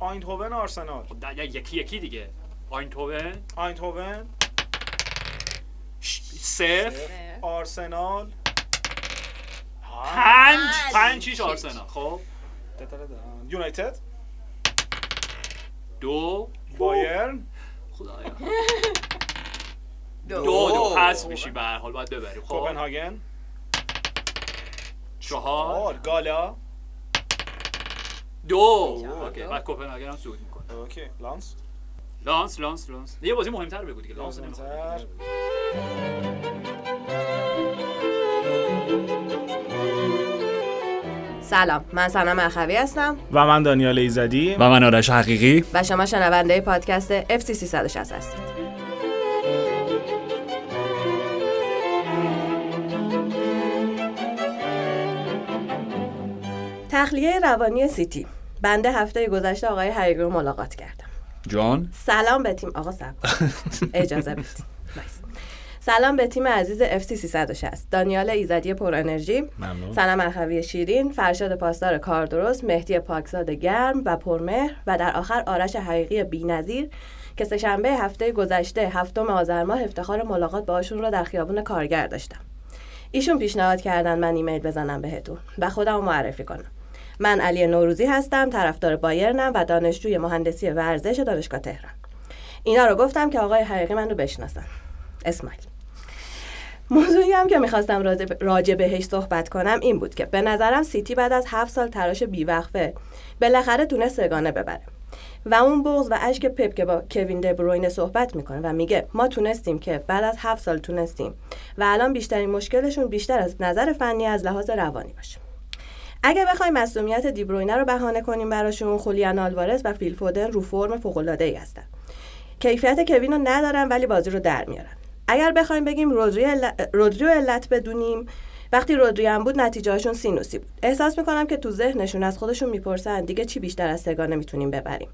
آینتوون آرسنال خب در- یکی یکی دیگه. آینتوون آینتوون ش- صفر. آرسنال پنج. پنج. چیش آرسنال خب. یونایتد دو. بایرن خدایا. دو. دو. دو. پس میشی به هر حال. باید ببریم خب. کوپنهاگن. چهار. گالا. دو okay. بعد کوپنهاگن هم صعود می‌کنه okay لانس لانس لانس لانس یه بازی مهمتر بگو دیگه لانس نمی‌خواد. سلام من سنا مرخوی هستم. و من دانیال ایزدی. و من آرش حقیقی. و شما شنونده پادکست FC 360 هستید. تخلیه روانی سیتی. بنده هفته گذشته آقای حقیقی رو ملاقات کردم. جان؟ سلام به تیم. آقا کن. اجازه بدید. سلام به تیم عزیز FC 360 دانیال ایزدی پر انرژی. ممنون. سنم مرخوی شیرین فرشاد پاسدار کار درست مهدی پاکزاد گرم و پرمهر و در آخر آرش حقیقی بینظیر که سهشنبه هفته گذشته هفتم آذر ماه افتخار ملاقات باشون را در خیابون کارگر داشتم. ایشون پیشنهاد کردن من ایمیل بزنم بهتون و خودم رو معرفی کنم. من علی نوروزی هستم طرفدار بایرنم و دانشجوی مهندسی ورزش دانشگاه تهران. اینا رو گفتم که آقای حقیقی من رو بشناسن. اسماعیل. موضوعی هم که می‌خواستم راجع- بهش صحبت کنم این بود که به نظرم سیتی بعد از هفت سال تلاش بیوقفه بالاخره تونست سگانه ببره. و اون بغض و اشک پپ که با کوین دبروینه صحبت می‌کنه و میگه ما تونستیم که بعد از هفت سال تونستیم و الان بیشترین مشکلشون بیشتر از نظر فنی از لحاظ روانی باشه. اگه بخوایم مسئولیت دیبروینه رو بهانه کنیم براشون خولیان آلوارز و فیل فودن رو فرم فوق العاده ای هستن. کیفیت کوین رو ندارن ولی بازی رو در میارن. اگر بخوایم بگیم رودری عل- رودری رو علت بدونیم وقتی رودری هم بود نتیجهشون سینوسی بود. احساس می‌کنم که تو ذهنشون از خودشون می‌پرسن دیگه چی بیشتر از سگانه می‌تونیم ببریم.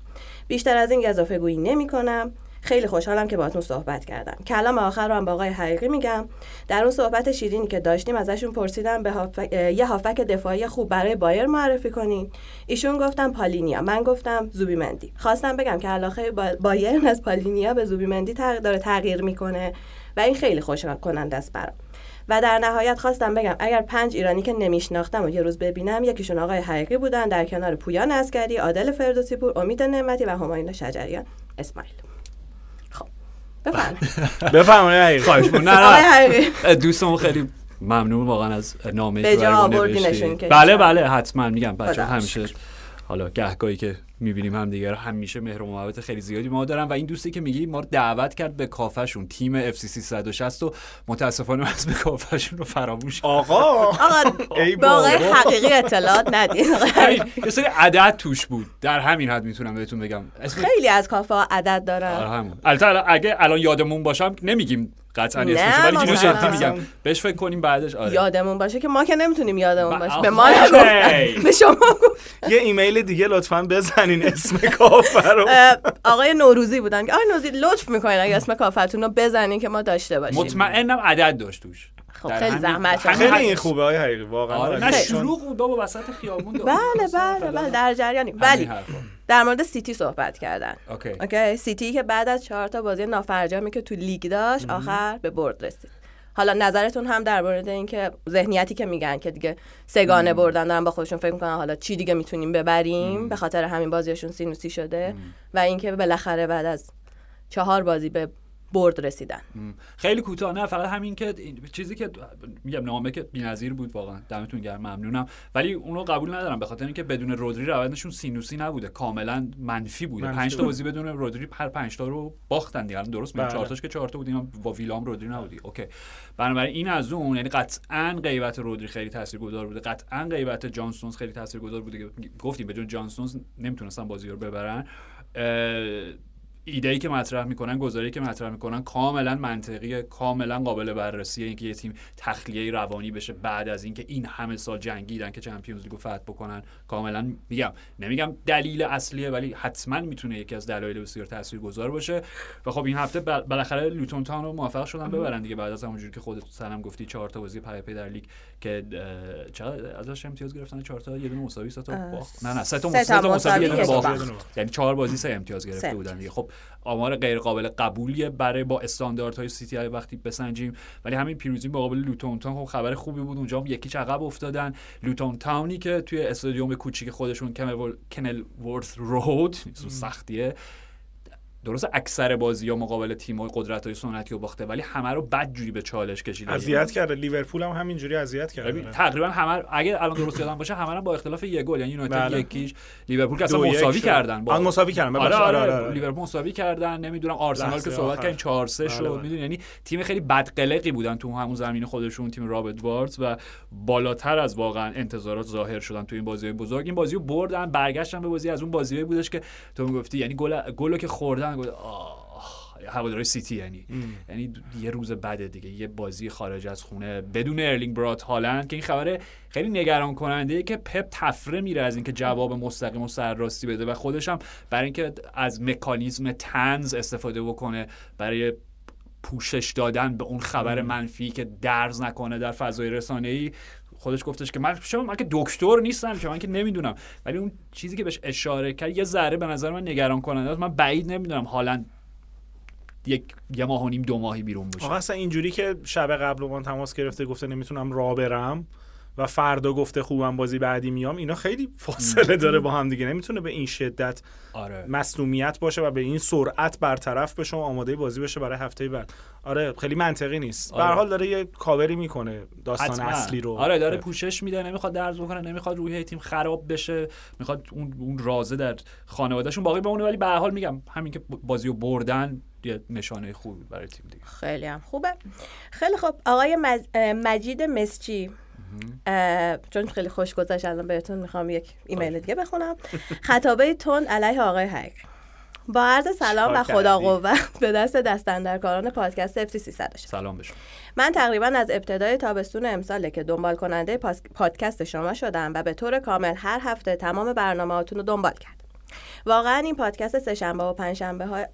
بیشتر از این اضافه گویی نمی‌کنم. خیلی خوشحالم که باهاتون صحبت کردم. کلام آخر رو هم با آقای حقیقی میگم. در اون صحبت شیرینی که داشتیم ازشون پرسیدم به هافک- یه هافک دفاعی خوب برای بایر معرفی کنین. ایشون گفتم پالینیا. من گفتم زوبیمندی. خواستم بگم که علاقه با- بایرن از پالینیا به زوبیمندی تغ- داره تغییر می‌کنه و این خیلی خوشحال کننده است برام. و در نهایت خواستم بگم اگر پنج ایرانی که نمیشناختم و یه روز ببینم یکیشون آقای حقیقی بودن در کنار پویان اسکری عادل فردوسی پور امید نعمتی و همایون شجریان اسماعیل. بفرمایید. بفرمایید حقیقی. خواهش نه دوستمون خیلی ممنون واقعا از نامه به جا آوردینشون که بله بله حتما میگم. بچه همیشه حالا گهگاهی که می‌بینیم هم دیگه رو. همیشه مهر و محبت خیلی زیادی ما دارن. و این دوستی که میگی ما رو دعوت کرد به کافهشون. تیم اف سی 360 و متاسفانه از به کافهشون رو فراموش کرد. آقا! آقا آقای بابا. حقیقی اطلاعات ندید یه سری عدد توش بود. در همین حد می‌تونم بهتون بگم. خیلی از کافه ها عدد آره دارن همون. البته اگه الان یادمون باشم نمیگیم قطعا نه، اسمش ولی مثلا. جدی میگم. بهش فکر کنیم بعدش آره. یادمون باشه که ما که نمی‌تونیم یادمون باشه. به. ما به شما. یه ایمیل دیگه لطفا بزنین اسم کافه رو. آقای نوروزی بودن آقای نوروزی لطف می‌کنین اگه اسم کافتون رو بزنین که ما داشته باشیم. مطمئنم عدد داشت توش. خب خیلی زحمت خیلی این خوبه های حقیقی واقعا. آره نه. شلوغ بود بابا وسط خیابون. بله. بله بله در جریانیم همین ولی. در مورد سیتی صحبت کردن. Okay. Okay؟ سیتی که بعد از چهار تا بازی نافرجامی که تو لیگ داشت آخر به برد رسید. حالا نظرتون هم در مورد اینکه ذهنیتی که میگن که دیگه سه‌گانه بردن دارن با خودشون فکر می‌کنن حالا چی دیگه می‌تونیم ببریم؟ به خاطر همین بازیشون سینوسی شده. و اینکه بالاخره بعد از چهار بازی به برد رسیدن. خیلی کوتاه نه فقط همین که این چیزی که میگم نامه که بی‌نظیر بود واقعا دمتون گرم ممنونم. ولی اونو قبول ندارم به خاطر اینکه بدون رودری روندشون سینوسی نبوده کاملا منفی بوده. منفی پنج تا بود. بازی بدون رودری هر پنج تا رو باختن دیگه. الان درست میگم بله. چهار تاش که چهار تا بودیم با ویلام رودری نبودی. OK. بنابراین این از اون یعنی قطعا غیبت رودری خیلی تاثیرگذار بوده. قطعا غیبت جانستونز خیلی تاثیرگذار بوده. که گفتیم بدون جانستونز نمی‌تونستن بازی رو ببرن. ایده که مطرح می‌کنن گزاره‌ای که مطرح می‌کنن کاملا منطقیه کاملا قابل بررسیه اینکه یه تیم تخلیه روانی بشه بعد از اینکه این همه سال جنگیدن که چمپیونز لیگو فتح بکنن. کاملا میگم نمیگم دلیل اصلیه ولی حتما می‌تونه یکی از دلایل بسیار تاثیرگذار باشه. و خب این هفته بالاخره لوتون تاون رو موفق شدن ببرن دیگه بعد از همونجوری که خودت سلام گفتی چهار تا بازی پیاپی در لیگ که چقدر ازش امتیاز گرفتن؟ چهار تا یه دونه مساوی سه تا نه نه سه تا مساوی یه دونه یعنی چهار بازی سه امتیاز گرفته بودن دیگه. خب آمار غیر قابل قبولیه برای با استانداردهای سیتی های وقتی بسنجیم. ولی همین پیروزی مقابل لوتون تاون خب خبر خوبی بود. اونجا هم یکی عقب افتادن. لوتون تاونی که توی استادیوم کوچیک خودشون کنل ورث رود سختیه. درست اکثر بازی ها مقابل تیم های قدرت های سنتی و باخته ولی همه رو بد جوری به چالش کشیده. اذیت کرده. لیورپول هم همینجوری اذیت کرده. تقریبا همه اگه الان درست یادم باشه همه با اختلاف یک گل یعنی یونایتد بله. یکیش لیورپول که اصلا مساوی کردن. با مساوی کردن. آره آره, آره, آره. لیورپول مساوی کردن. نمی‌دونم آرسنال که صحبت کردن 4 3 شد. بله، می‌دونی یعنی تیم خیلی بدقلقی بودن تو همون زمین خودشون تیم رابرت واردز و بالاتر از واقعا انتظارات ظاهر شدن تو این بازی بزرگ. این بازی رو بردن برگشتن به بازی از اون بازی بودش که تو می‌گفتی یعنی گل گلو که خوردن گفت هواداری سیتی یعنی. یعنی یه روز بعد دیگه یه بازی خارج از خونه بدون ارلینگ برات هالند که این خبره خیلی نگران کننده که پپ تفره میره از اینکه جواب مستقیم و سرراستی بده و خودش هم برای اینکه از مکانیزم تنز استفاده بکنه برای پوشش دادن به اون خبر منفی که درز نکنه در فضای رسانه ای خودش گفتش که من شما من که دکتر نیستم که من که نمی‌دونم. ولی اون چیزی که بهش اشاره کرد یه ذره به نظر من نگران کننده است. من بعید نمی‌دونم هالند یک یه ماه و نیم دو ماهی بیرون باشه. اصلا اینجوری که شب قبل من تماس گرفته گفته نمی‌تونم راه برم. و فردا گفته خوبم بازی بعدی میام اینا خیلی فاصله داره با هم دیگه. نمی‌تونه به این شدت آره. مصومیت باشه و به این سرعت برطرف بشه و آماده بازی بشه برای هفته بعد. آره خیلی منطقی نیست. آره. حال داره یه کاوری می‌کنه داستان حتما. اصلی رو. آره داره پوشش میده نمی‌خواد درز بکنه نمی‌خواد روی تیم خراب بشه می‌خواد اون اون رازه در خانوادهشون باقی بمونه. ولی به حال میگم همین که بازیو بردن یه نشانه خوبی برای تیم دیگه. خیلی هم خوبه. خیلی خوب آقای مجید مسچی چون خیلی خوش گذشت الان بهتون می‌خوام یک ایمیل دیگه بخونم. خطابه تون علیه آقای هک با عرض سلام و خدا قوت به دست دستندرکاران پادکست اف سی 300 سلام بشون من تقریبا از ابتدای تابستون امساله که دنبال کننده پادکست شما شدم و به طور کامل هر هفته تمام برنامه رو دنبال کردم. واقعا این پادکست سهشنبه و پنجشنبه ها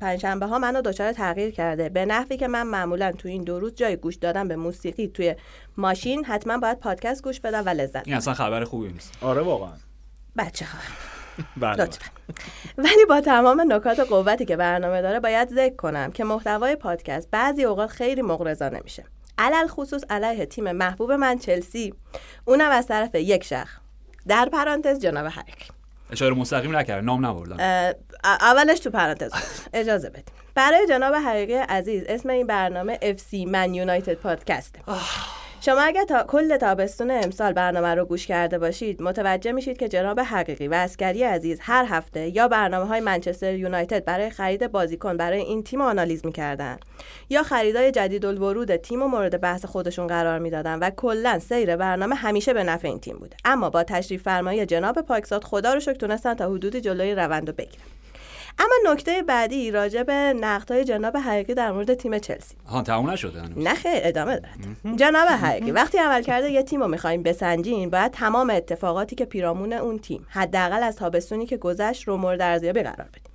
پنجشنبه ها منو دچار تغییر کرده. به نحوی که من معمولا تو این دو روز جای گوش دادن به موسیقی توی ماشین حتما باید پادکست گوش بدم و لذت این اصلا خبر خوبی نیست. آره واقعا. بچه ها بله. ولی با تمام نکات و قوتی که برنامه داره باید ذکر کنم که محتوای پادکست بعضی اوقات خیلی مغرضانه میشه. علل خصوص علیه تیم محبوب من چلسی اونم از طرف یک شخص. در پرانتز جناب هرک اشاره مستقیم نکرد نام نبردن. اولش تو پرانتز اجازه بدیم برای جناب حقیقی عزیز اسم این برنامه FC من یونایتد پادکسته شما اگر تا کل تابستون امسال برنامه رو گوش کرده باشید متوجه میشید که جناب حقیقی و اسکری عزیز هر هفته یا برنامه های منچستر یونایتد برای خرید بازیکن برای این تیم آنالیز می‌کردن یا خریدای جدید الورود تیم و مورد بحث خودشون قرار می‌دادن و کلا سیر برنامه همیشه به نفع این تیم بوده. اما با تشریف فرمایی جناب پاکزاد خدا رو شکر تونستن تا حدودی جلوی روند رو بگیرن. اما نکته بعدی راجع به های جناب حقیقی در مورد تیم چلسی. ها تموم نشده نه خیر ادامه دارد جناب حقیقی وقتی عمل کرده یه تیم رو می‌خوایم بسنجین باید تمام اتفاقاتی که پیرامون اون تیم حداقل از تابستونی که گذشت رو مورد ارزیابی قرار بدیم.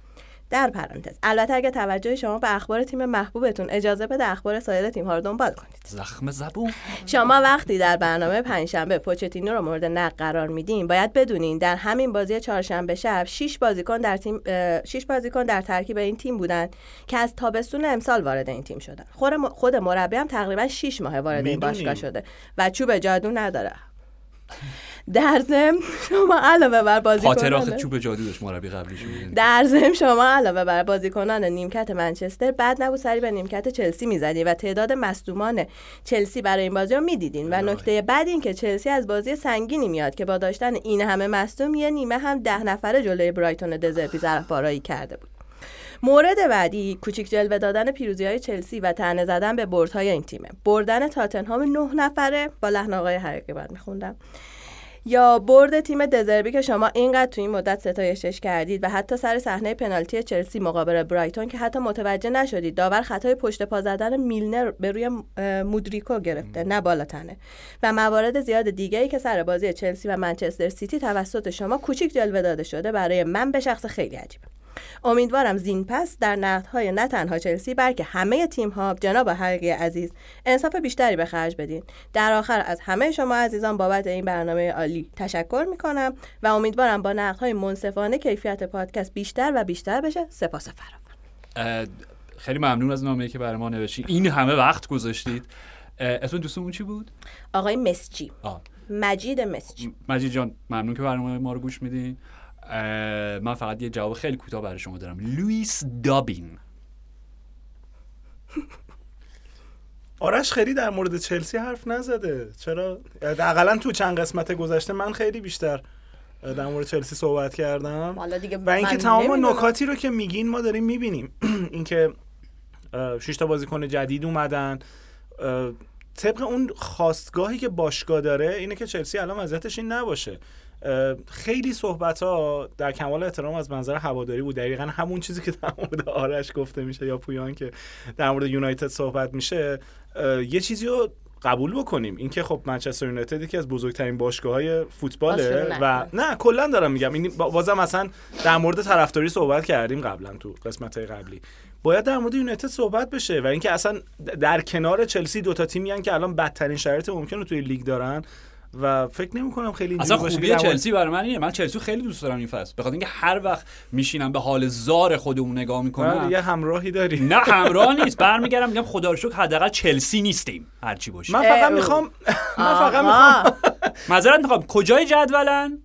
در پرانتز. البته اگه توجه شما به اخبار تیم محبوبتون اجازه بده اخبار سایر تیم ها رو دنبال کنید. زخم زبون. شما وقتی در برنامه پنجشنبه پوچتینو رو مورد نقد قرار میدین باید بدونین در همین بازی چهارشنبه شب 6 بازیکن در تیم 6 بازیکن در ترکیب این تیم بودن که از تابستون امسال وارد این تیم شدن. خود مربی هم تقریبا 6 ماه وارد این باشگاه شده و چوب جادو نداره. در ضمن شما علاوه بر بازیکنان چوب جادو داشت مربی قبلیش. در ضمن شما علاوه بر بازیکنان نیمکت منچستر بعد نبود سری به نیمکت چلسی می‌زدی و تعداد مصدومان چلسی برای این بازی رو می‌دیدین. و نکته بعد این که چلسی از بازی سنگینی میاد که با داشتن این همه مصدوم یه نیمه هم ده نفره جلوی برایتون دزربی بارایی کرده بود. مورد بعدی کوچیک جلوه دادن پیروزی های چلسی و تنه زدن به بردهای این تیمه. بردن تاتنهام نه نفره. با لحن آقای حقیقی بعد میخوندم. یا برد تیم دزربی که شما اینقدر تو این مدت ستایشش کردید و حتی سر صحنه پنالتی چلسی مقابل برایتون که حتی متوجه نشدید. داور خطای پشت پا زدن میلنر به روی مودریکو گرفته نه بالاتنه. و موارد زیاد دیگه ای که سر بازی چلسی و منچستر سیتی توسط شما کوچیک جلوه داده شده برای من به شخص خیلی عجیبه. امیدوارم زین پس در نقدهای نه تنها چلسی بلکه همه تیم ها جناب حقیقی عزیز انصاف بیشتری به خرج بدین. در آخر از همه شما عزیزان بابت این برنامه عالی تشکر می‌کنم و امیدوارم با نقدهای منصفانه کیفیت پادکست بیشتر و بیشتر بشه. سپاس فراوان. خیلی ممنون از نامه‌ای که برای ما نوشتید این همه وقت گذاشتید. اسم دوستمون چی بود؟ آقای مسجی. مجید مسجی. مجید جان ممنون که برنامه ما رو گوش میدین. من فقط یه جواب خیلی کوتاه برای شما دارم لوئیس دابین آرش خیلی در مورد چلسی حرف نزده. چرا؟ اقلا تو چند قسمت گذشته من خیلی بیشتر در مورد چلسی صحبت کردم. و اینکه تمام نکاتی رو که میگین ما داریم می‌بینیم. اینکه شش تا بازیکن جدید اومدن. طبق اون خواستگاهی که باشگاه داره اینه که چلسی الان وضعیتش این نباشه. خیلی صحبت ها در کمال احترام از منظر هواداری بود. دقیقا همون چیزی که در مورد آرش گفته میشه یا پویان که در مورد یونایتد صحبت میشه یه چیزی رو قبول بکنیم. اینکه خب منچستر یونایتد یکی از بزرگترین باشگاه های فوتباله و نه کلا دارم میگم. این بازم مثلا در مورد طرفداری صحبت کردیم قبلا تو قسمت های قبلی. باید در مورد یونایتد صحبت بشه و اینکه اصلا در کنار چلسی دوتا تیمی که الان بدترین شرایط ممکن رو توی لیگ دارن. و فکر نمی کنم خیلی اصلا خوبی چلسی برای من اینه. من چلسی خیلی دوست دارم این فصل. بخاطر اینکه هر وقت میشینم به حال زار خودمون نگاه می‌کنم. بله، یه همراهی داری نه همراه نیست. برمیگردم میگم خدا رو شکر حداقل چلسی نیستیم. هرچی باشه. من فقط می‌خوام من فقط می‌خوام معذرت می‌خوام. کجای جدولن؟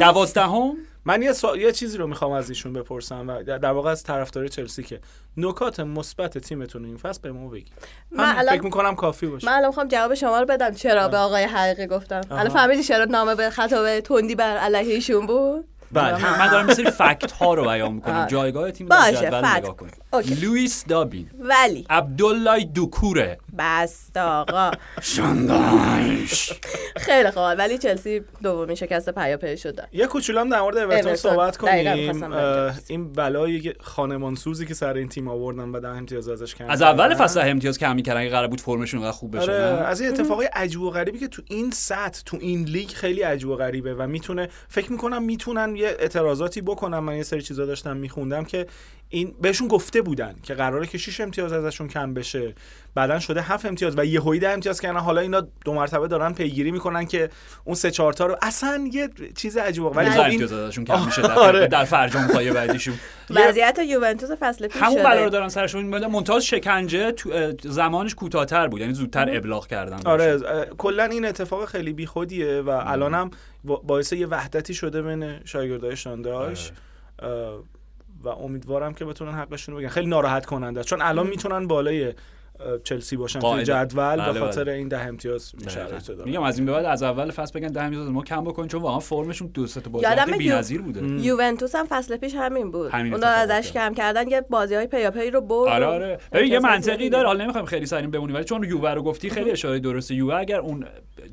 دوازدهم؟ من یه, سا... یه چیزی رو می‌خوام از ایشون بپرسم و در واقع از طرفدار چلسی که نکات مثبت تیمتون این فصل به ما بگید. من الان... فکر می‌کنم کافی باشه. من الان می‌خوام جواب شما رو بدم. چرا به آقای حقیقی گفتم؟ الان فهمیدی چرا نامه به خطاب تندی بر علیه ایشون بود؟ بله من دارم مثل فکت ها رو بیان می‌کنم. جایگاه تیم باشه جدول نگاه کنیم لوئیس دابین. ولی. عبدالله دوکوره. بست آقا. شاندایش خیلی خوب. ولی چلسی دومین شکست پیاپی شد. یه کوچولو در مورد اورتون صحبت کنیم. این بلایی خانمان سوزی که سر این تیم آوردن و ده امتیاز ازش کردن. از اول فصل امتیاز کم می‌کردن. قرار بود فرمشون انقدر خوب بشه آره. از این اتفاقای عجیب و غریبی که تو این سطح تو این لیگ خیلی عجیب و غریبه و می‌تونه فکر می‌کنم می‌تونن یه اعتراضاتی بکنم من یه سری چیزا داشتم میخوندم که این بهشون گفته بودن که قراره که 6 امتیاز ازشون کم بشه. بعدا شده 7 امتیاز و یه ده امتیاز کردن حالا اینا دو مرتبه دارن پیگیری می‌کنن که اون سه چهار تا رو اصلا یه چیز عجیبه ولی خب این ازشون کم میشه در, آره. در فرجام پای بعدیشون. وضعیت یوونتوس فصل پیش همون بلا رو دارن سرشون منتها شکنجه تو زمانش کوتاه‌تر بود. یعنی زودتر ابلاغ کردن آره کلا این اتفاق خیلی بیخودیه و الانم باعث یه وحدتی شده بین شاگردای شانداش. آره. و امیدوارم که بتونن حقشون رو بگن. خیلی ناراحت کننده چون الان می‌تونن بالای چلسی باشن توی جدول به بله، خاطر بله. این ده امتیاز داره میگم از این به بعد از اول فصل بگن ده امتیاز ما کم بکنیم چون واقعا فرمشون دو سه تا بازی بی‌نظیر بوده. یوونتوس هم فصل پیش همین بود. اونا ازش کم کردن یه بازی‌های پیاپی رو برد. آره آره. ببین یه منطقی داره. حالا نمی‌خوام خیلی سریم بمونیم ولی چون یووه رو گفتی خیلی اشاره درسته. یووه اگر اون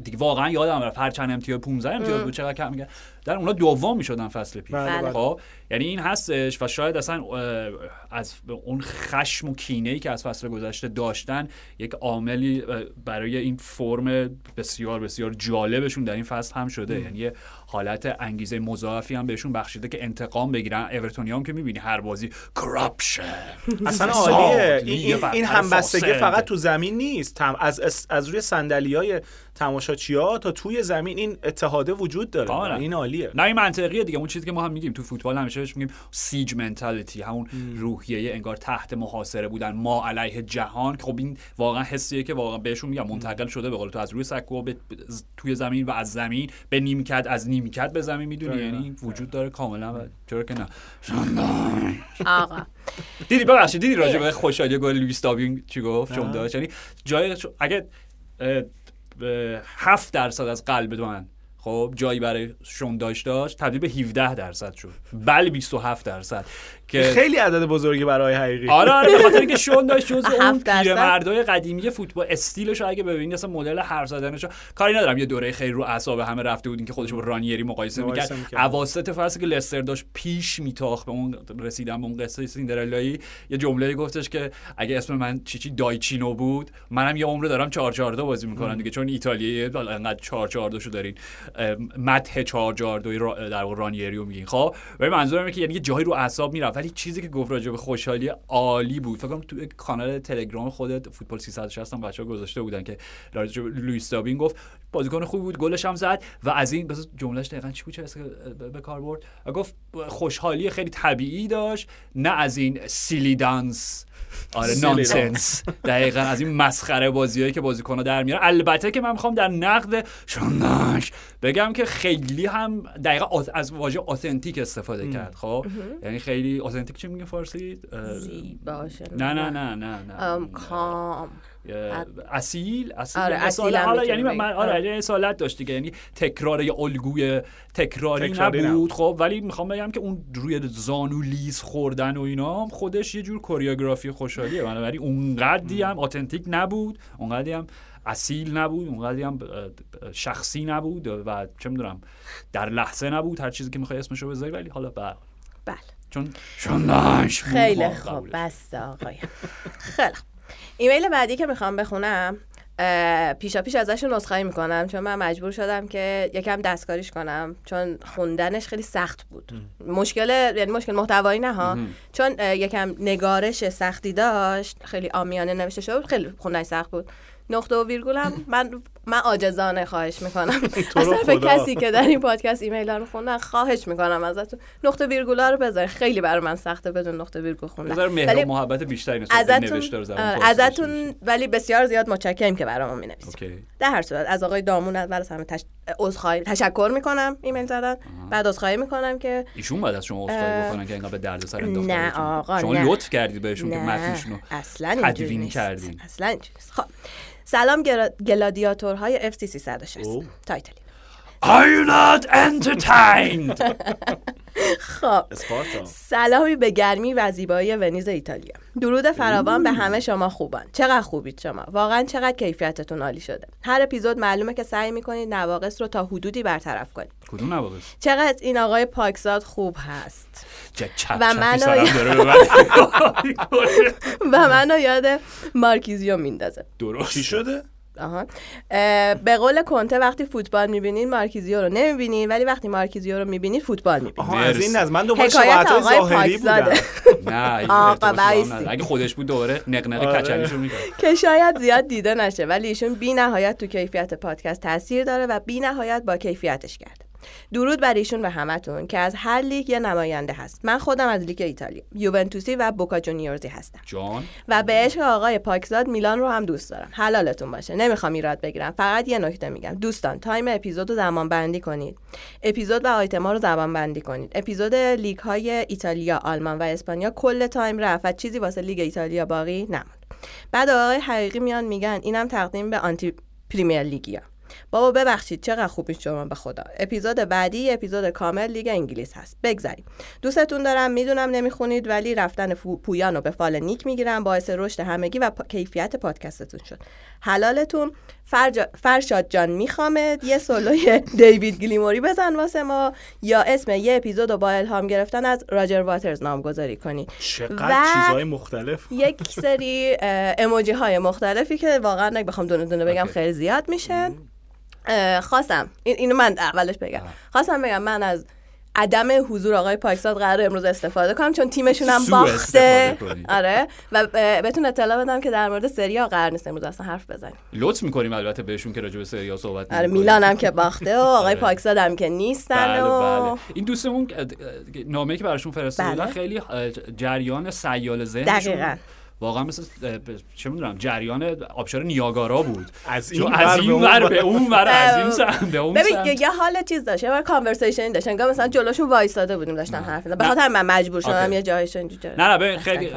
دیگه واقعا یادم رفت هر چند امتیاز 15 امتیاز بود چقدر کم میگه. در اونا دوم می‌شدن فصل پیش. بله، بله. خب یعنی این هستش و شاید اصلا از اون خشم و کینه ای که از فصل گذشته داشتن یک عاملی برای این فرم بسیار بسیار جالبشون در این فصل هم شده. یعنی یه حالت انگیزه مضاعفی هم بهشون بخشیده که انتقام بگیرن. اورتونی هم که می‌بینی هر بازی کراپشن اصلا عالیه. این, این همبستگی فقط تو زمین نیست. از از روی صندلی های ها تا توی زمین این اتحاده وجود داره؟ آره. این عالیه. نه این منطقیه دیگه. اون چیزی که ما هم میگیم تو فوتبال همیشه بهش میگیم سیج منتالیتی همون روحیه انگار تحت محاصره بودن ما علیه جهان. خب این واقعا حسیه که واقعا بهشون میگم منتقل شده به قول تو از روی سکو به توی زمین و از زمین. به نیمکت از نیمکت به زمین می‌دونی. یعنی وجود داره کاملا چرا که نه. آقا. دیدی ببخشید دیدی راجع به خوشحالی گل لوئیس دابین چی گفت چون داشت؟ یعنی جای اگه هفت درصد از قلب من خب جایی برای شونداش داشت تبدیل به 17 درصد شد. بله 27 درصد. که خیلی عدد بزرگی برای حقیقی. آره آره به خاطر اینکه داشت جزء اون پیرمردای قدیمی فوتبال استیلش اگه ببینید اصلا مدل حرف زدنش کاری ندارم. یه دوره خیلی رو اعصاب همه رفته بودین که خودش با رانیری مقایسه می‌کرد. اواسط فصل که لستر داشت پیش میتاخت به اون رسیدن به اون قصه سیندرلایی یه جمله گفتش که اگه اسم من چیچی دایچینو بود منم یه عمر دارم 4 4 بازی می‌کنم دیگه چون ایتالیایی انقدر 4 4 شو دارین مدح 4 4 در رانیری رو میگین. خب ولی منظورم اینه که یعنی یه جایی رو اعصاب می‌رفت. ولی چیزی که گفت راجع به خوشحالی عالی بود. فکر کنم تو کانال تلگرام خودت فوتبال 360 هم بچه‌ها گذاشته بودن که راجع به لوئیس دابین گفت بازیکن خوبی بود گلش هم زد و از این بس جملهش دقیقاً چی بود؟ چه به کار برد؟ گفت خوشحالی خیلی طبیعی داشت نه از این silly dance. آره nonsense. دقیقا از این مسخره بازیایی که بازیکن‌ها در میارن. البته که من می‌خوام در نقد شوناش بگم که خیلی هم دقیقا از واژه authentic استفاده کرد خب؟ یعنی خیلی authentic چی میگه فارسی؟ نه نه نه نه نه کام. اصیل اصیل آره اصیل حالا یعنی من آره اصالت داشت دیگه یعنی تکرار یا الگوی تکراری, نبود خب؟ ولی می‌خوام بگم که اون روی زانو لیز خوردن و اینا خودش یه جور کوریوگرافی خوشحالیه. بنابراین اونقدی هم اتنتیک نبود اونقدی هم اصیل نبود اونقدی هم شخصی نبود و چه می‌دونم در لحظه نبود هر چیزی که می‌خوای اسمشو بذاری ولی حالا بله بله. چون چون خیلی خوب. بس آقای خیلی ایمیل بعدی که می‌خوام بخونم پیشا پیش ازش نسخه می‌کنم چون من مجبور شدم که یکم دستکاریش کنم چون خوندنش خیلی سخت بود. مشکل یعنی مشکل محتوایی نه ها. چون یکم نگارش سختی داشت خیلی آمیانه نوشته شده بود خیلی خوندنش سخت بود. نقطه و ویرگول هم من من عاجزانه خواهش می‌کنم. از طرف کسی که در این پادکست ایمیل رو خوندن خواهش می‌کنم ازتون. نقطه ویرگول رو بذار خیلی برای من سخته بدون نقطه ویرگول خوندن. بذار مهر و محبت بیشتری ازتون ازتون ولی بسیار زیاد متشکرم که برام می‌نویسید. در هر صورت از آقای دامون اول از همه تش... تشکر می‌کنم ایمیل زدن. بعد عذرخواهی می‌کنم که ایشون بعد از شما عذرخواهی بکنن که انقدر به دردسر انداختن نه آقا شما لطف کردید بهشون که متنشون رو اصلا تدوین کردین. اصلا خب. سلام گلادیاتورهای FC 360 تایتلی. Are you not entertained? خب. سلامی به گرمی و زیبایی ونیز ایتالیا. درود فراوان به همه شما خوبان. چقدر خوبید شما. واقعا چقدر کیفیتتون عالی شده. هر اپیزود معلومه که سعی می‌کنید نواقص رو تا حدودی برطرف کنید. کدوم نواقص چقدر این آقای پاکزاد خوب هست. و منو و منو یاد مارکیزیو میندازه. درست. چی شده؟ آها. به قول کنته وقتی فوتبال می‌بینین مارکیزیو رو نمی‌بینین ولی وقتی مارکیزیو رو می‌بینین فوتبال می‌بینین. از این از من دوباره شباهت ظاهری بودم. نه آقا اگه خودش بود دوباره نقنق آره. کچلیشو می‌کرد. که شاید زیاد دیده نشه ولی ایشون بی نهایت تو کیفیت پادکست تاثیر داره و بی نهایت با کیفیتش کرده. درود بر ایشون و همتون که از هر لیگ یه نماینده هست. من خودم از لیگ ایتالیا. یوونتوسی و بوکا جونیورزی هستم. جان. و به عشق آقای پاکزاد میلان رو هم دوست دارم. حلالتون باشه. نمی‌خوام ایراد بگیرم. فقط یه نکته میگم. دوستان time اپیزود رو زمان بندی کنید. اپیزود و آیتما رو زمان بندی کنید. اپیزود لیگ های ایتالیا آلمان و اسپانیا کل time رفت چیزی واسه لیگ ایتالیا باقی نموند. بعد آقای حقیقی میان میگن اینم تقدیم به آنتی پریمیر لیگیا بابا ببخشید چقدر خوب شما به خدا. اپیزود بعدی اپیزود کامل لیگ انگلیس هست. بگذاریم دوستتون دارم می‌دونم نمی‌خونید ولی رفتن پویان رو به فال نیک می‌گیرم. باعث رشد همگی و کیفیت پادکستتون شد. حلالتون فرج... فرشاد جان میخوامد. یه سولوی دیوید گلیموری بزن واسه ما. یا اسم یه اپیزود رو با الهام گرفتن از راجر واترز نامگذاری کنی چقدر چیزهای مختلف. یک سری اموجی های مختلفی که واقعا نگه بخوام دونه دونه بگم خیلی زیاد میشه. خواستم. این اینو من اولش بگم. خواستم بگم من از عدم حضور آقای پاکزاد قرار امروز استفاده کنم چون تیمشون هم باخته. آره. و بهتون اطلاع بدم که در مورد سریا قرار نیست امروز اصلا حرف بزنیم. لطف می‌کنیم البته بهشون که راجع به سریا صحبت آره میلان هم که باخته و آقای آره. پاکزاد هم که نیستن بله و بله. این دوستمون نامه که براشون فرستادن بله. خیلی جریان سیال ذهنشون واقعا مثل چه می‌دونم جریان آبشار نیاگارا بود. از این از این ور به اون ور از این به اون ببین یه حال چیز داشت یه کانورسیشن داشتن انگار مثلا جلوشون وایساده بودیم داشتن حرف می‌زدن. به خاطر من مجبور شدم یه جایشون اینجوری نه نه ببین خیلی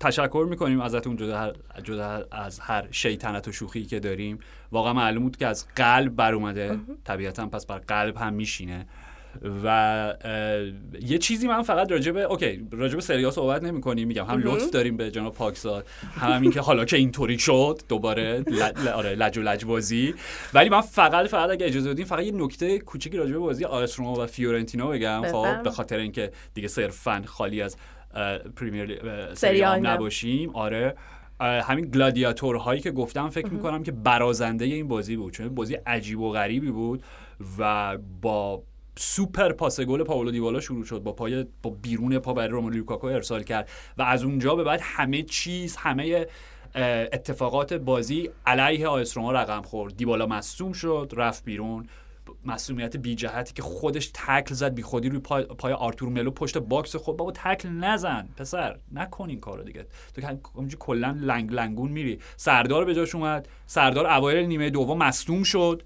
تشکر می‌کنیم ازتون جدا جدا از هر شیطنت و شوخی که داریم. واقعا معلوم بود که از قلب بر اومده. طبیعتا پس بر قلب هم میشینه. و یه چیزی من فقط راجع به OK راجع به سری آ صحبت نمی کنیم میگم هم لطف داریم به جناب پاکزاد هم, هم این که حالا که اینطوری شد دوباره آره لج و لج بازی. ولی من فقط فقط اگه اجازه بدین فقط یه نکته کوچیکی راجع به بازی آ اس روما و فیورنتینا بگم. خب به خاطر اینکه دیگه صرفا خالی از پریمیر سری آ نباشیم. آره. همین گلادیاتور هایی که گفتم فکر می‌کنم که برازنده این بازی بود چون بازی عجیب و غریبی بود و با سوپر پاس گل پاولو دیوالا شروع شد با پای با بیرون پا برای روملو لوکاکو ارسال کرد و از اونجا به بعد همه چیز همه اتفاقات بازی علیه آ اس روما رقم خورد. دیبالا مصدوم شد رفت بیرون. مصدومیت بی جهتی که خودش تکل زد بی خودی روی پای, پای آرتور ملو پشت باکس خود. بابا تکل نزن پسر نکن این کارو دیگه. تو که کلا لنگ لنگون میری. سردار به جاش اومد. سردار اوایل نیمه دوم مصدوم شد.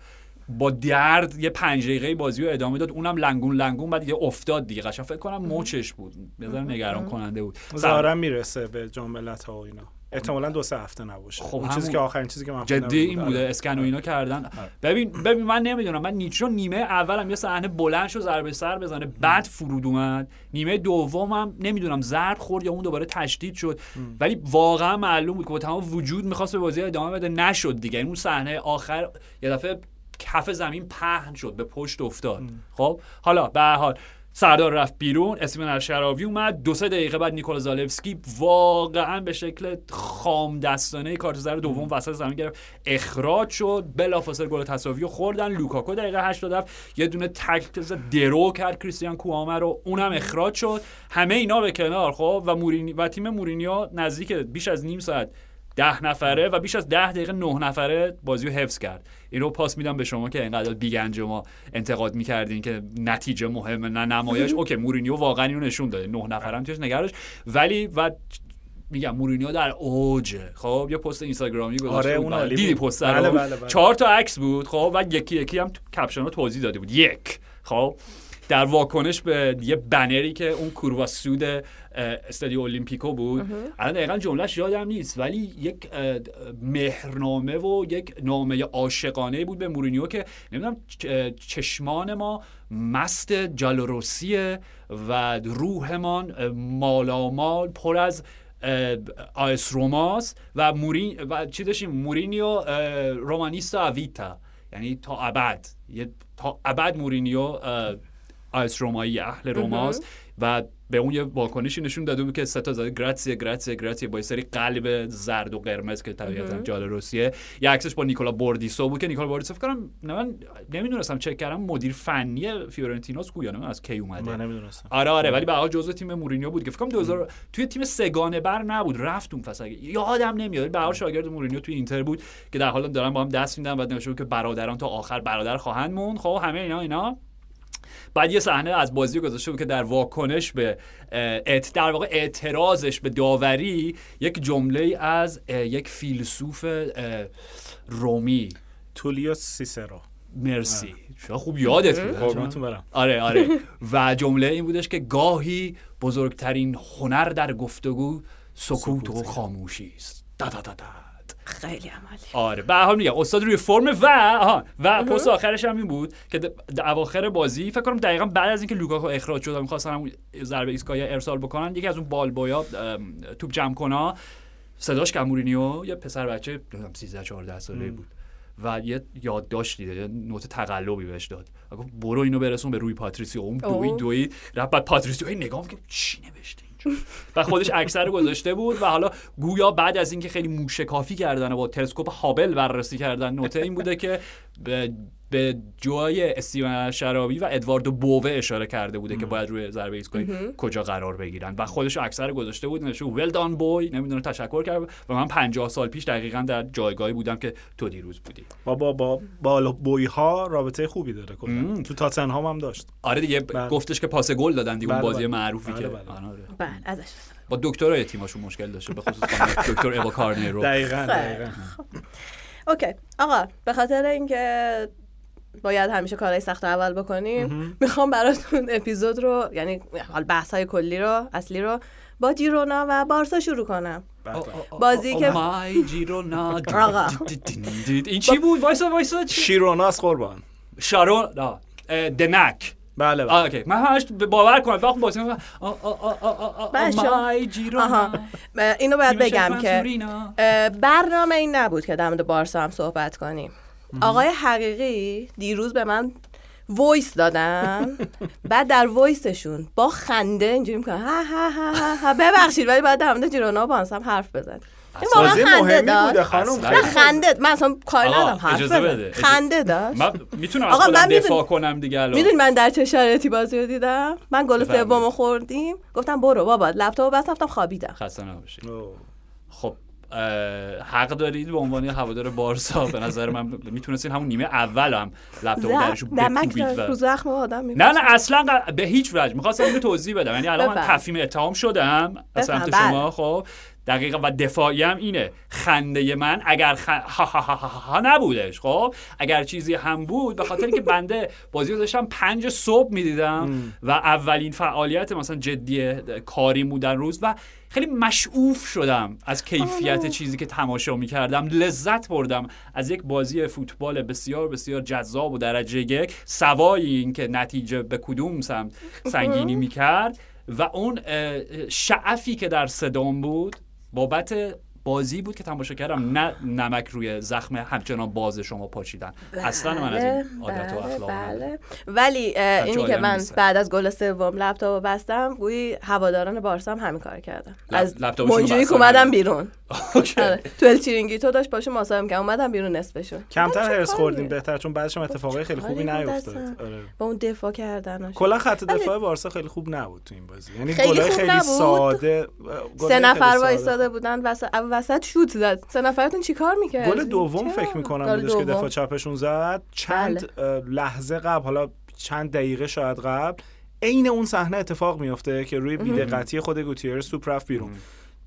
با درد یه پنج دقیقه بازی رو ادامه داد. اونم لنگون لنگون بعد دیگه افتاد دیگه. قشنگ فکر کنم موچش بود. بذار نگران کننده بود. ظاهرا می‌رسه به جاملت ها و اینا. احتمالا دو سه هفته نباشه. خب اون چیزی که آخرین چیزی که من جدی این بوده. آره. اسکن و اینا کردن. آره. ببین ببین من نمی‌دونم. من نیچو نیمه اولم یه صحنه بلند شو ضربه سر بزنه بعد فرود اومد. نیمه دومم نمی‌دونم ضرب خورد یا اون دوباره تشدید شد. ولی واقعا معلوم بود که با تمام وجود می‌خواست به بازی ادامه بده. نشد دیگه. اون صحنه آخر یه دفعه کف زمین پهن شد به پشت افتاد. خب حالا به حال سردار رفت بیرون اسمین الشراوی اومد دو سه دقیقه بعد نیکولا زالفسکی واقعا به شکل خام دستانه کارت زر دوم وسط زمین گرفت. اخراج شد بلافاصله گل تساوی خوردن. لوکاکو دقیقه 87 یه دونه تکل درو کرد کریستیان کوامه رو اونم اخراج شد. همه اینا به کنار خب و مورینی و تیم مورینیو نزدیک بیش از نیم ساعت ده نفره و بیش از ده دقیقه نه نفره بازی رو حفظ کرد. این رو پاس میدم به شما که اینقدر بیگنج ما انتقاد می‌کردین که نتیجه مهمه نه نمایش. اوکی مورینیو واقعا اینو نشون داده. نه نفرم توش نگرش ولی و میگم مورینیو در اوجه خب یه پست اینستاگرامی گذاشته آره اون دیدی پست بله بله بله. چهار تا عکس بود خب و یکی یکی هم کپشن رو توضیح داده بود. یک خب در واکنش به یه بنری که اون کوروا سود استادیو اولیمپیکو بود. الان دقیقا جملهش یادم نیست ولی یک مهرنامه و یک نامه عاشقانه بود به مورینیو که نمی‌دونم چشمان ما مست جالوروسیه و روحمان مالامال پر از آیس روماس و مورین و چی داشتیم؟ مورینیو رومانیستا اویتا یعنی تا ابد. تا ابد مورینیو آیس رومایی اهل روماست و به اون یه واکنشی نشون داده بود که ستا زده گراتسی گراتسی گراتسی با سری قلب زرد و قرمز که طبیعتا جال روسیه. یه عکسش با نیکولا بوردیسو بود که نیکولا بوردیسو فکر کنم من نمی‌دونستم چک کردم مدیر فنی فیورنتیناس گویا از کی اومده. من نمی‌دونستم. آره آره ولی به حال جزء تیم مورینیو بود که فکر کنم 2000 توی تیم سگانه بر نبود رفت اون فصل. یادم نمیاد به حال شاگرد مورینیو توی اینتر بود که در حال دارن با هم دست میدن بعد نوشته که برادران تا آخر برادر خواهند موند. خب همه اینا اینا. بعد یه صحنه از بازی گذاشته بود که در واکنش به در واقع اعتراضش به داوری یک جمله از یک فیلسوف رومی. تولیو سیسرو. مرسی. شما خوب یادت بود. آره آره. و جمله این بودش که گاهی بزرگترین هنر در گفتگو سکوت و خاموشی است. خیلی عملی. آره به حال میگم استاد روی فرم و آها و پست آخرش هم این بود که در اواخر بازی فکر کنم دقیقا بعد از اینکه لوکاکو اخراج شد و می‌خواستن هم ضربه ایستگاهی ارسال بکنن یکی از اون ball boy ا توپ جمع کنا صداش کرد مورینیو یه پسر بچه 13 14 ساله بود و یه یادداشت دیده یه note تقلبی بهش داد. برو اینو برسون به روی پاتریسیو اون دوی دوی رفت بعد پاتریسیو نگاه که چی نوشته؟ و خودش اکثر گذاشته بود و حالا گویا بعد از اینکه خیلی موشکافی کردن و با تلسکوپ هابل بررسی کردن نوته این بوده که به جای استیون شرابی و ادواردو بووه اشاره کرده بوده که باید روی ضربه ایستگاهی کجا قرار بگیرن. و خودش اکثر گذاشته بود نشه ول دان بوی نمی‌دونه تشکر کرد. و من 50 سال پیش دقیقا در جایگاهی بودم که تو دیروز بودی. با با با بالا بوی ها رابطه خوبی داره کلا. تو تاتنهام هم داشت. آره دیگه بله. گفتش که پاس گل دادن دیگه بله بازی بله. معروفی بله که. بله. آره. بله ازش با دکترای تیمشون مشکل داشته به خصوص دکتر ایوا کارنرو. دقیقاً دقیقاً. اوکی. آقا به خاطر اینکه باید همیشه کارهای سخت اول بکنیم. می‌خوام براتون اپیزود رو یعنی حال بحث های کلی رو اصلی رو با جیرونا و بارسا شروع کنم. بازی که مای جیرونا. این چی بود؟ وایسا وایسا. شیروناس قربان. شارون دنک بله بله. اوکی. من همش باور کنم. وقتی بازی مای جیرونا. اینو باید بگم که برنامه این نبود که در مورد بارسا هم صحبت کنیم. آقای حقیقی دیروز به من وایس دادن. بعد در وایسشون با خنده اینجوری می‌کنن ها ها ها ها ببخشید ولی بعد در مورد جیرونا با هم حرف بزن این واقعا خنده داشت. خانم. نه خنده. من اصلا کار ندارم حرف بزن خنده داشت. من می‌تونم از خودم دفاع کنم دیگه الان می‌دونی من در چه شرایطی بازی رو دیدم؟ من گل سومو خوردیم. گفتم برو بابا لپتاپو بس رفتم خوابیدم. خسته نباشی خب حق دارید به عنوان هوادار بارسا؟ به نظر من می‌تونستین همون نیمه اول هم لپتاپ درش بکوبید رو زخم آدم نه نه اصلا به هیچ وجه. می‌خواستم اینو توضیح بدم. یعنی الان من تفهیم اتهام شدم. از سمت شما خب. دقیقا و دفاعی هم اینه. خنده من اگر خ... ها, ها, ها, ها, نبودش خب؟ اگر چیزی هم بود به خاطر اینکه بنده بازی رو داشتم پنج صبح می‌دیدم و اولین فعالیت مثلا جدی کاری بودن روز و خیلی مشعوف شدم از کیفیت چیزی که تماشا می‌کردم. لذت بردم از یک بازی فوتبال بسیار بسیار جذاب و درجه یک سوای اینکه نتیجه به کدوم سمت سنگینی می‌کرد و اون شعفی که در صدام بود بابت بازی بود که تماشا کردم نه نمک روی زخم همچنان باز شما پاچیدن بله اصلا من از این عادت و اخلاق بله. ولی اینی که من بعد از گل سوم لپتاپ بستم گویی هواداران بارسا هم همین کار کردن. از منجویک اومدم بیرون. آره. تو تو داشت باشه ماسایم که اومدم بیرون نصفشون کمتر هرس خوردیم بهتر چون بعدش هم اتفاقای خیلی خوبی نیفتاد آره. با اون دفاع کردن کلا خط دفاع بارسا خیلی خوب نبود تو این بازی. یعنی گلای خیلی ساده سه نفر وایساده بودن وسط شوت زد. سه نفرتون چیکار می‌کرد گل دوم فکر می‌کنم بودش که دفاع چپشون زد. چند بله. لحظه قبل حالا چند دقیقه شاید قبل عین اون صحنه اتفاق میفته که روی بیدقتی خود گوتیرس توپ رفت بیرون.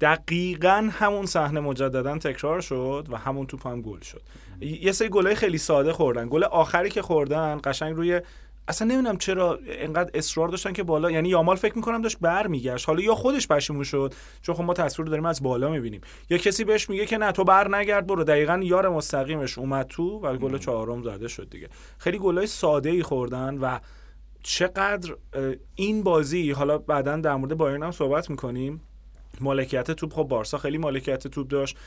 دقیقا همون صحنه مجددا تکرار شد و همون توپ هم گل شد. یه سری گلای خیلی ساده خوردن. گل آخری که خوردن قشنگ روی اصلا نمی‌دونم چرا اینقدر اصرار داشتن که بالا یعنی یامال فکر می‌کنم داشت برمیگشت. حالا یا خودش پشیمون شد چون خب ما تصویر داریم از بالا می‌بینیم. یا کسی بهش میگه که نه تو بر نگرد برو. دقیقا یار مستقیمش اومد تو و گل چهارم زده شد دیگه. خیلی گلای ساده ای خوردن و چقدر این بازی حالا بعدا در مورد بایرن هم صحبت می‌کنیم. مالکیت توپ خب بارسا خیلی مالکیت توپ داشت.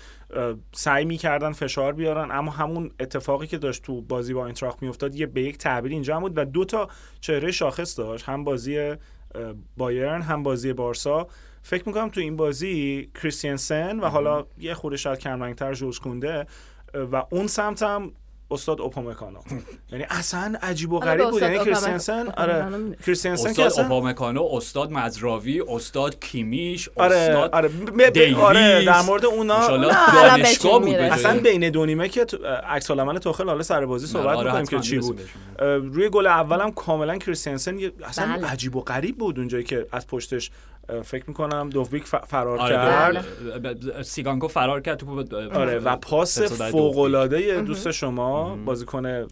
سعی می‌کردن فشار بیارن اما همون اتفاقی که داشت تو بازی با اینتراخت میافتاد یه به یک تعبیر اینجا بود و دو تا چهره شاخص داشت. هم بازی بایرن هم بازی بارسا. فکر می‌کنم تو این بازی کریستینسن و حالا یه خورده شاید کمرنگتر جوز کنده و اون سمت هم استاد اوپامکانو. یعنی اصلا عجیب و غریب بود. یعنی کریستنسن آره کریستنسن استاد اصلا... اوپامکانو استاد مزراوی استاد کیمیش آره استاد آره. آره در مورد اونا دانشگاه بود اصلا بین دو نیمه که عکس العمل توخل حالا سر بازی صحبت آره می‌کنیم که چی بود. روی گل اولم کاملا کریستنسن اصلا بله. عجیب و غریب بود اونجایی که از پشتش فکر می‌کنم دوفیک فرار آره کرد. بله. سیگانکو فرار کرد تو آره و پاس فوق العاده دوست شما بازیکن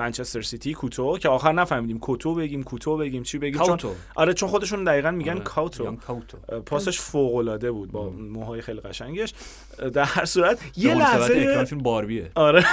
منچستر سیتی کوتو که آخر نفهمیدیم کوتو بگیم کوتو بگیم چی بگیم؟ چون آره چون خودشون دقیقا میگن آره. کاوتو. پاسش فوق العاده بود با موهای خیلی قشنگش. در هر صورت یه لحظه فیلم باربیه. آره.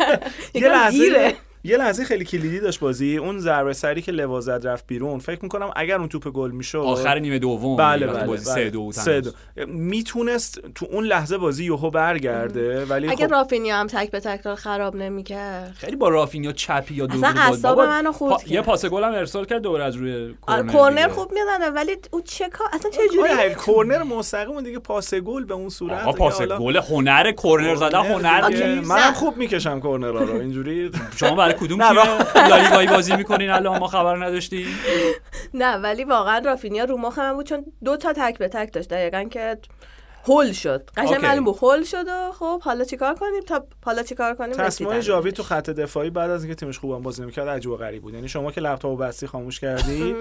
یه لحظه یه لحظه خیلی کلیدی داشت بازی. اون ضربه سری که لوازد رفت بیرون. فکر می‌کنم اگر اون توپ گل می‌شد آخر نیمه دوم. بله بله, بازی بله. دو, سه دو. می‌تونست تو اون لحظه بازی یهو برگرده ولی اگه خب... رافینیا هم تک به تک خراب نمی‌کرد. خیلی با رافینیا چپی یا دو اصلا منو خورد پا... یه پاس گل هم ارسال کرد دوباره از روی کورنر کورنر خوب می‌زنه ولی او چه کار اصلا چه جوری؟ کورنر مستقیم دیگه پاس گل به اون صورت. آقا پاس گل هنر کورنر زدن هنر منم خوب می‌کشم کورنرا رو اینجوری شما برای کدوم تیم لالیگایی بازی می‌کنین؟ الان ما خبر نداشتیم. نه ولی واقعا رافینیا رو مخم بود چون دو تا تک به تک داشت. دقیقا که هول شد. قشنگ معلوم بود هول شد و خب حالا چیکار کنیم؟ تا حالا چیکار کنیم؟ تصمیم جاوی تو خط دفاعی بعد از اینکه تیمش خوبم بازی نمی‌کرد عجیب و غریب بود. یعنی شما که لپتاپ بستی خاموش کردی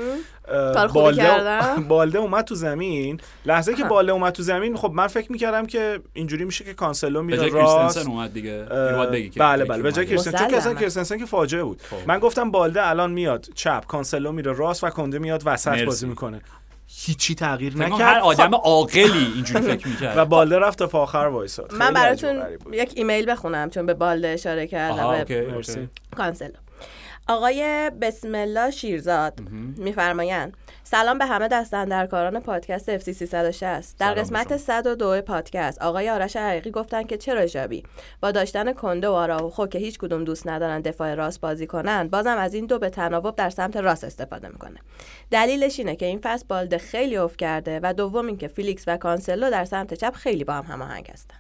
بالده بالده اومد تو زمین. لحظه که بالده اومد تو زمین خب من فکر می‌کردم که اینجوری میشه که کانسلو میره راست. اومد دیگه. بله بله. به جای کریستنسن چون که کریستنسن که فاجعه بود. خب. من گفتم بالده الان میاد. چپ. کانسلو میره راست و کنده میاد وسط بازی می‌کنه. هیچی تغییر نکرد. هر آدم. عاقلی اینجوری فکر می‌کرد. و بالده رفت تا آخر وایساد. من براتون یک ایمیل بخونم چون به بالده اشاره کردم. کانسلو. آقای بسم الله شیرزاد میفرمایند سلام به همه دست‌اندرکاران پادکست FC 360 در قسمت 102 پادکست آقای آرش حقیقی گفتن که چرا ژاوی؟ با داشتن کنده و آراوخو که هیچ کدوم دوست ندارن دفاع راست بازی کنن بازم از این دو به تناوب در سمت راست استفاده می‌کنه. دلیلش اینه که این فصل بالده خیلی افت کرده و دوم اینکه فیلیکس و کانسلو در سمت چپ خیلی با هم هماهنگ هستن.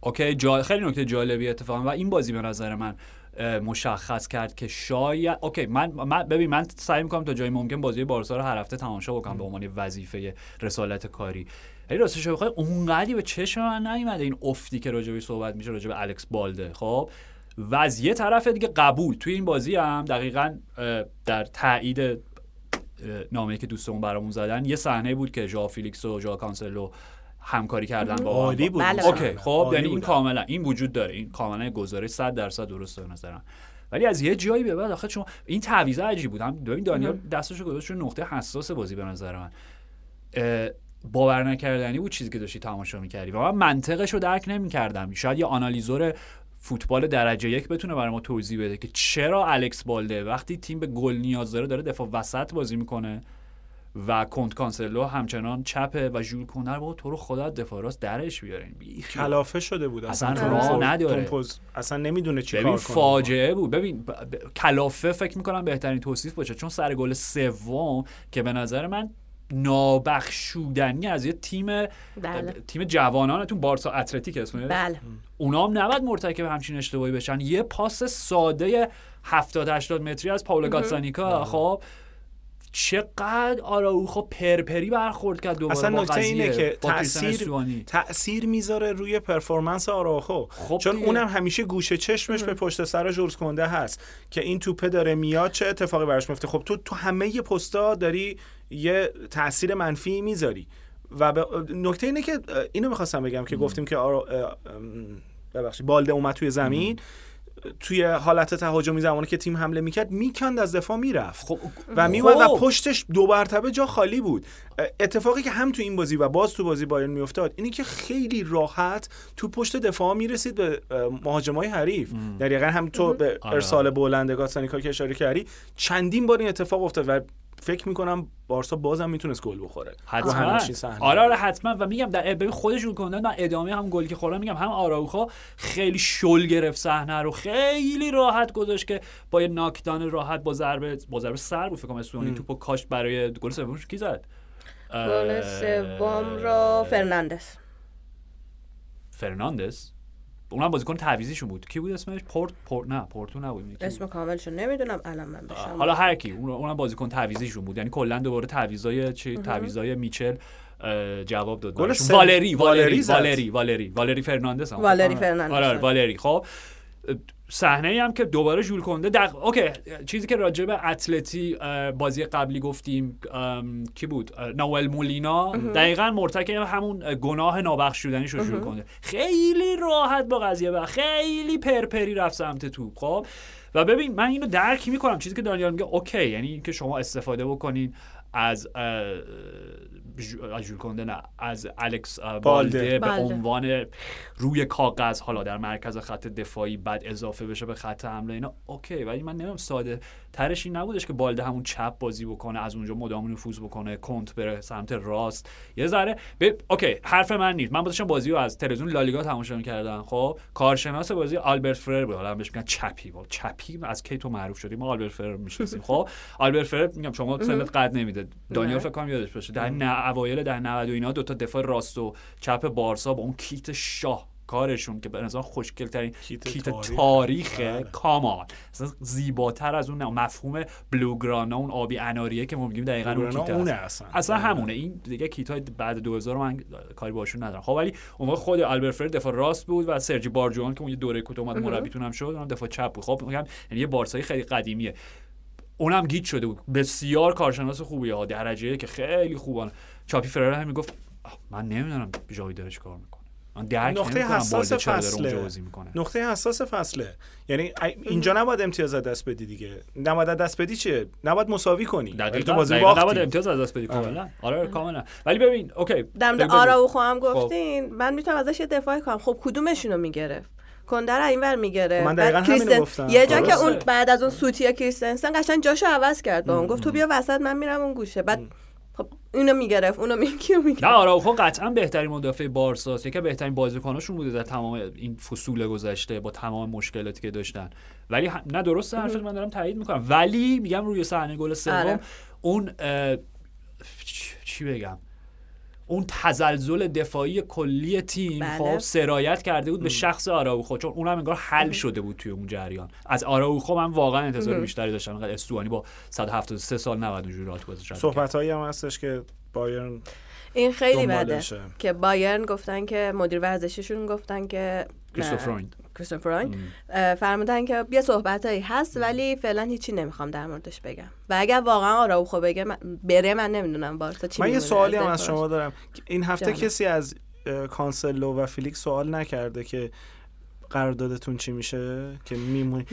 OK جا... خیلی نکته جالبی اتفاقا و این بازی به نظر من مشخص کرد که شاید OK من, من ببین من سعی می‌کنم تا جایی ممکن بازی بارسا رو هر هفته تماشا بکنم به عنوان وظیفه رسالت کاری. ولی راستش بخوای اونقدی به چشم من نیومده این افتی که راجبی صحبت میشه راجب الکس بالده. خب و از یه طرف دیگه قبول. توی این بازی هم دقیقا در تایید نامه که دوستمون برامون زدن یه صحنه بود که ژا فیلیکس و ژا کانسلو همکاری کردن با عالی بود. بله. OK خب یعنی این کاملا این وجود داره. این کاملا گزارش 100 درصد درسته به نظرم. ولی از یه جایی به بعد آخه شما این تعویض عجیب بود. هم ببین دانیال دستشو گذاشت رو نقطه حساس بازی به نظر من. باور نکردنی بود چیزی که داشتی تماشا می‌کردی. و من منطقش رو درک نمی‌کردم. شاید یه آنالیزور فوتبال درجه یک بتونه برای ما توضیح بده که چرا الکس بالده وقتی تیم به گل نیاز داره داره دفاع وسط بازی می‌کنه. و کنت کانسلو همچنان چپه و ژول کنر با تو رو خدا دفاع راست درش بیارین کلافه شده بود. اصلا راه نداره. اصلا نمی‌دونه چی کار کنه. فاجعه بود. ببین ب... ب... کلافه فکر می‌کنم بهترین توصیف باشه. چون سر گل سوم که به نظر من نابخشودنی از یه تیم بله. تیم جوانانتون بارسا اتلتیک اسمش بله. اونا هم نباید مرتکب همچین اشتباهی بشن. یه پاس ساده 70 80 متری از پاولو گاتسانیکا خب. چقدر آراوخو پرپری برخورد کرد دوباره اصلا نکته اینه که تاثیر تاثیر می‌ذاره روی پرفورمنس آراوخو. خب چون اونم همیشه گوشه چشمش به پشت سر جورز کنده هست که این توپه داره میاد چه اتفاقی براش میفته؟ خب تو تو همه پستا داری یه تاثیر منفی می‌ذاری. و نکته اینه که اینو می‌خواستم بگم که گفتیم که آرا... ببخشید بالده اومد توی زمین. توی حالت تهاجمی زمانی که تیم حمله می‌کرد می‌کند از دفاع می‌رفت خب و میومد خب. و پشتش دو مرتبه جا خالی بود اتفاقی که هم تو این بازی و باز تو بازی بایرن میافتاد اینی که خیلی راحت تو پشت دفاع می‌رسید به مهاجمای حریف دقیقا هم تو به. ارسال بلند گاتسانیکا که اشاره کردی چندین بار این اتفاق افتاد و فکر می‌کنم بارسا بازم می‌تونست گل بخوره. حتما. آره آره حتما. و میگم در ببین خودشون کندن من ادامه هم گلی که خوردن میگم هم آراوخا خیلی شل گرفت صحنه رو. خیلی راحت گذاشت که با یه ناکدان راحت با ضربه با ضربه سر بود فکر کنم استونی توپو کاشت برای گل سومش کی زد؟ گل سوم رو فرناندز. فرناندز؟ اونم بازیکن تعویضیشون بود. کی بود اسمش؟ پورت پورت نه پورتو نبود. اسم کاملشو نمی‌دونم الان من بشم حالا هر کی اونم بازیکن تعویضیشون بود. یعنی کلا دوباره تعویضای چی؟ تعویضای میچل جواب داد والری والری والری والری والری فرناندز والری فرناندز آره والری. خب صحنه ای هم که دوباره ژول کنده دق... OK چیزی که راجع به اتلتی بازی قبلی گفتیم کی بود؟ نوئل مولینا. دقیقا مرتکب همون گناه نابخشودنی شد ژول کنده. خیلی راحت با قضیه و خیلی پرپری رفت سمت توپ خب؟ و ببین من اینو درک می‌کنم. چیزی که دانیال میگه OK یعنی که شما استفاده بکنین. از ژول کنده نه از الکس بالده, به عنوان روی کاغذ حالا در مرکز خط دفاعی بعد اضافه بشه به خط حمله اینا. OK ولی من نمی‌دونم ساده ترش این نبودش که بالده همون چپ بازی بکنه از اونجا مدام نفوذ بکنه کنده بره سمت راست. یه ذره ب... OK حرف من نیست. من داشتم بازی رو از تلویزیون لالیگا تماشا می‌کردم خب کارشناس بازی آلبرت فرر بود. حالا بهش میگن چپی. بود چپی از کی تو معروف شدیم ما آلبرت فرر می‌شناسیم. خب آلبرت فرر میگم شما سنت قد نمیده. دانیال فکر کنم یادش باشه. در اوایل در 90 و اینا دو تا دفاع راست و چپ بارسا با اون کیت شاه کارشون که به نظر خوشگل ترین کیت, تاریخ بله. کامان. اصلا زیباتر از اون مفهوم بلوگرانا اون آبی اناریه که ما میگیم دقیقاً اون کیت اونه اصلا. اصلا بله. همونه. این دیگه کیت های بعد 2000 من کاری باشون ندارم خب ولی اون خود آلبرت دفاع راست بود و سرجی بارجوان که اون یه دوره کوتاه اومد مربیتون هم شد اونم دفاع چپ بود. خب میگم یعنی یه بارسایی خیلی قدیمیه. اونم گیت شده بود. بسیار کارشناس خوبیه. ها درجه که خیلی خوبان چاپی فرار هم می‌گفت من نمی‌دونم جایی داره چیکار می‌کنه. نقطه حساس فصله. نقطه حساس فصله. یعنی اینجا نباید امتیاز دست بدی دیگه. نباید دست بدی چیه؟ نباید مساوی کنی. دقیقاً. بازی نباید امتیاز دست بدی کاملا. آره, آره، کاملا. ولی ببین اوکی. در مورد آراوخو هم گفتین. من می‌تونم ازش دفاع کنم. خب کدومشون رو می‌گرفت؟ کندر اینور می‌گیره من دقیقاً همین گفتم. یه جا که اون بعد از اون سوتیا کریستنسن قشنگ جاشو عوض کرد با اون. گفت تو بیا وسط من میرم اون گوشه. بعد خب اینو می‌گرفت اونو میگی نه آراوخو قطعا بهترین مدافع بارساست یکی بهترین بازیکناشون بوده در تمام این فصول گذشته با تمام مشکلاتی که داشتن. ولی نه درست حرفت من دارم تایید می‌کنم. ولی میگم روی صحنه گل سوم آره. اون چی بگم؟ اون تزلزل دفاعی کلی تیم بله. خب سرایت کرده بود به شخص آراوخو چون اونم انگار حل شده بود توی اون جریان. از آراوخو من واقعا انتظار بیشتری داشتم. انقدر استوانی با 173 سال 90 اونجوری رات گذاشت صحبتایی هم هستش که بایرن این خیلی بده که بایرن گفتن که مدیر ورزشیشون گفتن که کریستوفر فرمودن که یه صحبتایی هست ولی فعلا هیچی نمی‌خوام در موردش بگم. و اگر واقعا آراوخو بگه بره من نمی‌دونم بارسا چی من یه سوالی هم از شما دارم. این هفته کسی از کانسلو و فیلیکس سوال نکرده که قراردادتون چی میشه؟ که میمونی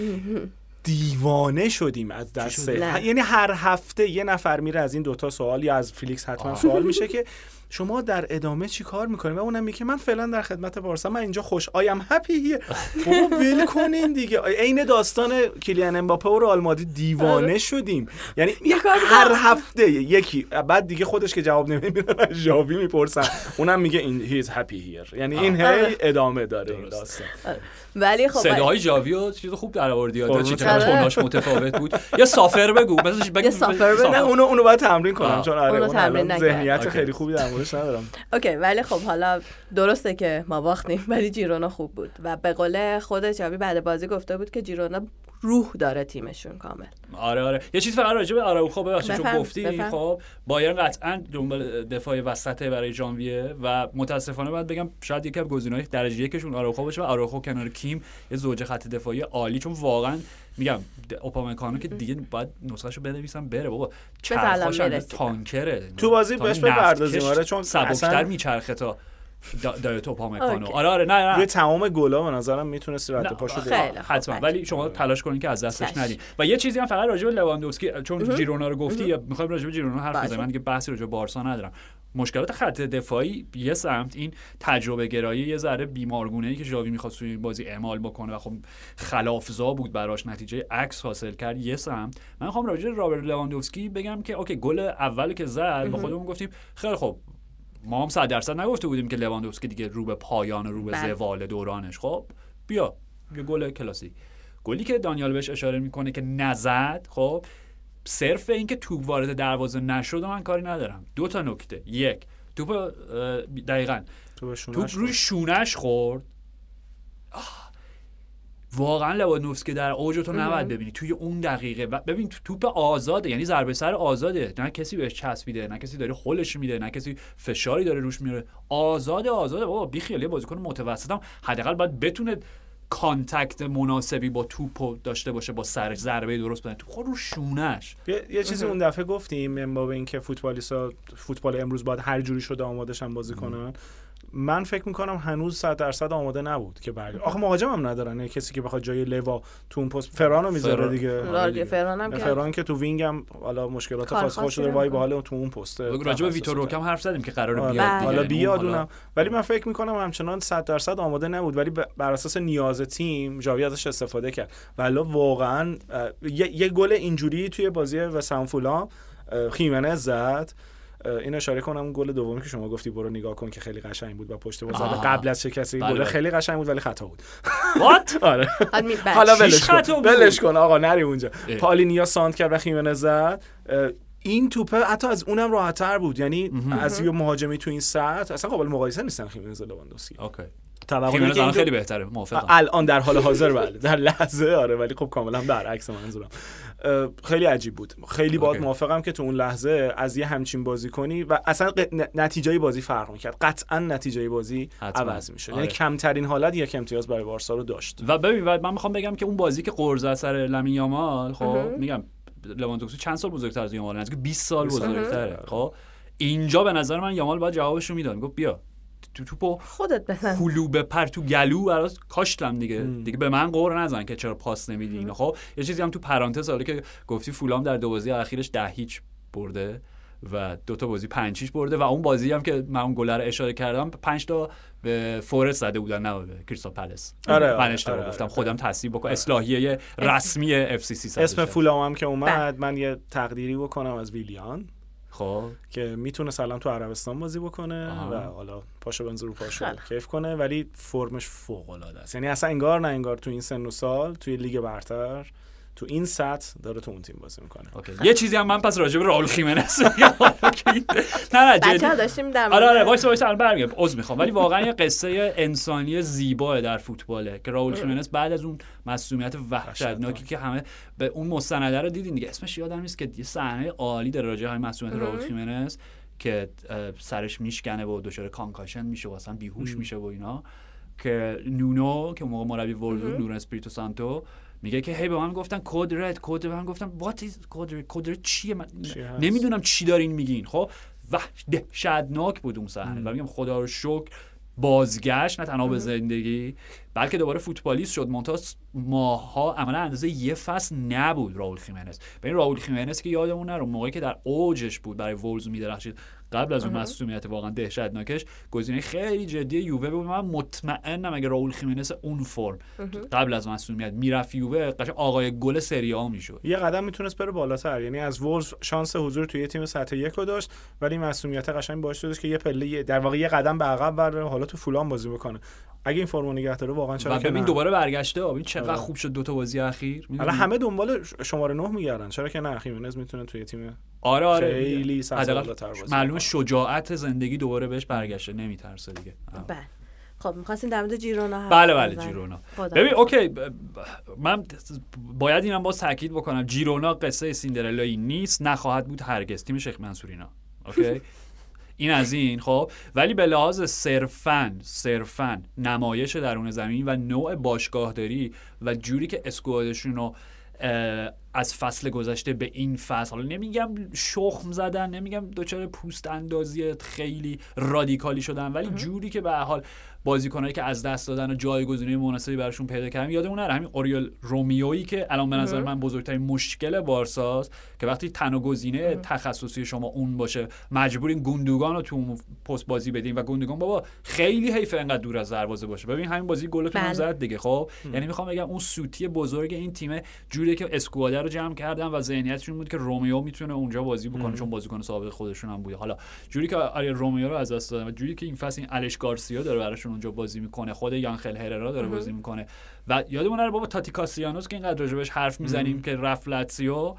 دیوانه شدیم از دست. یعنی هر هفته یه نفر میره از این دوتا سوال یا از فیلیکس حتما سوال میشه که شما در ادامه چی کار می‌کنیم و اونم میگه من فعلا در خدمت بارسا من اینجا خوش I'm happy بابا ول کنین دیگه. عین داستان کیلیان امباپه و رئال مادرید دیوانه آره. شدیم. یعنی هر هفته یکی. بعد دیگه خودش که جواب نمیده از ژاوی می‌پرسن. اونم میگه این he's happy here. یعنی این هی آره. ادامه داره این داستان. آره. ولی خب صداهای جاوی و چیز خوب در آوردی. چی توناش متفاوت بود. یا سافر بگو. مثلا بگو. سافر بگو. اونو اونو باید تمرین کنم چون آره ذهنیت خیلی خوبی در موردش ندارم. اوکی ولی خب حالا درسته که ما باختیم ولی جیرونا خوب بود. و به قول خود چابی بعد بازی گفته بود که جیرونا روح داره تیمشون کامل. آره آره. یه چیز فقط راجع به آراوخو ببخشید چون گفتی خب بایرن قطعا دنبال دفاع وسط برای ژانویه و متاسفانه باید بگم شاید یکی از گزینه‌های درجه یکشون آراوخو باشه و آراوخو کنار کیم یه زوج خط دفاعی عالی چون واقعا میگم اوپامکانو که دیگه باید نسخهشو بنویسم بره بابا. چرخاش تانکره. تو بازی بهش بپردازیم آره چون سبکتر میچرخه تا داره توپ می‌کنه. آره آره نه نه. روی تمام گلا به نظرم می‌تونست رد پاشو حتما. ولی شما تلاش کنید که از دستش ندید و یه چیزی هم فقط راجع به لواندوفسکی چون جیرونا رو گفتی می‌خوایم راجع به جیرونا حرف بزنیم من دیگه بحثی راجع به بارسا ندارم. مشکلات خط دفاعی یه سمت این تجربه گرایی یه ذره بیمارگونه ای که ژاوی می‌خواست توی این بازی اعمال بکنه و خب خلأزا بود براش نتیجه عکس حاصل کرد یه سمت. من می‌خوام راجع رابرت لواندوفسکی بگم که OK گل اول که زد با خودمون گفتیم خیلی خب ما هم صد درصد نگفته بودیم که لواندوفسکی دیگه رو به پایان رو به بله. زوال دورانش. خب بیا یه گل کلاسی. گلی که دانیال بهش اشاره می‌کنه که نزد خب صرف اینکه توپ وارد دروازه نشد من کاری ندارم. دو تا نکته. یک توپ دقیقا. توپ روی شونش خورد. واقعا لواندوفسکی در اوج تو نباید ببینی. توی اون دقیقه. و ببین توپ آزاده یعنی ضربه سر آزاده. نه کسی بهش چسبیده نه کسی داره هلش میده نه کسی فشاری داره روش میاره. آزاده آزاده. بابا بی خیالی بازیکن متوسطم. حداقل باید بتونه contact مناسبی با توپ داشته باشه با سرش ضربه درست بزنه. توپ خورد رو شونش یه, یه چیزی اون دفعه گفتیم من با اینکه فوتبالیستا فوتبال امروز باید هر جوری شده آمادهشن بازی کنن. من فکر می‌کنم هنوز 100 درصد آماده نبود که برگ آخه مهاجم هم ندارن. کسی که بخواد جای لوا تو اون پست فرانو می‌ذاره دیگه. آره فران هم فران که تو وینگ هم حالا مشکلات خاص خودش داره. وای بالا تو اون پست راجع به ویتور روکم حرف زدیم که قرار آره. بیاد حالا بیادونم ولی من فکر می‌کنم همچنان 100 درصد آماده نبود. ولی بر اساس نیاز تیم ژاوی ازش استفاده کرد. ولی واقعا یه گل اینجوری توی بازی و سانفولا خیمنز زد. این اشاره کنم گل دومی که شما گفتی برو نگاه کن که خیلی قشنگ بود و پشت باز قبل از شکست بله، گل بله. خیلی قشنگ بود ولی خطا بود. what آره. حالا ولش کن. ولش کن آقا نری اونجا. پالینیا سانتر کرد و خیمنز زد. این توپه حتی از اونم راحت‌تر بود. یعنی از یه مهاجمی تو این سطح اصلا قابل مقایسه نیستن خیمنز لواندوسکی. OK. توقع خیلی بهتره موافقم. الان در حال حاضر بله. در لحظه آره ولی خب کاملا برعکس منظورم. خیلی عجیب بود. خیلی باید موافقم که تو اون لحظه از یه همچین بازی کنی و اصلا نتیجه بازی فرق می‌کرد. قطعا نتیجه بازی عوض می‌شد. یعنی آره. کمترین حالت یک امتیاز برای بارسا رو داشت. و ببین من می‌خوام بگم که اون بازی که قرض اثر لامین یامال خب میگم لواندوفسکی چند سال بزرگتر از یامال نزدیک 20 سال بزرگتره. خب اینجا به نظر من یامال باید جوابش رو می‌داد. گفت بیا. تو توپو خودت بزن. کلو پر تو گلو برات کاشتم دیگه. ام. دیگه به من غر نزن که چرا پاس نمیدی خب یه چیزی هم تو پرانتز حالا که گفتی فولام در دو بازی اخیرش ده هیچ برده و دو تا بازی پنج برده و اون بازی هم که من اون گل رو اشاره کردم پنج تا به فورست زده بودن نه به کریستال پالاس آره من اشتباه آره گفتم. آره. خودم تصحیح بکنم اصلاحیه رسمی اف سی سی اسم فولام هم که اومد بله. من یه تقدیری بکنم از ویلیان. خب. که می‌تونه سلام تو عربستان بازی بکنه و حالا پاشو بنز رو پاشو کیف کنه ولی فرمش فوق العاده است. یعنی اصلا انگار نه انگار تو این سن و سال توی لیگ برتر تو این سطح داره تو اون تیم بازی می‌کنه. یه چیزی هم من پس راجع به راول خیمنس نه نه جدی. داشتیم در آره آره وایس وایس الان برمیگم عذر می‌خوام. ولی واقعا یه قصه انسانی زیبا در فوتباله که راول خیمنس بعد از اون مصدومیت وحشتناکی که همه به اون مستنده رو دیدین دیگه. اسمش یادم نیست که یه صحنه عالی در راجع های مصدومیت راول خیمنس که سرش میشکنه و دچار concussion میشه و اصلا بیهوش میشه و اینا. که نونو که موقع مربی ولدون نور اسپریتو سانتو میگه که هی به من گفتن code red code من گفتم what is code red code red چیه؟ من نمی‌دونم چی دارین میگین. خب؟ وحشتناک بود اون صحنه. و میگم خدا رو شکر بازگشت نه تنها به زندگی بلکه دوباره فوتبالیست شد. مونتاس ماها عملا اندازه یه فصل نبود راول خیمنس. به این راول خیمنس که یادمون نره موقعی که در اوجش بود برای وولز میدرخشید. قبل از اون مسئولیت واقعا دهشتناکش گزینه خیلی جدی یووه بود من مطمئنم اگه راول خیمنس اون فرم قبل از مسئولیت می‌رفت یووه قشنگ آقای گل سری آ می‌شد. یه قدم می‌تونست بره بالاتر یعنی از وولز شانس حضور توی تیم سطح یک رو داشت ولی مسئولیت قشنگ باعث شد که یه پله در واقع یه قدم به عقب بره حالا تو فولان بازی بکنه. اگه این فرمو نگه داره واقعا چرا ببین دوباره برگشته ببین چقدر آره. خوب شد دو تا بازی اخیر. حالا همه دنبال شماره 9 میگردن. چرا که نه؟ خیمنز می‌تونه توی تیم آره آره. خیلی معلومه شجاعت زندگی دوباره بهش برگشته نمیترسه دیگه. بله. خب می‌خواستین در مورد جیرونا بله بله جیرونا. ببین اوکی. من باید اینم باز تاکید بکنم. جیرونا قصه سیندرلایی نیست. نخواهد بود هرگز. تیم شیخ منصورینا اوکی؟ این از این خب؟ ولی به لحاظ صرفا صرفا نمایش درون زمین و نوع باشگاهداری و جوری که اسکوادشون رو از فصل گذشته به این فصل. حالا نمیگم شخم زدن نمیگم دچار پوست اندازی خیلی رادیکالی شدن ولی جوری که به حال بازیکنایی که از دست دادن و جایگزینی مناسبی براشون پیدا کردن یادمون نره همین اوریل رومیویی که الان به نظر من بزرگترین مشکل بارساست که وقتی تنها گزینه تخصصی شما اون باشه مجبورین گوندوگان رو تو پست بازی بدین و گوندوگان بابا خیلی حیف انقدر دور از دروازه باشه. ببین همین بازی گلتون بله. زد دیگه خب؟ یعنی می‌خوام بگم اون سوتی بزرگ این تیم جوری که اسکواده رو جمع کردن و ذهنیتشون بود که رومیو می‌تونه اونجا بازی بکنه چون بازیکن سابق خودشون هم بوده حالا جوری که آره رومیو رو از دست دادن و جوری که این فصل این الش گارسیا داره براشون اونجا بازی می‌کنه خود یانخل هررا داره بازی می‌کنه. و یادمون نره بابا تاتی کاستیانوس که اینقدر راجبش حرف می‌زنیم که رفت لاتسیو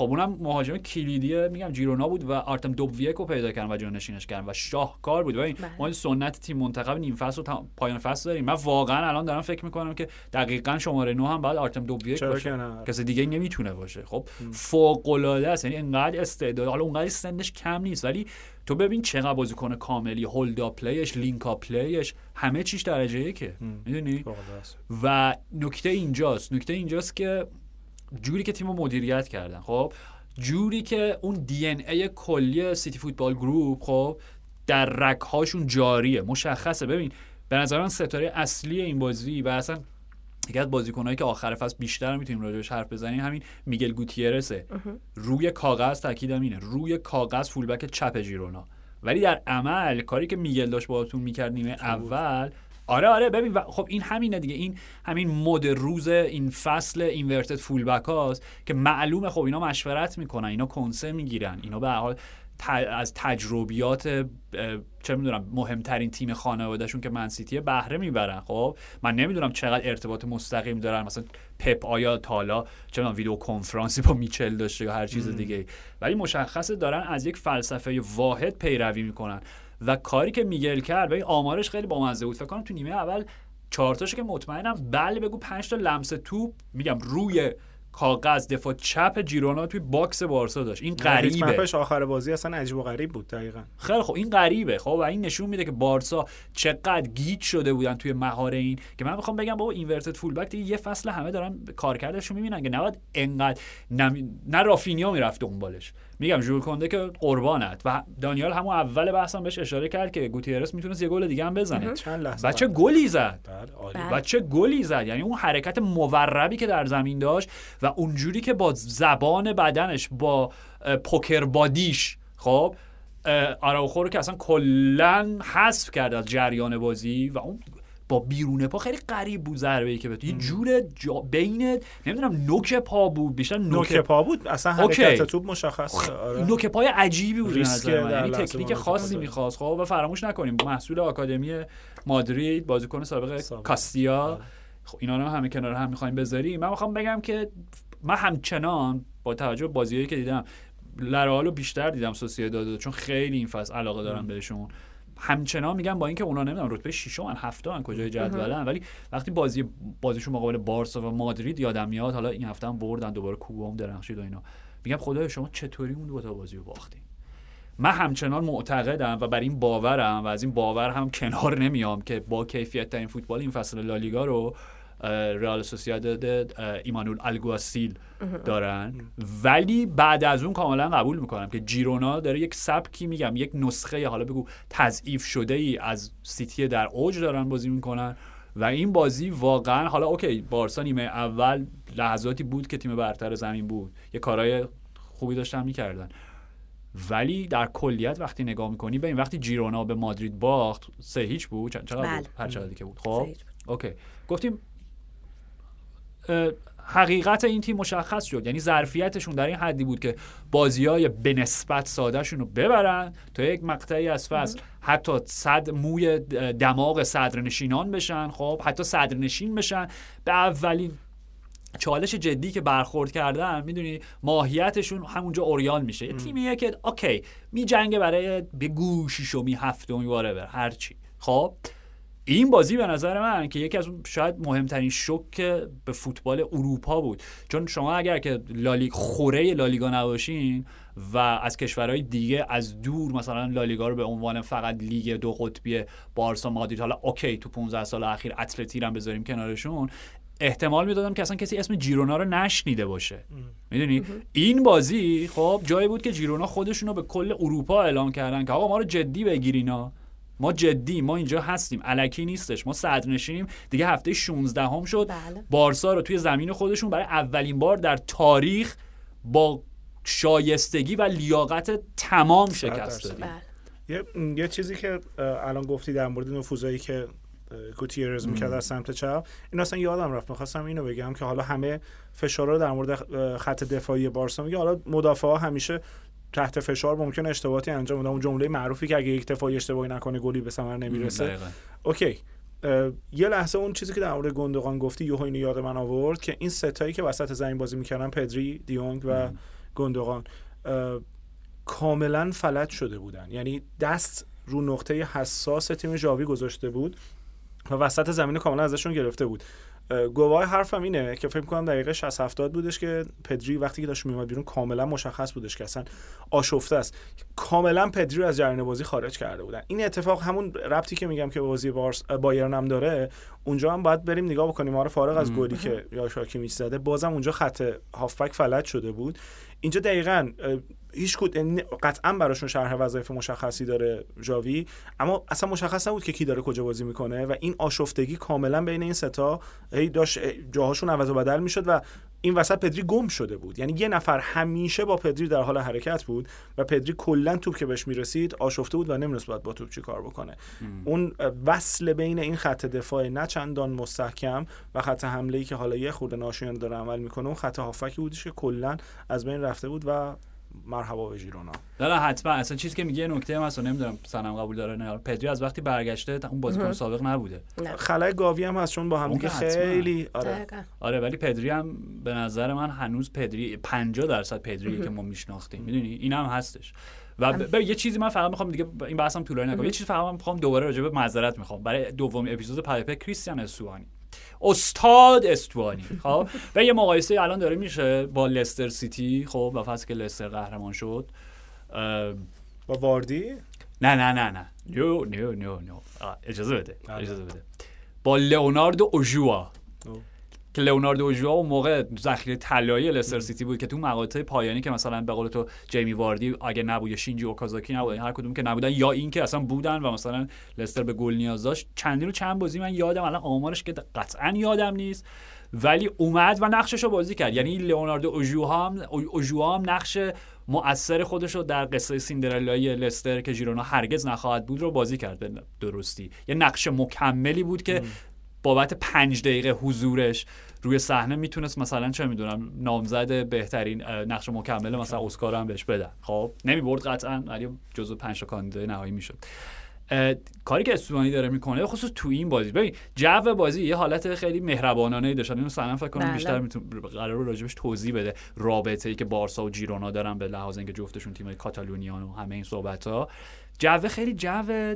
خب اونم مهاجم کلیدی میگم جیرونا بود و آرتم دوبویکو پیدا کردن و جانشینش کردن و شاهکار بود. و این بله. ما این سنت تیم منتخب نیم فصل و پایان فصل داریم. من واقعا الان دارم فکر می‌کنم که دقیقا شماره 9 هم بعد آرتم دوبویک باشه. کسی دیگه نمی‌تونه باشه. خب فوق العاده است. یعنی انقدر استعداد حالا اونقدر سنش کم نیست. ولی تو ببین چقدر بازیکن کاملی hold-up play ش link-up play ش همه چیش درجه که می‌دونی؟ و نکته اینجاست. نکته اینجاست که جوری که تیم رو مدیریت کردن. خب جوری که اون دی ان ای کلی سیتی فوتبال گروپ خب در رکهاشون جاریه مشخصه. ببین به نظر من ستاره اصلی این بازی و اصلا یکی از بازیکنایی که آخر فصل بیشتر می‌تونیم راجعش حرف بزنیم همین میگل گوتیرسه. روی کاغذ تاکیدم اینه. روی کاغذ فولبک چپ جیرونا ولی در عمل کاری که میگل داشت باهاتون می‌کرد نیمه اول آره آره ببین خب این همینه دیگه. این همین مد روز این فصل اینورتد فول بک هاست که معلومه خب اینا مشورت می‌کنن اینا کنسه می‌گیرن اینا به حال از تجربیات چه می‌دونم مهمترین تیم خانوادهشون که منسیتی بهره می‌برن. خب من نمی‌دونم چقدر ارتباط مستقیم دارن. مثلا پپ آیا تالا چه می‌دونم ویدیو کنفرانسی با میچل داشته یا هر چیز دیگه ولی مشخصه دارن از یک فلسفه واحد پیروی می‌کنن. و کاری که میگل کرد و این آمارش خیلی بامزه بود. فکر کنم تو نیمه اول چهارتاشو که مطمئنم بله بگو پنج تا لمس توپ میگم روی کاغذ دفاع چپ جیرونا توی box بارسا داشت. این غریبه. map ش آخر بازی اصلا عجیب و غریب بود دقیقا. خیلی خب این غریبه. خب و این نشون میده که بارسا چقدر گیج شده بودن توی مهاره این که من می‌خوام بگم بابا inverted fullback دیگه یه فصل همه دارن کارکردشون می‌بینن که نباید انقدر نمی... نه رافینیا می‌رفته بالش میگم ژول کنده که قربانت. و دانیال همون اول بحثم بهش اشاره کرد که گوتیرس می‌تونست یه گل دیگه هم بزنه. و چه گلی زد. بله، و چه گلی زد. یعنی اون حرکت موربی که در زمین داشت و اونجوری که با زبان بدنش با پوکر بادیش خب آراوخو رو که اصلا کلا حذف کرد از جریان بازی و اون با بیرون پا خیلی غریب بود ضربه ای که بهت یه جور جا بین نمی‌دونم نوک پا بود بیشتر نوک, پا بود. اصلا حرکت توپ مشخص آره. نوک پای عجیبی بود یعنی تکنیک خاصی می‌خواست. خب و فراموش نکنیم. محصول آکادمی مادرید بازیکن سابق کاستیا. آره. خب اینا رو همه کنار هم می‌خوایم بذاریم. من می‌خوام بگم که من همچنان با توجه به بازیایی که دیدم لرالو بیشتر دیدم داده چون خیلی این فصل علاقه دارم بهشون. همچنان میگم با اینکه اونا نمی‌دونم رتبه ششم ان هفته ان کجای جدولن. ولی وقتی بازی بازیشون مقابل بارسا و مادرید یادم میاد حالا این هفته هم بردن دوباره کوبا هم درخشید و اینا. میگم خدای شما چطوری اون دو تا بازی رو باختین؟ من همچنان معتقدم و بر این باورم و از این باور هم کنار نمیام که با کیفیت ترین فوتبال این فصل لالیگا رو رئال سوسیاداد ایمانول الگواسیل دارن. ولی بعد از اون کاملا قبول می‌کنم که جیرونا داره یک سبکی میگم یک نسخه حالا بگو تضعیف شده ای از سیتی در اوج دارن بازی می‌کنن و این بازی واقعا حالا OK بارسا نیمه اول لحظاتی بود که تیم برتر زمین بود. یه کارهای خوبی داشتن می‌کردن. ولی در کلیت وقتی نگاه می‌کنی به این وقتی جیرونا به مادرید باخت سه هیچ بود؟ چقدر بود؟ بله. هر که بود. خب؟ OK. گفتیم حقیقت این تیم مشخص شد. یعنی ظرفیتشون در این حدی بود که بازی های به نسبت سادهشون رو ببرن تا یک مقطعی از فصل حتی صد موی دماغ صدرنشینان بشن. خب حتی صدرنشین بشن. به اولین چالش جدی که برخورد کردن می‌دونی ماهیتشون همونجا اوریان میشه. یه تیمیه که اوکی می جنگه برای به گوشیشو می هفتمی بر هرچی. خب این بازی به نظر من که یکی از اون شاید مهمترین شوک به فوتبال اروپا بود. چون شما اگر که لالیگ خوره لالیگا نباشین و از کشورهای دیگه از دور مثلا لالیگا رو به عنوان فقط لیگ دو قطبی بارسا مادرید حالا اوکی تو 15 سال اخیر اتلتی هم بذاریم کنارشون احتمال می‌دادم که اصلا کسی اسم جیرونا رو نشنیده باشه. می‌دونی؟ این بازی خب جایی بود که جیرونا خودشون رو به کل اروپا اعلام کردن که آقا ما رو جدی بگیرینا ما جدی ما اینجا هستیم. علکی نیستش. ما صدرنشینیم. دیگه هفته 16 هم شد. بله. بارسا رو توی زمین خودشون برای اولین بار در تاریخ با شایستگی و لیاقت تمام شکست دادیم. بله. یه،, یه چیزی که الان گفتی در مورد نفوذایی که گوتیرز می‌کرد از سمت چپ. این اصلا یادم رفت. می‌خواستم اینو بگم که حالا همه فشار رو در مورد خط دفاعی بارسا میگه. حالا مدافع ها همیشه تحت فشار ممکن اشتباهاتی انجام بده اون جمله معروفی که اگه یک دفاعی اشتباهی نکنه گلی به ثمر نمی‌رسه. اوکی. یه لحظه اون چیزی که در مورد گندگان گفتی یهو اینو یاد من آورد که این ستایی که وسط زمین بازی می‌کردن پدری دیونگ و گندگان کاملا فلج شده بودن. یعنی دست رو نقطه حساس تیم جاوی گذاشته بود و وسط زمین کاملا ازشون گرفته بود. گواه حرفم اینه که فکر کنم دقیقه 60 70 بودش که پدری وقتی که داشت میومد بیرون کاملا مشخص بودش که اصلا آشفته است. کاملا پدری رو از جریان بازی خارج کرده بودن. این اتفاق همون ربطی که میگم که بازی بارس بایرن هم داره. اونجا هم باید بریم نگاه بکنیم. آره فارغ از گلی که یا شاکی می‌زده بازم اونجا خط هافبک فلج شده بود. اینجا دقیقا هیچ کود قطعا براشون شرح وظایف مشخصی داره جاوی اما اصلا مشخص نبود که کی داره کجا بازی می‌کنه و این آشفتگی کاملا بین این ستا هی داشت جاهاشون عوض و بدل می‌شد و این وسط پدری گم شده بود. یعنی یه نفر همیشه با پدری در حال حرکت بود و پدری کلا توپ که بهش می‌رسید آشفته بود و نمی‌دونست باید با توپ چی کار بکنه. اون وصل بین این خط دفاع نه چندان مستحکم و خط حمله ای که حالا یه خورده ناشیانه داره عمل می‌کنه اون خط هافکی بودش که کلا از بین رفته بود و مرحبا به ژیرونا نه حتما. اصلا چیزی که میگه نکته هم اصلا نمی‌دونم سنم قبول داره نه. پدری از وقتی برگشته اون بازیکن سابق نبوده. خلای گاوی هم هست چون با هم خیلی آره. آره ولی پدری هم به نظر من هنوز پدری 50 درصد پدری که ما میشناختیم. می‌دونی؟ این هم هستش. و ب... یه چیزی من فقط می‌خوام دیگه این بحثم طولانی نکنم یه چیزی فقط من می‌خوام دوباره راجع به معذرت می‌خوام. برای دوم اپیزود پایپ کریستیان اسوانی استاد استوانی. خب؟ و یه مقایسه الان داره میشه با لستر سیتی خب؟ و فصل که لستر قهرمان شد. با واردی؟ نه نه نه نه. نو نو نو نو. اجازه بده اجازه بده. با لئوناردو اوژوا. که لئوناردو اوژوا اون موقع ذخیره طلایی لستر سیتی بود که تو مقاطع پایانی که مثلا به قول تو جیمی واردی اگه نبود شینجی اوکازاکی نبود هر کدوم که نبودن یا این که اصلا بودن و مثلا لستر به گل نیاز داشت چندین و چند بازی من یادم الان آمارش که قطعا یادم نیست ولی اومد و نقشش رو بازی کرد. یعنی لئوناردو اوژوا هم اوژوا هم نقش مؤثر خودش رو در قصه سیندرلای لستر که ژیرونا هرگز نخواهد بود رو بازی کرد. درستی. یه نقش مکملی بود که بابت پنج دقیقه حضورش روی صحنه می‌تونست مثلا چه می‌دونم نامزد بهترین نقش مکمل مثلا اسکار هم بهش بدن خب نمی‌برد قطعا ولی جزو پنج تا کاندیدای نهایی می‌شد. کاری که استوانی داره می‌کنه خصوص تو این بازی. ببین جو بازی یه حالت خیلی مهربانانه داشتن اینو سنن فکر کنم بله. بیشتر می‌تونه قرار راجبش توضیح بده. رابطه ای که بارسا و جیرونا دارن به لحاظ اینکه جفتشون تیم کاتالونیان و همه این صحبت ها جو خیلی جو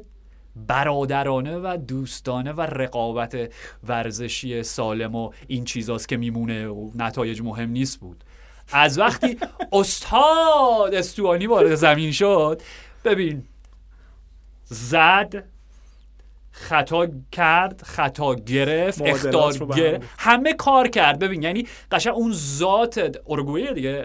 برادرانه و دوستانه و رقابت ورزشی سالم و این چیزاست که میمونه و نتایج مهم نیست بود. از وقتی استاد استوانی وارد زمین شد ببین زد خطا کرد خطا گرفت اختار گرفت. همه کار کرد. ببین یعنی قشنگ اون ذات اورگوئه دیگه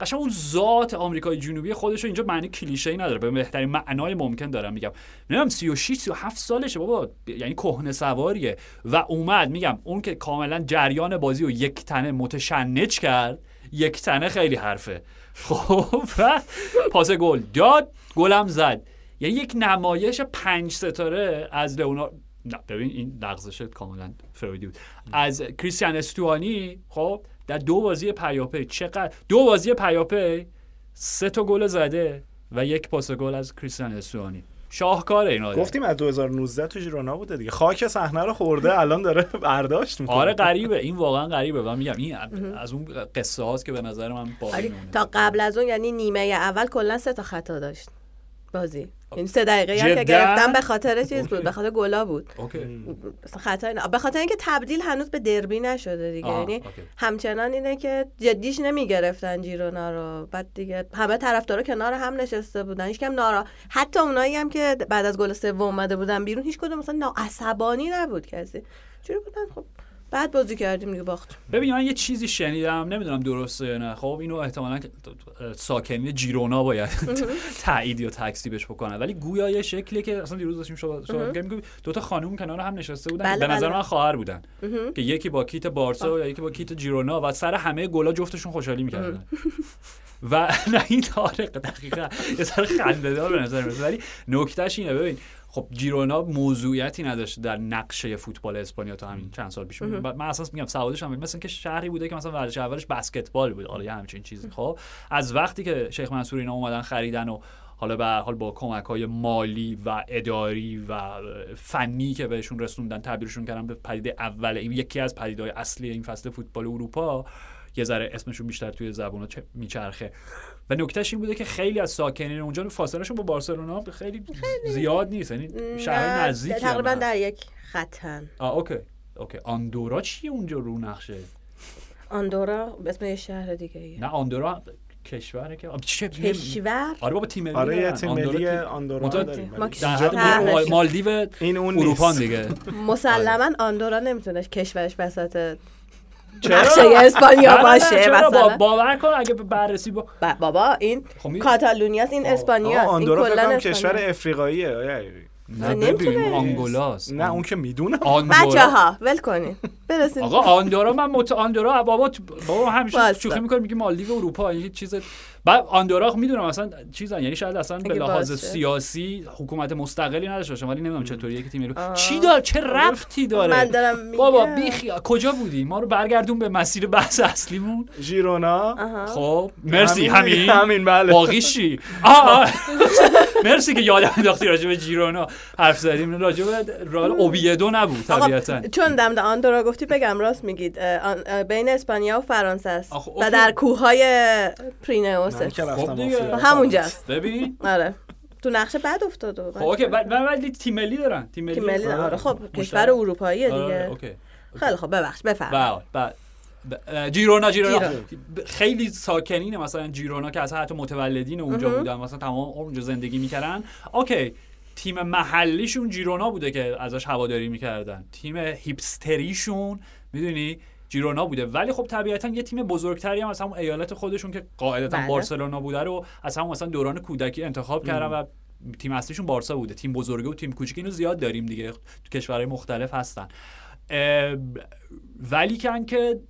قشنگ اون ذات آمریکای جنوبی خودش اینجا معنی کلیشه ای نداره. به بهترین معنای ممکن دارم میگم. نمی‌دونم 36 37 سالشه بابا. یعنی کهنه سواریه. و اومد میگم اون که کاملا جریان بازی رو یک تنه متشنج کرد یک تنه خیلی حرفه. خب پاس گل داد گلم زد. یعنی یک نمایش پنج ستاره از لئوناردو نه ببین این لغزش کاملا فرویدی بود. از کریستیان استوانی خب در دو بازی پیاپی. چقدر؟ دو بازی پیاپی سه تا گل زده و یک پاس گل از کریستیان استوانی. شاهکار این گفتیم از 2019 تو ژیرونا بوده دیگه. خاک صحنه رو خورده الان داره برداشت می‌کنه. آره غریبه. این واقعا غریبه. و میگم این از اون قصه هاست که به نظر من باقی تا قبل از اون یعنی نیمه اول کلا سه تا خطا داشت. بازی. این سه دقیقه هم که گرفتم به خاطر چیز بود به خاطر گلا بود. خطا به خاطر اینکه تبدیل هنوز به دربی نشده دیگه. یعنی همچنان اینه که جدیش نمی‌گرفتن جیرونا رو. بعد دیگه همه طرفدارا کنار هم نشسته بودن. هیچ کم نارا حتی اونایی هم که بعد از گل سوم اومده بودن بیرون هیچ کدوم مثلا عصبانی نبود کسی. چوری بودن؟ خب بعد بازی کردیم دیگه باخت ببین من یه چیزی شنیدم نمی‌دونم درسته یا نه. خب اینو احتمالا ساکنین جیرونا باید تایید یا تکذیبش بکنن. ولی گویا یه شکلی که اصلا دیروز داشتیم شما دو تا خانم کنار هم نشسته بودن بله به نظر بله. من خواهر بودن. که یکی با کیت بارسا و یکی با کیت جیرونا و سر همه گلا جفتشون خوشحالی می‌کردن. و نه این تاریخ دقیقا یه سر خنده دار به نظر ولی نکتهش اینه. ببین خب جیرونا موضوعیتی نداشته در نقشه فوتبال اسپانیا تا همین چند سال پیش. من اساس میگم سوادش هم مثلا که شهری بوده که مثلا ورزش اولش بسکتبال بود. حالا همچین چیزی. خب از وقتی که شیخ منصور اینا اومدن خریدن و حالا به حال با کمک های مالی و اداری و فنی که بهشون رسوندن تبدیلشون کردن به پدیده اول این یکی از پدیدهای اصلی این فصل فوتبال اروپا یه ذره اسمشون بیشتر توی زبونا میچرخه. و نکتهش این بوده که خیلی از ساکنین اونجا فاصلهشون با بارسلونا خیلی زیاد نیست. یعنی شهر نزدیک تقریبا در یک خطن. آه OK. OK. آندورا چیه اونجا رو نقشه؟ آندورا اسم یه شهر دیگه ایه. نه آندورا کشوره که چه کشور؟ آره بابا تیم ملی آره یه تیم ملی آندورا مالدیو این اون اروپا دیگه. مسلما آندورا نمی‌تونه کشورش وسط نقشه اسپانیا باشه مثلا. باور کن اگه بررسی با بابا این خب کاتالونیا این اسپانیا این کلا کشور افریقاییه نه ببین. آنگولاست. نه اون که می‌دونه. بچه ها ول کنین. برسیم آقا آندورا من مت آندورا بابا بابا همیشه شوخی می‌کنه میگه مالدیو اروپا این چیز بعد آندورا می‌دونم اصلا چیزن یعنی شاید اصلا به لحاظ سیاسی حکومت مستقلی نداشته باشه ولی نمی‌دونم چطوریه که تیم چی داره؟ چه رفتی داره؟ من دارم بابا بیخی کجا بودی ما رو برگردون به مسیر بحث اصلیمون. ژیرونا. خب مرسی همین. همین بله. باقی چی؟ مرسی که یادم انداختی راجع به جیرونا حرف زدیم. راجع به رئال اوویدو نبود طبیعتا. چون دم آندورا گفتی بگم راست میگید. بین اسپانیا و فرانسه است. و در کوههای پرینئوس. خب همونجاست. ببین. آره. تو نقشه بعد افتاد خب OK. من ولی تیم ملی دارن. تیم ملی آره خب کشور اروپایی دیگه. آره، OK. خیلی خب ببخش بفرمایید. بعد جیرونا جیرونا. خیلی ساکنینه. مثلا جیرونا که از حتی متولدین اونجا بودن. مثلا تمام اونجا زندگی می‌کردن. اوکی. تیم محلیشون جیرونا بوده که ازش هواداری می‌کردن. تیم هیپستریشون می‌دونی؟ جیرونا بوده. ولی خب طبیعتا یه تیم بزرگتری هم از همون ایالت خودشون که قاعدتا بله. بارسلونا بوده رو از همون مثلا دوران کودکی انتخاب کردن و تیم اصلیشون بارسا بوده. تیم بزرگه و تیم کوچیک اینو زیاد داریم دیگه. تو کشورهای مختلف هستن. ولی که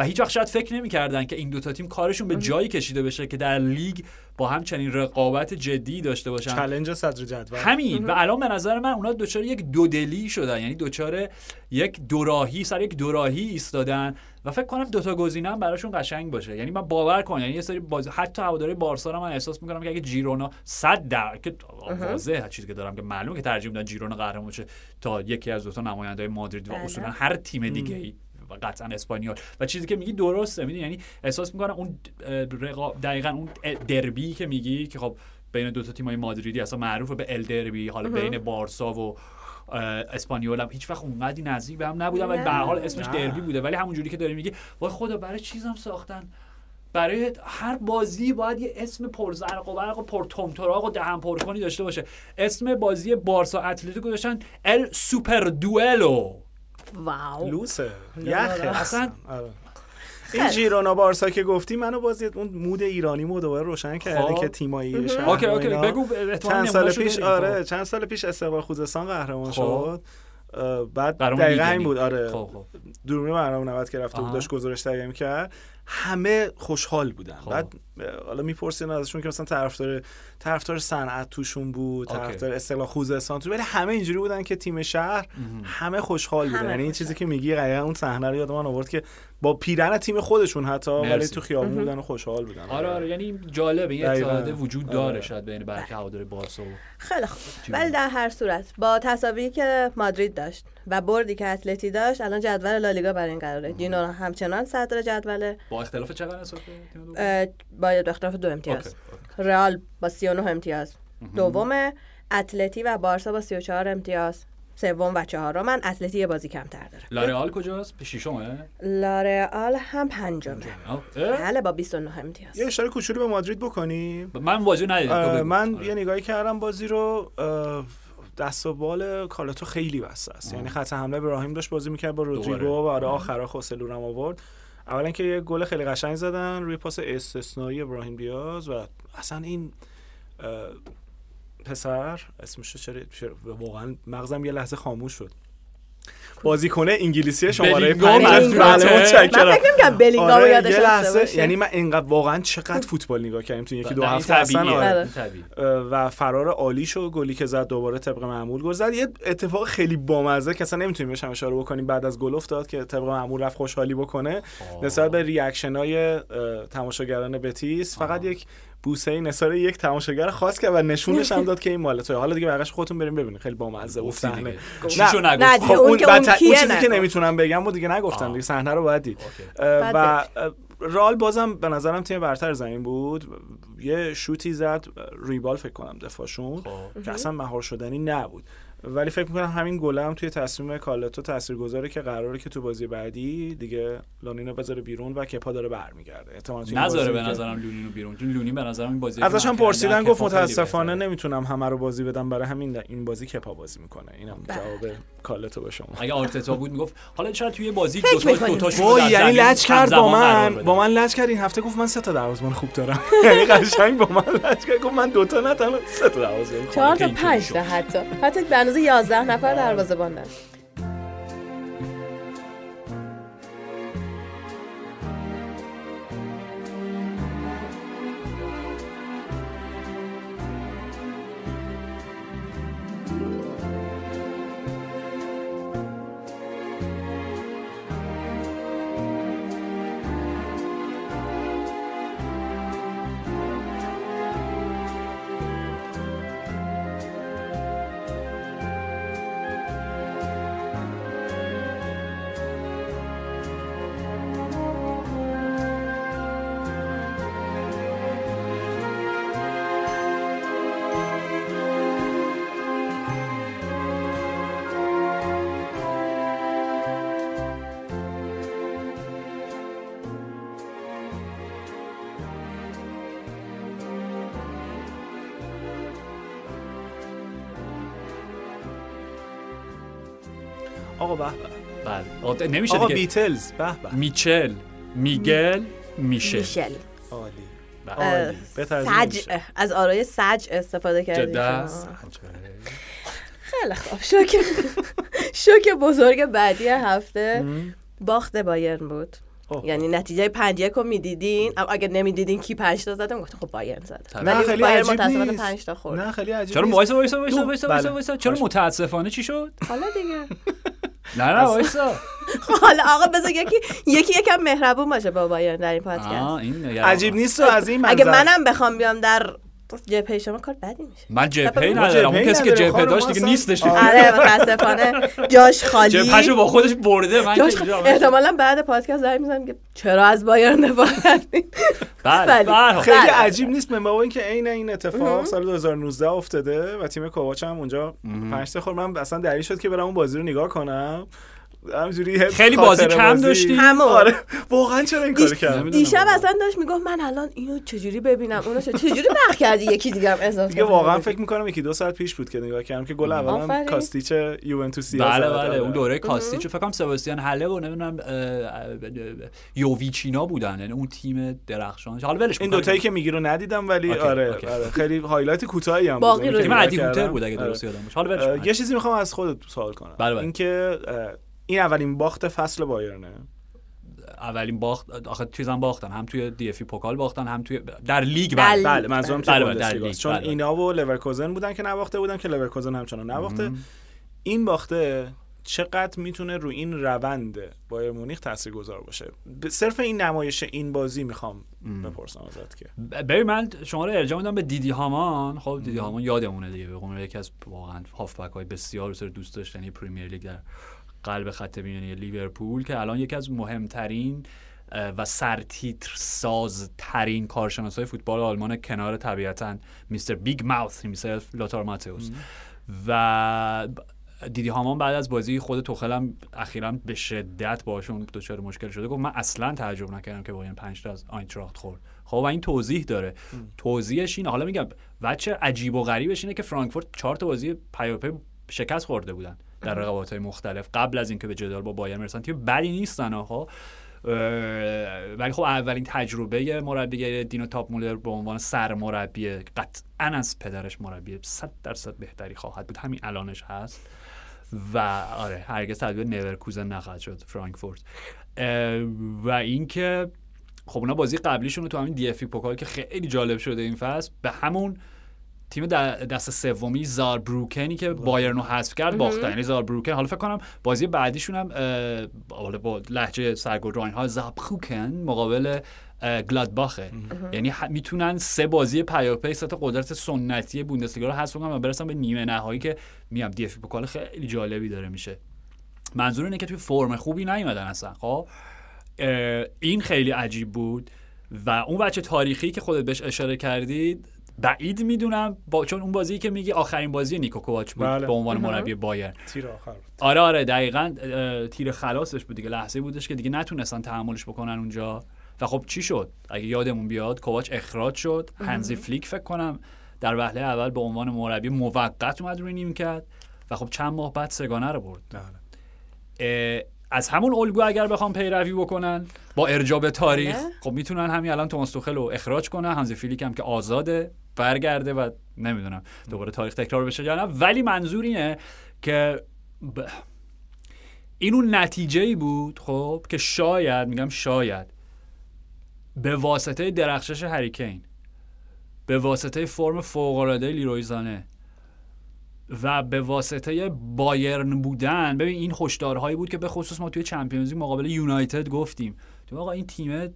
و هیچ وقت شاید فکر نمی‌کردن که این دوتا تیم کارشون به جایی کشیده بشه که در لیگ با هم چنین رقابت جدی داشته باشن. چالش صدر جدول. همین. و الان به نظر من اونا دوچار یک دودلی شدن. یعنی دوچار یک دوراهی سر یک دوراهی ایستادن. و فکر کنم دوتا گزینه هم براشون قشنگ باشه. یعنی من باور کنم. یعنی یه سری باز... حتی هواداری بارسا رو من احساس می‌کنم که اگه جیرونا 100 در که واضحه چیزی که دارم که معلومه که ترجیح میدن جیرونا قهرمان بشه تا یکی از دو تا نماینده مادرید و بله. اصولا هر تیم دیگه ای و قطعا اسپانیول. و چیزی که میگی درسته می‌دونی؟ یعنی احساس می‌کنم اون دقیقا اون دربی که میگی که خب بین دو تا تیمای مادریدی اصلا معروفه به ال دربی حالا بین بارسا و اسپانیول هم هیچ وقت اونقدی نزدیک به هم نبودن ولی به حال اسمش دربی بوده. ولی همونجوری که داری میگی وای خدا برای چیزم ساختن؟ برای هر بازی باید یه اسم پرزرق و برق و پرتمتراق و دهن پرکنی داشته باشه. اسم بازی بارسا اتلتیکو داشتن El Súper Duelo. wow لوسه. یخه. اصلا آره. این جیرونا بارسا که گفتی منو بازی اون mood ایرانی mood دوباره روشن کرده خب. که تیمایی OK OK بگو چند سال پیش آره. چند سال پیش استقلال خوزستان قهرمان خب. شد. بعد دقیقا این بود آره. دورمی برنامه 90 که رفته بود داشت گزارش تهیه کرد همه خوشحال بودن. خب. بعد حالا می‌پرسین ازشون که مثلا طرفدار طرفدار صنعت توشون بود طرفدار اصطلاح خوزستان تو ولی همه اینجوری بودن که تیم شهر همه خوشحال بودن. یعنی این چیزی که میگی دقیقا اون صحنه رو یادم آورد که با پیرن تیم خودشون حتی ولی تو خیابون بودن و خوشحال بودن. آره آره یعنی جالبه این اتحاد وجود داره آره. شاید بین برکه هواداری بارسا خیلی خوب. ولی در هر صورت با تصاویری که مادرید داشت. و بردی که اتلتی داشت الان جدول لالیگا برای این قراره. جینو همچنان صدر جدوله. با اختلاف چقدر با اختلاف دو امتیاز. رئال با 39 امتیاز. دومه اتلتی و بارسا با 34 امتیاز. سوم و چهارم من اتلتی یه بازی کمتر داره لارئال کجاست؟ ششمه؟ لارئال هم پنجمه. بله با 29 امتیاز. یه اشاره کوچولو به مادرید بکنی من بازی ندیدم من یه نگاهی کردم بازی رو دست و بال کالاتو خیلی بسته است. یعنی خط حمله ابراهیم داشت بازی می‌کرد با رودریگو و آره آخرا خوسلو هم آورد. اولا که یه گل خیلی قشنگ زدن روی پاس استثنایی ابراهیم دیاز و اصلا این پسر اسمش چرا واقعا مغزم یه لحظه خاموش شد. بازیکن انگلیسی شماره 5 بله متشکرم. من فکر بلینگام آره یادش یعنی من اینقدر واقعا چقدر فوتبال نگاه کردیم تو یکی دو هفته اصلا آره. و فرار عالی شو گلی که زد دوباره طبق معمول گل زد. یه اتفاق خیلی بامزه که اصلا نمی‌تونیم بهش اشاره بکنیم بعد از گل افتاد که طبق معمول رفت خوشحالی بکنه. نسبت به reaction های تماشاگران بتیس فقط یک بوسه نثار یک تماشاگر خاص کرد و نشونش هم داد که این مال توی حالا دیگه بقیش خودتون بریم ببینید. خیلی بامزه بود صحنه. نه. نه خب اون چیزی که نمی‌تونم بگم و دیگه نگفتم. دیگه صحنه رو باید دید. و رئال بازم به نظرم تیم برتر زمین بود. یه شوتی زد. ریبال فکر کنم دفاعشون. خب. که اصلا مهار شدنی نبود. ولی فکر می‌کنم همین گله هم توی تصمیم کارلتو تاثیرگذاره که قراره که تو بازی بعدی دیگه لونینو بذاره بیرون و کپا داره برمیگرده. احتمالاً نذاره به نظرم لونینو بیرون. چون لونی به نظرم این بازی ازش هم پرسیدن گفت متاسفانه نمی‌تونم همه رو بازی بدم برای همین این بازی کپا بازی می‌کنه. اینم بله. جواب کالتو به شما. اگه آرتتا بود می‌گفت حالا چرا توی بازی دو تا دو تا یعنی لچ کرد با من. با من لچ کرد. این هفته گفت من سه تا دروازه‌بان خوب دارم. یعنی قشنگ با من لچ کرد. گفت من دو تا نه تنها سه تا دروازه‌بان 4 تا 5 تا حتی. حتی اندازه 11 نفر دروازه‌بان داشت آقا به بله. نمیشه آقا بیتلز. به به. میچل میگل میشل میشل. عالی. اه، عالی سج از آرای سج استفاده شما. خیلی خوب. شوک شوک بزرگ بعدی هفته باخت بایرن بود. اوه. یعنی نتیجه پنج یک رو می‌دیدین. اما اگر نمی‌دیدین کی پنج تا زده گفت خب بایرن زده. نه ولی خیلی بایرن متاسفانه نیست. پنج تا خورد. نه خیلی عجیب چرا دو. وایسا بله. وایسا وایسا چرا متاسفانه چی شد؟ حالا دیگه. نه نه وایسا حالا آقا بذار یکی یکی یکم مهربون باشه با بایرن در این پادکست این. عجیب نیست و از این اگه منظر منم بخوام بیام در جبهه شما کار بدی میشه. من جبهه ندارم. اون کسی که. جبهه داشت دیگه نیستش آره. آره متاسفانه. جاش خالی. جبههشو با خودش برده. من جاش احتمالا بعد پادکست زنگ می‌زنم که چرا از بایرن دفاع کردین؟ بله بله. خیلی بله. عجیب نیست من با اینکه عین این اتفاق سال 2019 افتاده و تیم کوواچ هم اونجا پنج تا خورد من اصلا دلیل شد که برم اون بازی رو نگاه کنم. همینجوری خیلی بازی کم. داشتی؟ همون. آره واقعا چرا این کارو کردم نمی‌دونم دیشب. اصلا داشت می‌گفت من الان اینو چجوری ببینم اونو چجوری نقد کردی یکی دیگه هم اضافه دیگه؟ واقعا فکر می‌کنم یکی دو ساعت پیش بود که نگاه کردم که گل اولم. کاستیچ یوونتوسی بله بله اون دوره کاستیچ فکر کنم سباستیان هله و نمی‌دونم یوویچ اینا بودن یعنی اون تیم درخشان حالا ولش. این دوتایی که میگی رو ندیدم ولی آره. آره خیلی highlight کوتاهی هم بود. باقی اونی رو که تیم کردم. بود اگه آره. درست یادم باشه حالا. یه چیزی می‌خوام از خودت سوال کنم بله، بله. اینکه این اولین باخت فصل بایرنه. اولین باخت آخه چیزام باختن هم توی دی اف پوکال باختن هم توی در لیگ بله لیگ. بله منظورم بله، بله، در لیگ، چون بله. اینا و لورکوزن بودن که نباخته بودن که لورکوزن همچنان نباخته. این باخته چقدر می‌تونه رو این روند بایر مونیخ تاثیرگذار باشه؟ ب- صرف این نمایش این بازی می‌خوام بپرسم ازت که. ببین من شما رو ارجاع میدم به دیدی هامان. خب دیدی هامان یادمونه دیگه به عنوان یکی از واقعا هافبک های بسیار بسیار دوست داشتنی پریمیر لیگ در قلب خط میانی لیورپول که الان یکی از مهمترین و سرتیتر سازترین کارشناس های فوتبال آلمان کنار طبیعتا Mister Big Mouth himself لوتار ماتئوس. و دیدی هامان بعد از بازی خود توخل هم اخیرا به شدت باشون دچار مشکل شده. گفت من اصلا تعجب نکردم که با این 5 تا از آینتراخت خورد. خب و این توضیح داره. توضیحش اینه حالا میگم وچه عجیب و غریبش اینه که فرانکفورت چهار تا بازی پیاپی شکست خورده بودن در رقابت های مختلف قبل از اینکه به جدال با بایر برسن. تیم بدی نیستن ها ولی خب اولین تجربه مربیگری دینو تاپ مولر به عنوان سرمربی قطعا از پدرش مربی 100 درصد بهتری خواهد بود. همین الانش هست. و آره هرگز به نورکوزن نخواهد شد فرانکفورت. و اینکه خب اونا بازی قبلیشون رو تو همین دی اف پوکال که خیلی جالب شده این فصل به همون تیم دست سومی زاربروکنی که بایرن رو حذف کرد باختن یعنی زاربروکن. حالا فکر کنم بازی بعدیشون هم حالا با لهجه سرگرد ها زاربروکن مقابل گلادباخه. یعنی می‌تونن سه بازی پیاپی تا قدرت سنتی بوندسلیگا رو حذف کنن و برسن به نیمه نهایی که میام دی اف پوکال خیلی جالبی داره میشه. منظور اینه که توی فرم خوبی نیومدن اصلا خب؟ این خیلی عجیب بود و اون باخت تاریخی که خودت بهش اشاره کردی بعید می‌دونم با چون اون بازی که میگی آخرین بازی نیکو کوواچ بود بله. به عنوان مربی بایر تیر آخر بود. آره آره دقیقا تیر خلاصش بود دیگه لحظه بودش که دیگه نتونستن تحملش بکنن اونجا. و خب چی شد؟ اگه یادمون بیاد کوواچ اخراج شد. هانسی فلیک فکر کنم در وهله اول به عنوان مربی موقت اومد روی نیم کرد. و خب چند ماه بعد سگانه رو برد. بله. از همون الگو اگر بخوام پیروی بکنن با ارجاع به تاریخ بله. خب می‌تونن همین الان توماس توخل رو اخراج کنن. هانزی فیلیک هم که آزاده. برگرده و نمی‌دونم دوباره تاریخ تکرار بشه یا نه. ولی منظور اینه که ب... این نتیجه ای بود خب که شاید میگم شاید به واسطه درخشش هری کین به واسطه فرم فوق‌العاده لیروی زانه و به واسطه بایرن بودن. ببین این هشدارهایی بود که به خصوص ما توی چمپیونز مقابل یونایتد گفتیم. تو آقا این تیم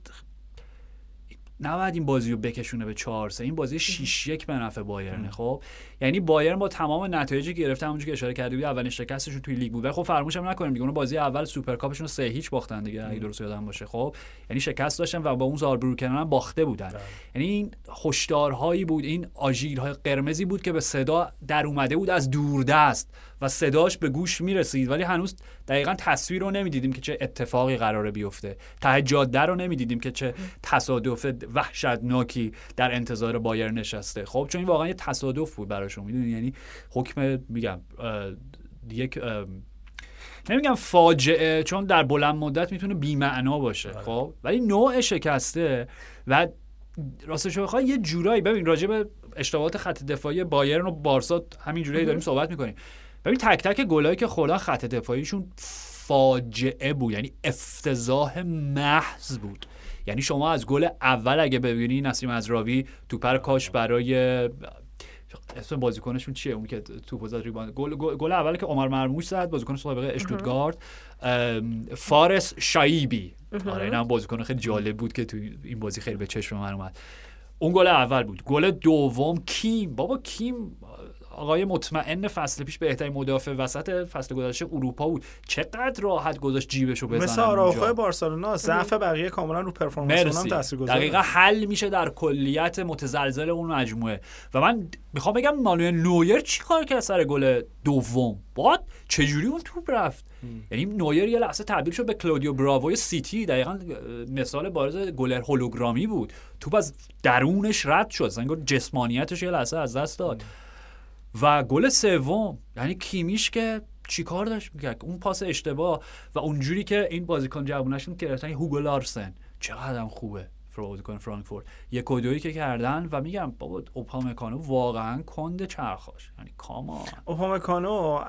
نباید این بازی رو بکشونه به 4 3 این بازی 6 1 به نفع بایرن خب؟ یعنی بایرن با تمام نتایجی که گرفته همونجوری که اشاره کردی بود اولین شکستشون توی لیگ بود. ولی خب فراموش هم نکنیم دیگه اون بازی اول سوپرکاپشون رو 3 هیچ باختن دیگه اگه درست یادم باشه خب؟ یعنی شکست داشتن و با اون زاربروکن هم باخته بودن. یعنی این هشدارهایی بود این آژیرهای قرمزی بود که به صدا در اومده بود از دوردست. و صداش به گوش می‌رسید. ولی هنوز دقیقا تصویر رو نمی‌دیدیم که چه اتفاقی قراره بیفته. ته جاده رو نمی‌دیدیم که چه تصادف وحشتناکی در انتظار بایر نشسته. خب چون این واقعا یه تصادف بود براشون. می‌دونی؟ یعنی حکم میگم یک نمیگم فاجعه چون در بلند مدت می‌تونه بی‌معنا باشه. آره. خب ولی نوع شکسته و راستش بخوای یه جورایی ببین راجع به اشتباهات خط دفاعی بایرن و بارسا همین جورایی داریم صحبت می‌کنیم. ببین تک تک گلایی که خوردن خط دفاعیشون فاجعه بود یعنی افتضاح محض بود. یعنی شما از گل اول اگه ببینی نسیم ازراوی توپر کاش برای اسم بازیکنشون چیه؟ اون که توپ زد rebound گل گل اول که عمر مرموش زد بازیکن سابق اشتوتگارت. فارس شایبی. آره اینم بازیکن خیلی جالب بود که تو این بازی خیلی به چشم من اومد. اون گل اول بود. گل دوم کیم. بابا کیم آقای مطمئن فصل پیش بهترین مدافع وسط فصل گذشته اروپا بود. چقدر راحت گذاشت جیبشو بزنه مثل آرائوخوی بارسلونا ضعف بقیه کاملا رو performance اونم تاثیرگذاره. دقیقا حل میشه در کلیت متزلزل اون مجموعه. و من می‌خوام بگم مانوئل نویر چی کار کرد سر گل دوم؟ باد چجوری اون توپ رفت؟ یعنی نویر یه لحظه تبدیل شد به کلودیو براوی سیتی. دقیقا مثال بارز گلر هولوگرامی بود. توپ از درونش رد شد. انگار جسمانیتش یه لحظه از دست داد. و گل سوم یعنی کیمیش که چیکار داشت می‌کرد؟ اون پاس اشتباه و اونجوری که این بازیکن جوونشون گرفتن هوگو لارسن. چقدر خوبه بازیکن فرانکفورت. یک و دویی که کردن و میگم بابا اوپامکانو واقعا کند چرخاش. یعنی کاما اوپامکانو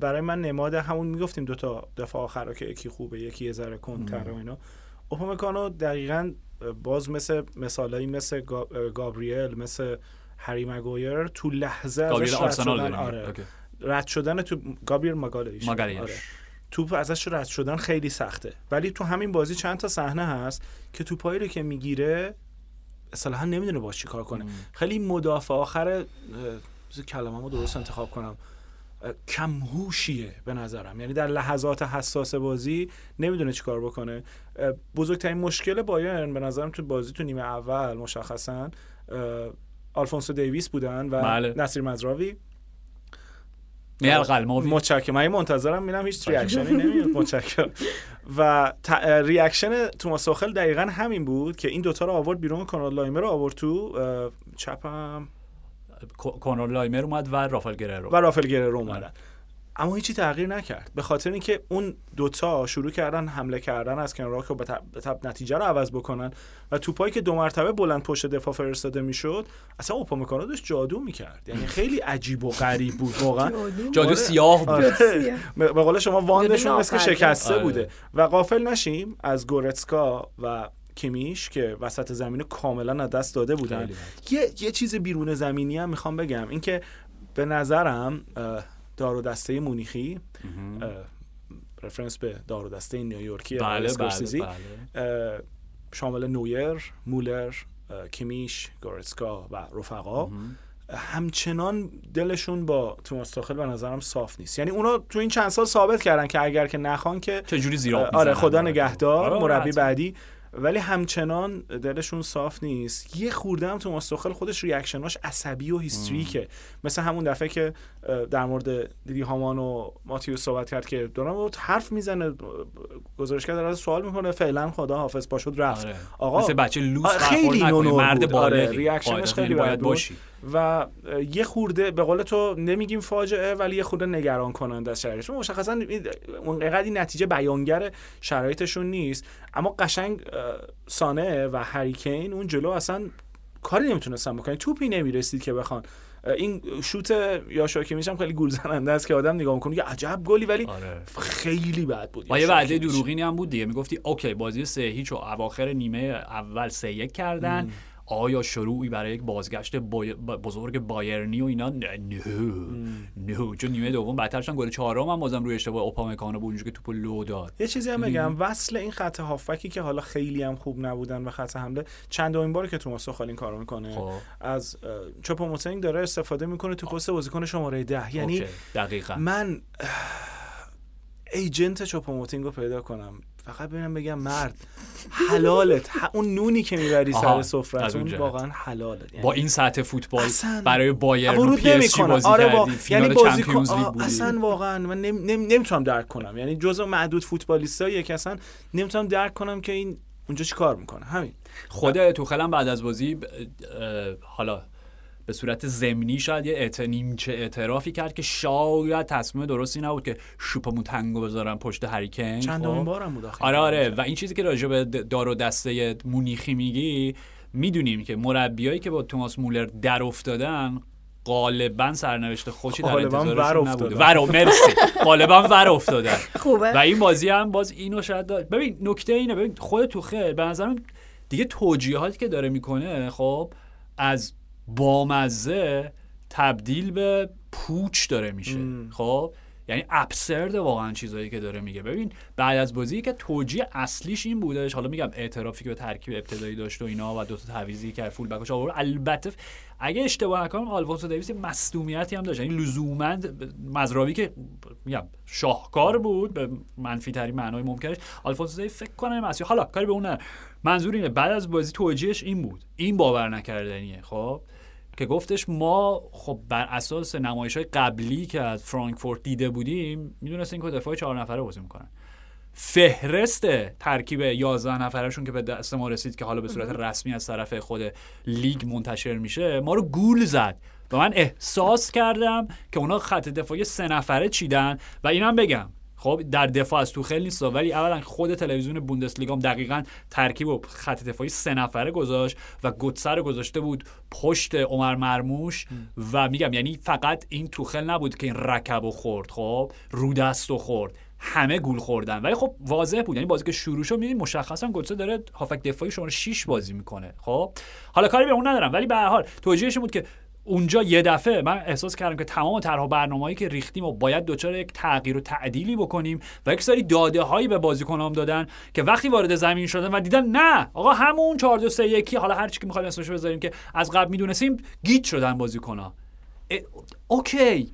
برای من نماد همون می‌گفتیم دوتا دفاع آخر که یکی خوبه یکی یه ذره کندتر و اینا. اوپامکانو دقیقا باز مثل مثالایی مثل گابریل مثل هری مگویر تو لحظه ازش رد شدن آره. رد شدن تو گابریل ماگالش آره. توپ ازش رد شدن خیلی سخته. ولی تو همین بازی چند تا صحنه هست که توپایی رو که می‌گیره اصلا نمی‌دونه باش چی کار کنه. ام. خیلی مدافع آخر کلمه‌مو درست انتخاب کنم. کمهوشیه به نظرم. یعنی در لحظات حساس بازی نمی‌دونه چیکار بکنه. بزرگترین مشکل بایرن به نظرم تو بازی تو نیمه اول مشخصا آلفونسو دیویس بودن و بله. نصیر مزراوی. میال قلماوی. متشکرم. من منتظرم میرم هیچ reaction ی نمیاد. متشکرم. و reaction توماس توخل دقیقا همین بود که این دوتا رو آورد بیرون کنراد لایمر رو آورد تو چپم. کنراد لایمر اومد و رافائل گریرو و رافائل گریرو اومدن. اما هیچی تغییر نکرد. به خاطر اینکه اون دوتا شروع کردن حمله کردن از کنار رو به تب نتیجه رو عوض بکنن و توپایی که دو مرتبه بلند پشت دفاع فرستاده می‌شد اصلا اوپامکانو داشت جادو می‌کرد. یعنی خیلی عجیب و غریب بود واقعا. جادو؟ سیاه بود. آره. به قول شما واندشون مثل که بوده. و غافل نشیم از گورتسکا و کیمیش که وسط زمین کاملا از دست داده بودن. یه یه چیز بیرون زمینی هم می‌خوام بگم. اینکه به نظرم دار و دسته مونیخی رفرنس به دار و دسته نیویورکی بله بله, بله. شامل نویر مولر کیمیش گورتسکا و رفقا. همچنان دلشون با توماس توخل به نظرم صاف نیست. یعنی اونا تو این چند سال ثابت کردن که اگر که نخوان که چجوری زیرا آره خدا نگهدار مربی بعدی. ولی همچنان دلشون صاف نیست. یه خورده هم تو مستخل خودش ریاکشناش عصبی و هیستریکه. مثل همون دفعه که در مورد دیدی هامان و ماتیو صحبت کرد که دارم حرف می‌زنه گزارشگر داره سوال می‌کنه فعلا خدا حافظ پاشد رفت. آره. آقا مثل بچه لوس خیلی مرد بالغی. آره. ریاکشنش خیلی باید باشی. و یه خورده به قول تو نمیگیم فاجعه ولی یه خورده نگران کننده از شرایطش مشخصا اونقدر این نتیجه بیانگر شرایطشون نیست. اما قشنگ سانه و هریکین اون جلو اصلا کاری نمی‌تونستن بکنن. توپی نمی‌رسید که بخوان. این شوت یاشوا کیمیشم خیلی گل زننده است که آدم نگاه می‌کنه یه عجب گلی ولی آره. خیلی بد بود. یه وعده دروغینی هم بود دیگه. می‌گفتی okay بازی سه هیچ و اواخر نیمه اول سه یک کردن. ام. آیا شروعی برای یک بازگشت بزرگ بایرنی و اینا؟ نه. نه. چون نیمه دوم بدتر شد. گل چهارم هم بازم روی اشتباه اوپامکانو بود که توپو لو داد. یه چیزی هم بگم. وصل این خط هافکی که حالا خیلی هم خوب نبودن و خط حمله چندمین باری که توماس توخل این کارو می‌کنه. خب. از چوپوموتینگ داره استفاده می‌کنه تو پست بازیکن شماره ده. یعنی دقیقا. من agent چوپوموتینگ رو پیدا کنم. فقط ببینم بگم مرد حلالت. اون نونی که می‌بری سر سفرتون واقعا حلالت. یعنی با این سطح فوتبال برای بایرن و پی اس جی بازی آره با... یعنی بازی کن... اصلا واقعا من نم... نم... نمی‌تونم درک کنم. یعنی جزء معدود فوتبالیستایی که اصلا نمی‌تونم درک کنم که این اونجا چی کار می‌کنه. همین. خود توخلم بعد از بازی حالا به صورت زمینی شاید یه. نیمچه اعترافی کرد که شاید تصمیم درستی نبود که شوپمون تنگو بذارن پشت هریکن چند خب؟ بارم بود آره آره. و این چیزی که راجع به دار و دسته مونیخی میگی می‌دونیم که مربیایی که با توماس مولر در افتادن غالبا سرنوشت خوشی در انتظارشون نبوده. ور مرسی. غالبا ور افتادن. خوبه. و این بازی هم باز اینو شاید داشت ببین نکته اینه ببین خود تو خیر به نظرم دیگه توجیهاتی که داره می‌کنه خب از بامزه تبدیل به پوچ داره میشه. خب؟ یعنی ابسرد واقعا چیزایی که داره میگه. ببین بعد از بازی که توجیه اصلیش این بودش حالا میگم اعترافی که به ترکیب ابتدایی داشت و اینا و دو تا تعویضی کرد فول بکش آورد البته اگه اشتباه نکنم آلفونسو دیویس مصدومیتی هم داشت. یعنی لزوما مزراوی که میگم شاهکار بود به منفی ترین معنای ممکنش. آلفونسو دیویس فکر کنم مسیح حالا کاری به اون منظور اینه بعد از بازی توجیهش این بود. این باور نکردنیه خب؟ که گفتش ما خب بر اساس نمایش های قبلی که از فرانکفورت دیده بودیم می‌دونستیم که دفاع چهار نفره بازی می‌کنن. فهرست ترکیب 11 نفرشون که به دست ما رسید که حالا به صورت رسمی از طرف خود لیگ منتشر میشه ما رو گول زد. و من احساس کردم که اونا خط دفاعی سه نفره چیدن و اینم بگم. خب در دفاع از توخل نیست ولی اولا خود تلویزیون بوندسلیگا دقیقا ترکیب و خط دفاعی سه نفره گذاشت و گتسر گذاشته بود پشت عمر مرموش و میگم یعنی فقط این توخل نبود که این رکب و خورد خب؟ رو دست و خورد. همه گول خوردن. ولی خب واضح بود. یعنی بازی که شروع شد می‌دید مشخصا گوتسه داره هافک دفاعی شما 6 بازی می‌کنه خب؟ حالا کاری به اون ندارم. ولی به هر حال توجیهش بود که اونجا یه دفعه من احساس کردم که تمام طرح برنامه‌ای که ریختیم و باید دچار یک تغییر و تعدیلی بکنیم و یک سری داده به بازیکنام دادن که وقتی وارد زمین شدن و دیدن نه آقا همون 4 2 3 1 حالا هر چی که می‌خوایم اسمش بذاریم که از قبل می‌دونستیم گیت شدن بازیکن‌ها. اوکی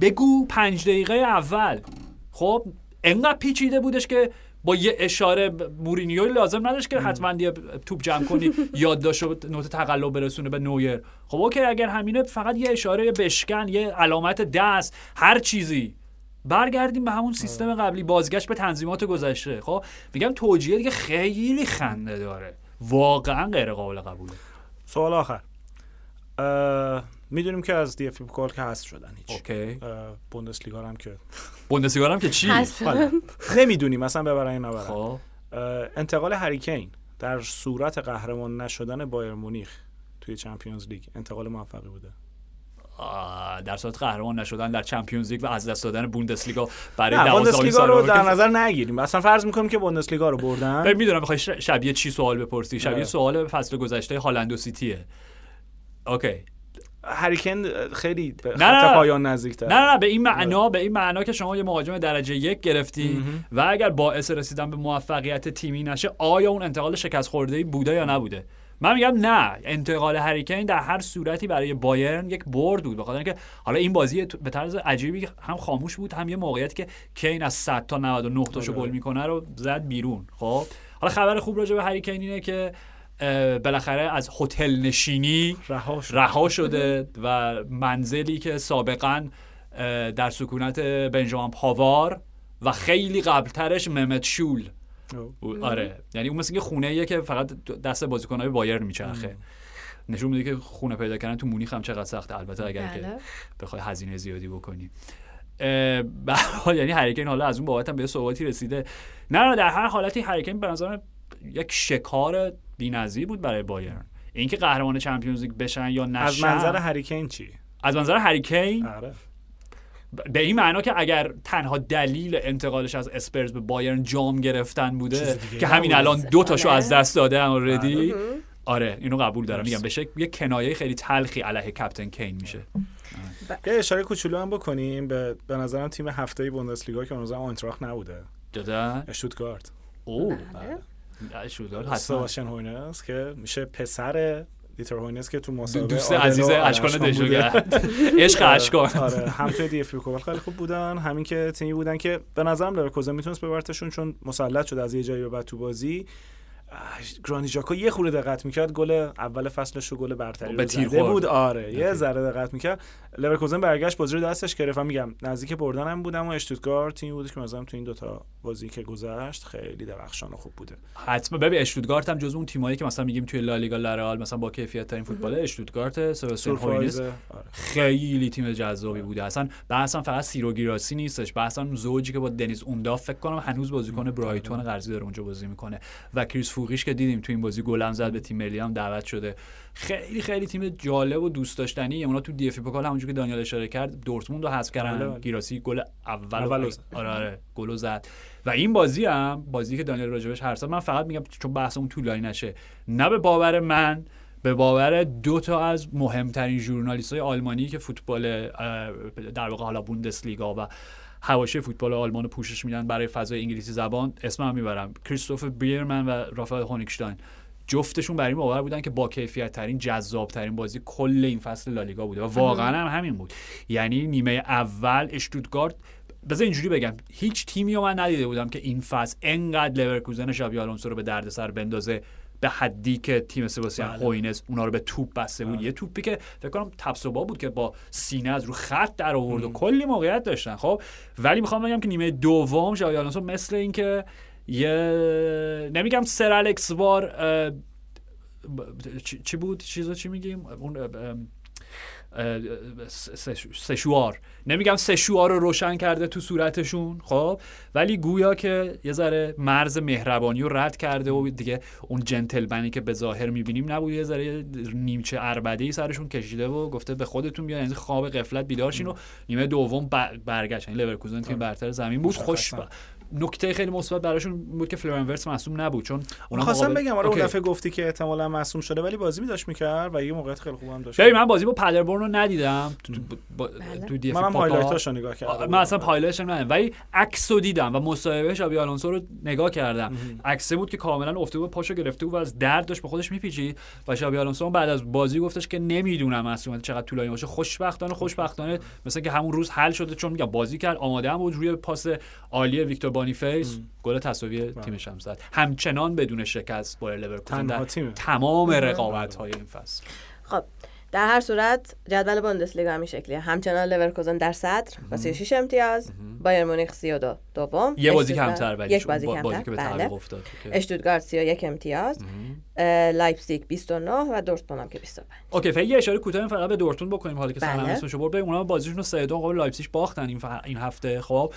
بگو پنج دقیقه اول. خب انقدر پیچیده بودش که با یه اشاره مورینیو لازم نداشت که حتما یه توپ جمع کنی یاد داشت و note تقلب برسونه به نویر. خب okay اگر همینه فقط یه اشاره بشکن یه علامت دست هر چیزی. برگردیم به همون سیستم قبلی بازگشت به تنظیمات گذشته. خب میگم توجیه دیگه خیلی خنده داره. واقعا غیر قابل قبوله. سوال آخر. می‌دونیم که از دی اف پوکال که هست شدن هیچ. okay. بوندسلیگا هم که بوندسلیگا هم که چی؟ نمی‌دونیم مثلا ببرن یا نبرن. خب. انتقال هری کین در صورت قهرمان نشدن بایر مونیخ توی چمپیونز لیگ انتقال موفقی بوده. در صورت قهرمان نشدن در چمپیونز لیگ و از دست دادن بوندسلیگا برای بوندسلیگا رو در نظر نگیریم. مثلا فرض می‌کنیم که بوندسلیگا رو بردن. می‌دونم می‌خوای شبیه چی سوال بپرسی؟ شبیه سوال فصل گذشته هالند و سیتیه. okay. هری کین خیلی به خط پایان نزدیک نه نه به این معنا به این معنا که شما یه مهاجم درجه یک گرفتی و اگر باعث رسیدن به موفقیت تیمی نشه آیا اون انتقال شکست خورده بوده یا نبوده؟ من میگم نه. انتقال هریکن در هر صورتی برای بایرن یک برد بود. بخاطر اینکه حالا این بازی به طرز عجیبی هم خاموش بود هم یه موقعیت که کین از 100 تا 99 تاشو آره. گل می‌کنه رو زد بیرون. خب؟ حالا خبر خوب راجع به هریکن اینه که بالاخره از هتل نشینی رها شده و منزلی که سابقا در سکونت بنجامین پاوار و خیلی قبلترش ممت شول. آره. یعنی اون مثل که خونه ایه که فقط دست بازیکنهای بایر میچرخه. نشون میده که خونه پیدا کردن تو مونیخ هم چقدر سخته. البته اگر که بله. بخوای هزینه زیادی بکنی. به یعنی هریکن حالا از اون بابت هم به صحبتی رسیده. نه نه در هر حالتی هریکن به نظر یک شکار بی‌نظیر بود برای بایرن. اینکه قهرمان چمپیونز لیگ بشن یا نشن. از منظر هریکین چی؟ از منظر هریکین؟ آره. به این معنا که اگر تنها دلیل انتقالش از اسپرز به بایرن جام گرفتن بوده که همین الان دو تاشو از دست داده اوردی آره. آره اینو قبول دارم. میگم بشه یه کنایه خیلی تلخی علیه کپتن کین میشه. یه اشاره کوچولو هم بکنیم به به نظرم تیم هفته بوندسلیگا که اون روز آینتراخت نبوده. دادن اشتوتگارت. او بله. سباستین هوینس که میشه پسر دیتر هوینس که تو مسابقه دوست عزیز اشکان دژاگه عشق اشکان. آره هم توی دی اف خیلی خوب بودن همین که تیمی بودن که به نظرم لورکوزن می‌تونست ببرتشون چون مسلط شد از یه جایی به بعد تو بازی. گرانیت ژاکا یه خورده دقت می‌کرد گل اول فصلش رو گل برتری به تیر بود. آره یه ذره دقت می‌کرد. لورکوزن برگشت بازی رو دستش گرفت. میگم نزدیک بردن هم بودم و اشتوتگارت تیم بود که مثلا تو این دوتا بازی که گذشت خیلی درخشان و خوب بوده. حتما. ببین اشتوتگارت هم جز اون تیمایی که مثلا میگیم توی لالیگا لرال مثلا با کیفیت ترین فوتبال اشتوتگارت هوینس آره. خیلی تیم جذابی بوده. اصلا بحثا فقط سرهو گیراسی نیستش. بحثا زوجی که با دنیز اونداف فکر کنم هنوز بازیکن برایتون قرضی داره اونجا بازی می‌کنه. و کریس فوریش که دیدیم تو این بازی گلم زد به تیم ملی هم دعوت شده. خیلی خیلی تیم جالب و دوست داشتنی. اونا تو دی اف پوکال همونجوری که دانیال اشاره کرد دورتموند رو حذف کردن. بله، بله. گیراسی گل اول, اول آره آره گل زد. و این بازی هم بازی که دانیال راجبش هر من فقط میگم چون بحثمون طولانی نشه نه به باور من به باور دو تا از مهمترین ژورنالیست های آلمانی که فوتبال در واقع حالا بوندسلیگا و حواشی فوتبال آلمان رو پوشش میدن برای فضای انگلیسی زبان اسم هم می‌برم. کریستوف بیرمن و رافائل هونیکشتاین. جفتشون برای این باور بودن که با کیفیت ترین جذاب ترین بازی کل این فصل لالیگا بوده و واقعا هم همین بود. یعنی نیمه اول اشتوتگارت بذار اینجوری بگم هیچ تیمی رو من ندیده بودم که این فصل انقدر لورکوزن شابی آلونسو رو به دردسر بندازه. به حدی که تیم سباستین بله. هوینس اونا رو به توپ بسته بود. بله. یه توپی که فکر کنم تپسوبا بود که با سینه از رو خط در آورد و کلی موقعیت داشتن. خب ولی می‌خوام بگم که نیمه دوم شابی آلونسو مثل اینکه یه نمیگم سر الکس وار چی بود؟ چیزا چی میگیم؟ اون سشوار نمیگم سشوار رو روشن کرده تو صورتشون خب؟ ولی گویا که یه ذره مرز مهربانی رو رد کرده و دیگه اون جنتلمنی که به ظاهر می‌بینیم نبود یه ذره نیمچه عربده‌ای سرشون کشیده و گفته به خودتون بیان یعنی خواب غفلت بیدارشین و نیمه دوم برگشت. یعنی لورکوزن تیم برتر زمین بود. خوش نکته خیلی مثبت براشون بود که فلورین ویرتس مصدوم نبود چون اونا خواستم بگم آره اون دفعه گفتی که احتمالاً مصدوم شده ولی بازی می داشت می‌کرد و یه موقعیت خیلی خوبم داشت. ببین من بازی با پادربورن رو ندیدم. تو تو دی منم highlight اشو نگاه کردم. من اصلا highlight ش ندیدم. ولی عکسو دیدم و مصاحبه شابی آلونسو رو نگاه کردم. عکسه بود که کاملا افتاده بود پاشو گرفته بود و از درد داشت به خودش میپیچید و شابی آلونسو بعد از بازی گفتش که نمی‌دونم مصدومیتش چقدر طولانی باشه. خوشبختانه خوشبختانه مثلا که همون روز حل شده چون میگم بازی کرد آماده هم بود روی پاس عالی ویکتور بانیفیس گل تساوی بله. تیمش هم زد. همچنان بدون شکست با لورکوزن در تمام رقابت های این فصل. خب در هر صورت جدول بوندسلیگا همین شکلیه. همچنان لورکوزن در صدر با 36 امتیاز بایر مونیخ 32 دوم یه بازی کمتر ولی یک بازی کمتر. که به بله. افتاد اشتوتگارت 31 امتیاز. لایپزیگ 29 و دورتموند هم که 25 OK فعلا یه اشاره کوتاه فقط به دورتموند بکنیم. حالا که بله. سلام اسمشو برد اونا بازیشون رو 3 2 مقابل لایپزیگ باختن این این هفته. خب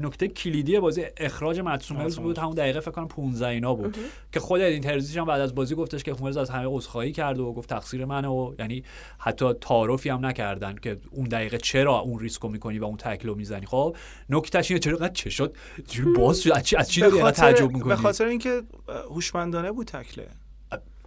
نکته کلیدی بازی اخراج متس هوملز بود. همون دقیقه فکر کنم 15 اینا بود. که خود ادین ترزیش هم بعد از بازی گفتش که هوملز از همه عذرخواهی کرد و گفت تقصیر منه و یعنی حتی تعارفی هم نکردن که اون دقیقه چرا اون ریسکو می‌کنی و اون تکلو می‌زنی. خب نکتهش اینه چرا چه شد باز شد؟ از چی داری تعجب می‌کنی؟ به خاطر اینکه هوشمندانه بود تکله.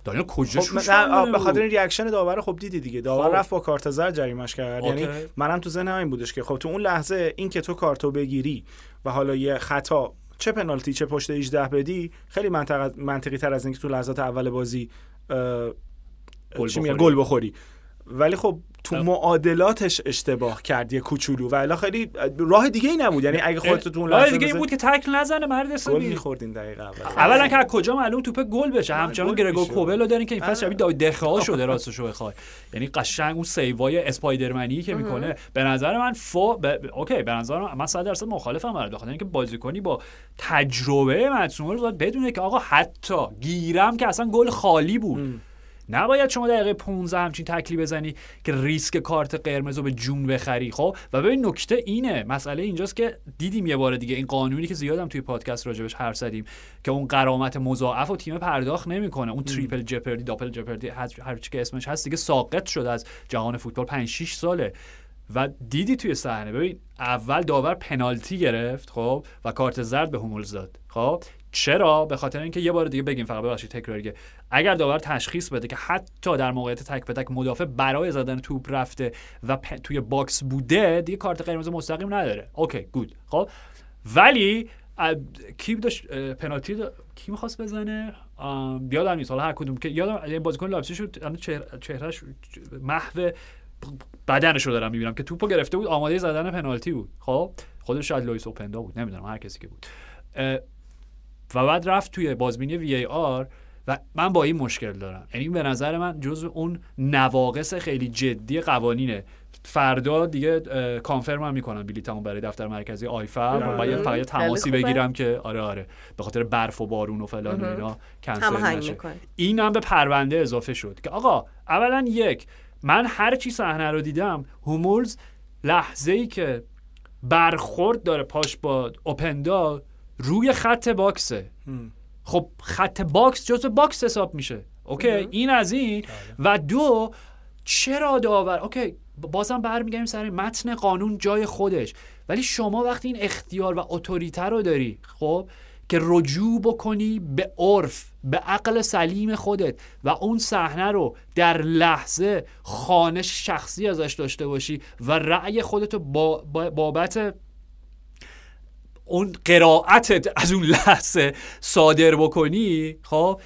دانیل کجا خب به خاطر این reaction داور خب دیدی دیگه. داور خب. رفت با کارت زرد جریمش کرد. یعنی منم تو ذهنم این بودش که خب تو اون لحظه این که تو کارتو بگیری و حالا یه خطا چه پنالتی چه پشت 18 بدی خیلی منطقی تر از اینکه تو لحظات اول بازی گل بخوری. ولی خب تو معادلاتش اشتباه کرد یه کوچولو. و الا خیلی راه دیگه ای نبود. یعنی اگه خودت تو راه دیگه ای بود که تکل نزنه مرد حسابی. گل می‌خوردین دقیقاً. اول اولا که از کجا معلوم توپ گل بشه. همچنان گرگور کوبل رو دارین که این فصل شبیه داوید دخا شده راستش بخوای. یعنی قشنگ اون save ای Spider-Man ی که می‌کنه. به نظر من فو ب... OK به نظر من 100 درصد مخالفم برای بخاطر اینکه بازیکنی با تجربه مصوم رو بدونه که آقا حتی گیرم که اصلا گل خالی بود. نباید شما دقیقه 15 همچین تکلی بزنی که ریسک کارت قرمز رو به جون بخری خب؟ و ببین نکته اینه مسئله اینجاست که دیدیم یه بار دیگه این قانونی که زیادم توی پادکست راجبش حرف زدیم که اون غرامت مضاعف و تیم پرداخت نمی‌کنه. اون triple jeopardy double jeopardy هر چی که اسمش هست دیگه ساقط شده از جهان فوتبال 5 6 ساله. و دیدی توی صحنه؟ ببین اول داور پنالتی گرفت خب؟ و کارت زرد به هوملز داد خب؟ چرا؟ به خاطر اینکه یه بار دیگه بگیم فقط ببخشید تکراریه اگر داور تشخیص بده که حتی در موقعیت تک به تک مدافع برای زدن توپ رفته و توی box بوده دیگه کارت قرمز مستقیم نداره. OK good. خب؟ ولی کی داشت پنالتی کی می‌خواست بزنه؟ یادم نیست. حالا هر کدوم. که یادم بازیکن لایپزیگ شد چهرهش محو بدنش رو دارم می‌بینم که توپو گرفته بود آماده زدن پنالتی بود. خب؟ خودش شاید لوئیس اوپندا بود. نمی‌دونم هر کسی که بود. و بعد رفت توی بازبینی وی ای آر و من با این مشکل دارم. یعنی به نظر من جز اون نواقص خیلی جدی قوانینه. فردا دیگه کانفرم هم می‌کنم بلیتمو برای دفتر مرکزی آیفا و باید فقط تماسی بگیرم که آره آره. به خاطر برف و بارون و فلان و اینا کنسل نشه. این هم به پرونده اضافه شد که آقا اولا یک من هر چی صحنه رو دیدم هوملز لحظه ای که برخورد داره پاش با اوپندا روی خط box ه. خب خط box جزو box حساب میشه. OK این از این. بله. و دو چرا داور؟ OK بازم برمیگردیم سر متن قانون جای خودش. ولی شما وقتی این اختیار و authority رو داری خب که رجوع بکنی به عرف به عقل سلیم خودت و اون صحنه رو در لحظه خانش شخصی ازش داشته باشی و رأی خودت رو با بابت اون قرائتت از اون لحظه صادر بکنی؟ خب.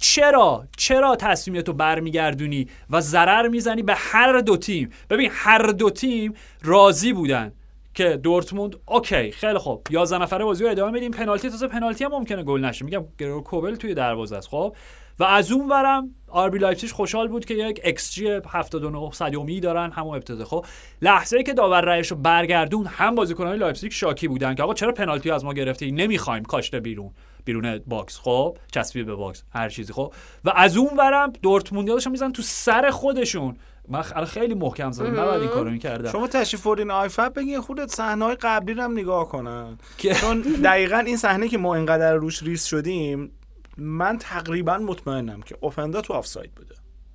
چرا؟ چرا تصمیمتو برمیگردونی و ضرر می‌زنی به هر دو تیم؟ ببین هر دو تیم راضی بودن که دورتموند OK خیلی خوب. 11 نفره بازی رو ادامه میدیم. پنالتی تازه پنالتی هم ممکنه گل نشه. میگم گرگور کوبل توی دروازه است. خب. و از اون ورم RB لایپزیگ خوشحال بود که یک xG 79 صدمی دارن همون ابتدا. خب لحظه ای که داور رأیش رو برگردوند هم بازیکنان لایپزیگ شاکی بودن که آقا چرا پنالتی از ما گرفتی نمی‌خوایم کاشته بیرون بیرون box. خب چسبید به box هر چیزی. خب و از اون ورم دورتموندیا داشتن می‌زنن تو سر خودشون. من خیلی محکم زدم نباید این کارو می‌کردم. شما تشریف آردین IFAB بگین خودت صحنه قبلی رو هم نگاه کنن. چون دقیقا این صحنه که ما اینقدر روش ریز شدیم من تقریبا مطمئنم که اوپندا تو آفساید بوده.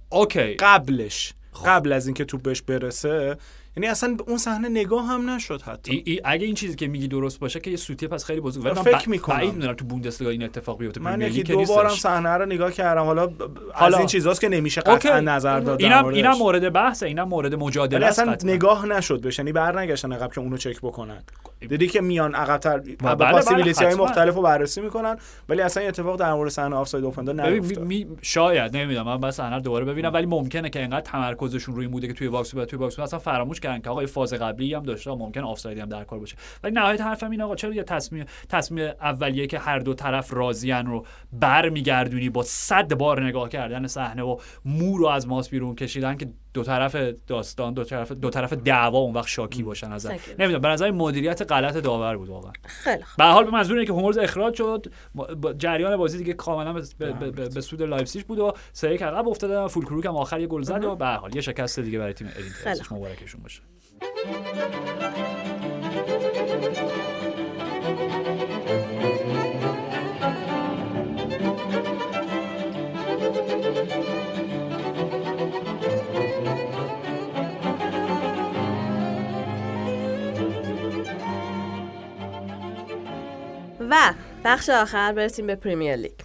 OK. قبلش. خب. قبل از اینکه توپ بهش برسه. یعنی اصلا به اون صحنه نگاه هم نشد حتی. ای ای اگه این چیزی که میگی درست باشه که یه سوتی پس خیلی بزرگ. ولی فکر می‌کنم. بعید می‌دونم تو بوندسلیگا این اتفاق بیفته. من یکی دو بارم صحنه رو نگاه کردم. حالا, حالا از این چیزاست که نمیشه قطعا نظر داد اینم اینم مورد بحثه. اینم مورد مجادله اصلا نگاه نشد بهش. یعنی برنگشتن عقب که اونو چک بکنن. دیدی که میان عقب‌تر بله possibility های مختلف رو بررسی می‌کنن ولی اصلا اتفاق در مورد صحنه آفساید اوپندا نیفتاد. می... شاید نمی‌دونم من باس صحنه دوباره ببینم ولی ممکنه که اینقدر تمرکزشون روی بوده که توی box و توی box اصلا فراموش کردن که آقا فاز قبلی هم داشته ممکن آفسایدی هم در کار باشه. ولی نهایت حرفم این آقا چرا یه تصمیم تصمیم اولیه که هر دو طرف راضیان رو برمیگردونی با صد بار نگاه کردن صحنه و مو رو از ماست بیرون کشیدن که دو طرف داستان دو طرف دو طرف دعوا اون وقت شاکی باشن از نمی‌دونم به نظر مدیریت غلط داور بود واقعا. خیلی به هر حال به منظور اینه که هوملز اخراج شد جریان بازی دیگه کاملا به, سود لایپزیگ بود و سه یک عقب افتادن فول کروک هم آخر یه گل زد و به هر حال یه شکست دیگه برای تیم الینتر مبارکشون باشه. و بخش آخر برسیم به پریمیر لیگ.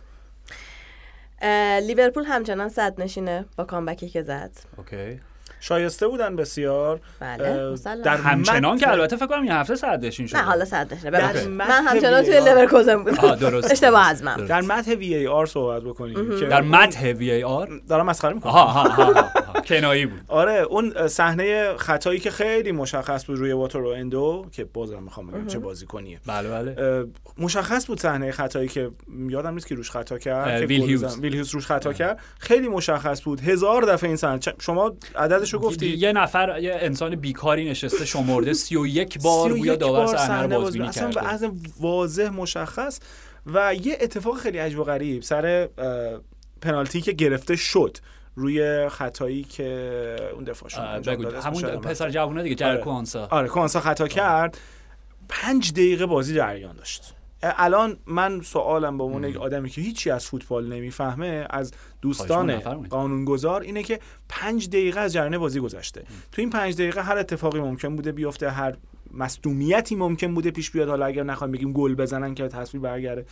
لیورپول همچنان صد نشینه با کامبکی که زد. okay. شایسته بودن بسیار. بله در همچنان که البته فکر کنم این هفته صدرنشین شد نه حالا صدش من همچنان توی لورکوزن بودم. درست. اشتباه از من. در مدح VAR صحبت بکنیم در مدح VAR؟ دارم مسخره می‌کنم. کنایی بود. آره اون صحنه خطایی که خیلی مشخص بود روی واتارو اندو که بازم می‌خوام بگم چه بازیکنیه. بله بله. مشخص بود صحنه خطایی که یادم نیست که روش خطا کرد. ویل هیوز. ویل هیوز روش خطا کرد. خیلی مشخص بود. هزار دفعه این صحنه شما عددشو گفتی. یه نفر یه انسان بیکاری نشسته شمرده 31 بار گویا داور صحنه رو بازبینی کرده. اصلا واضح مشخص. و یه اتفاق خیلی عجیب و غریب سر پنالتی که گرفته شد روی خطایی که اون انجام داد همون پسر جوونه دیگه جر آره. کوانسا آره کوانسا خطا کرد. پنج دقیقه بازی جریان داشت. الان من سوالم به عنوان یک آدمی که هیچی از فوتبال نمی‌فهمه از دوستان قانونگذار اینه که پنج دقیقه از جریان بازی گذشته. تو این پنج دقیقه هر اتفاقی ممکن بوده بیفته هر مصدومیتی ممکن بوده پیش بیاد. حالا اگر نخوایم بگیم گل بزنن که تصویر برگرده.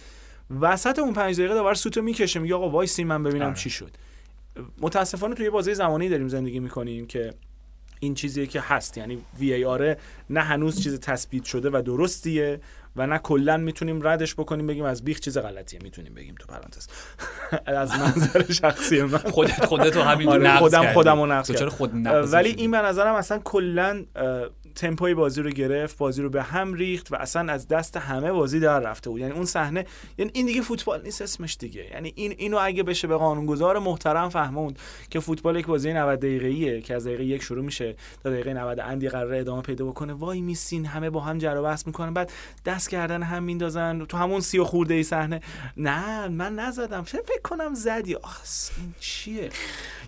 وسط اون پنج دقیقه داور سوتو می‌کشه میگه آقا وایسی من ببینم آره. چی شد. متاسفانه توی بازی زمانی داریم زندگی می‌کنیم که این چیزی که هست. یعنی وی ای آره نه هنوز چیز تثبیت شده و درستیه. و نه کلا می‌تونیم ردش بکنیم بگیم از بیخ چیز غلطیه. می‌تونیم بگیم تو پرانتز. از منظر شخصی من. خودت خودت همین آره خودم خودم رو نقص ولی این به نظرم اصلا کلا تمپوی بازی رو گرفت بازی رو به هم ریخت و اصلا از دست همه بازی در رفته بود. یعنی اون صحنه یعنی این دیگه فوتبال نیست اسمش دیگه. یعنی این اینو اگه بشه به قانونگذار محترم فهموند که فوتبال یک بازی 90 دقیقه‌ایه که از دقیقه یک شروع میشه تا دقیقه 90 اندی قرار ادامه پیدا بکنه. وای میسین همه با هم جر و بحث می‌کنن. بعد دست کردن هم میندازن. تو همون سی و خورده ای صحنه. نه من نزدم. فکر کنم زدی؟ آخ این چیه؟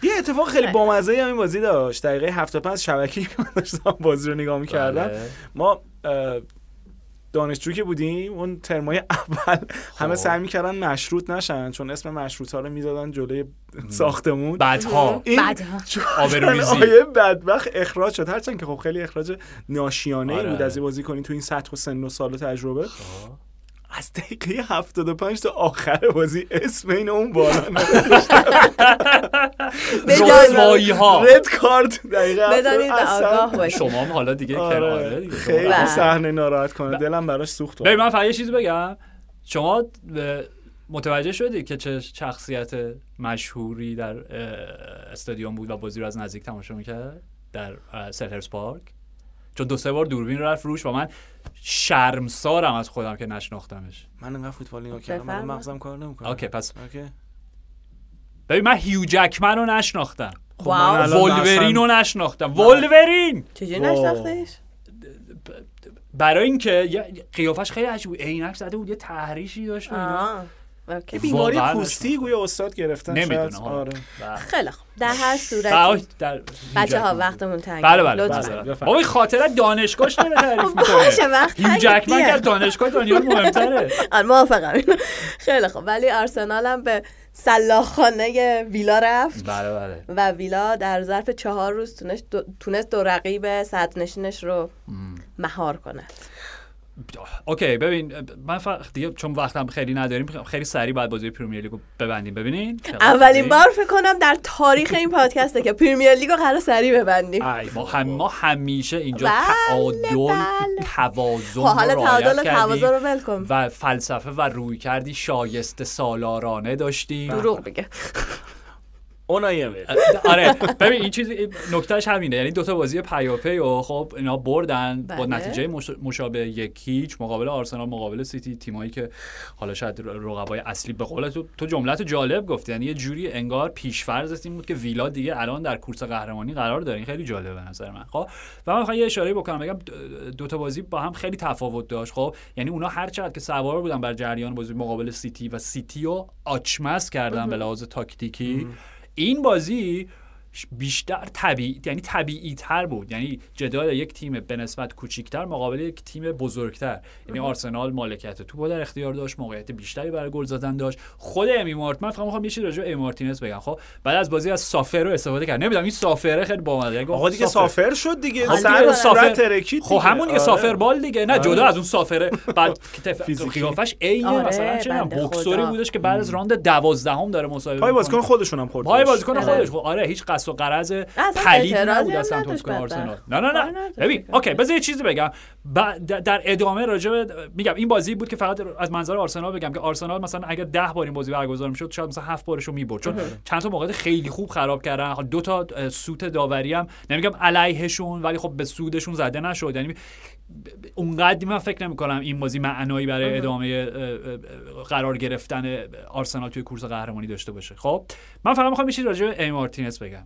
یه اتفاق خیلی بامزه هم این بازی داشت. دقیقه 75 شبکی داشتم بازی رو نگاه می‌کردم بله. ما دانشجو که بودیم اون ترمای اول همه خب. سعی می‌کردن مشروط نشن چون اسم مشروط ها رو می‌دادن جلوی ساختمون بعدها بعدها آیه بدبخت اخراج شد هرچند که خب خیلی اخراج ناشیانه ای بود آره. از بازی کنی تو این سطح و سن و سال و تجربه خب. از دقیقه 75 تا آخر بازی اسم این اون بالا رسوایی ها رد کارت بدانید آگاه شما هم حالا دیگه آره. خیلی. صحنه ناراحت کنه. دلم براش سوخت. ببین من فقط یه چیزی بگم. شما متوجه شدی که چه شخصیت مشهوری در استادیوم بود و بازی رو از نزدیک تماشا می‌کرد؟ در سلهرست پارک. چون دو سه بار دوربین رفت روش و من شرمسارم از خودم که نشناختمش. من انقدر فوتبال نگاه کردم من مغزم کار نمی‌کنه. okay پس okay. ببین من هیو جکمن رو نشناختم. خب ولورین رو نشناختم. ولورین! چجوری نشناختیش؟ برای اینکه قیافش خیلی عجیب بود. عینک زده بود یه تحریشی داشت که بیماری پوستی گویا استاد گرفتن نمی‌دونم آره. بله. خیلی خوب. در هر صورت بچه ها وقتمون تنگ. بله بله, بله. بابا خاطره دانشگاهش نمیره تعریف خب، می‌کنه. باشه وقت تنگ جکمن که دانشگاه دنیا مهمتره. آره موافقم. خیلی خوب. ولی آرسنال هم به سلاخانه ویلا رفت. بله بله. و ویلا در ظرف چهار روز تونست دو رقیب صدرنشینش رو مهار کند okay ببین من فقط دیگه چون وقتم خیلی نداریم خیلی سریع بعد بازی پرمیر لیگو ببندیم. ببینین. اولین بار فکر کنم در تاریخ این پادکسته که پرمیر لیگو قرار سریع ببندیم. ما هم ما همیشه اینجا بله، تعادل بله. توازن خب، حالا تعادل توازن رو ول کن. و فلسفه و رویکردی شایسته سالارانه داشتیم. دروغ بگه اونایی آره. ببین این چیز نکتهش همینه. یعنی دوتا بازی پیاپی و خب اینا بردن با بله. نتیجه مشابه یک هیچ مقابل آرسنال مقابل سیتی تیمایی که حالا شاید رقبای اصلی به قول تو تو جملت جالب گفتی. یعنی یه جوری انگار پیشفرض تیم بود که ویلا دیگه الان در کورس قهرمانی قرار داره. این خیلی جالبه به نظر من. خب؟ و من می‌خوام یه اشاره بکنم. بگم دوتا بازی با هم خیلی تفاوت داشت. خب؟ یعنی اونا هر چقدر که سوار بودن بر جریان بازی مقابل سیتی و سیتی رو آچمس کردن به لحاظ تاکتیکی این بازی بیشتر طبیعی یعنی طبیعی تر بود. یعنی جدال یک تیم به نسبت کوچیکتر مقابل یک تیم بزرگتر. یعنی آرسنال مالکیت تو در اختیار داشت موقعیت بیشتری برای گل زدن داشت. خود امی مارت من فقط می‌خوام یه چیزی راجع به مارتینز بگم. خب بعد از بازی از سافر رو استفاده کرد. نمی‌دونم این سافره خیلی بامزه. یعنی آقا دیگه سافر شد دیگه. سر سافر ترکید خب همون دیگه آره. سافر بال دیگه. نه جدا آره. از اون سافره. بعد قیافش عین آره، مثلا چه بوکسوری بودش که بعد از راند 12 هم داره مصاحبه پای بازیکن خودشون هم خورد پای بازیکن خودش خب آره هیچ قصد و قرض پلید نبود از سمت آرسنال. نه نه نه. ببین اوکی بذار یه چیزی بگم. در ادامه راجع میگم این بازی بود که فقط از منظر آرسنال بگم که آرسنال مثلا اگر 10 بار این بازی برگزار می‌شد شاید مثلا 7 بارشو می‌برد. چون چند تا موقعیت خیلی خوب خراب کردن. دو تا سوت داوری هم. نمیگم علیهشون ولی خب به سودشون زده نشد. یعنی اونقدر من فکر نمی کنم این بازی معنایی برای ادامه قرار گرفتن آرسنال توی کورس قهرمانی داشته باشه. خب من فقط می‌خوام یه راجع به ای مارتینز بگم.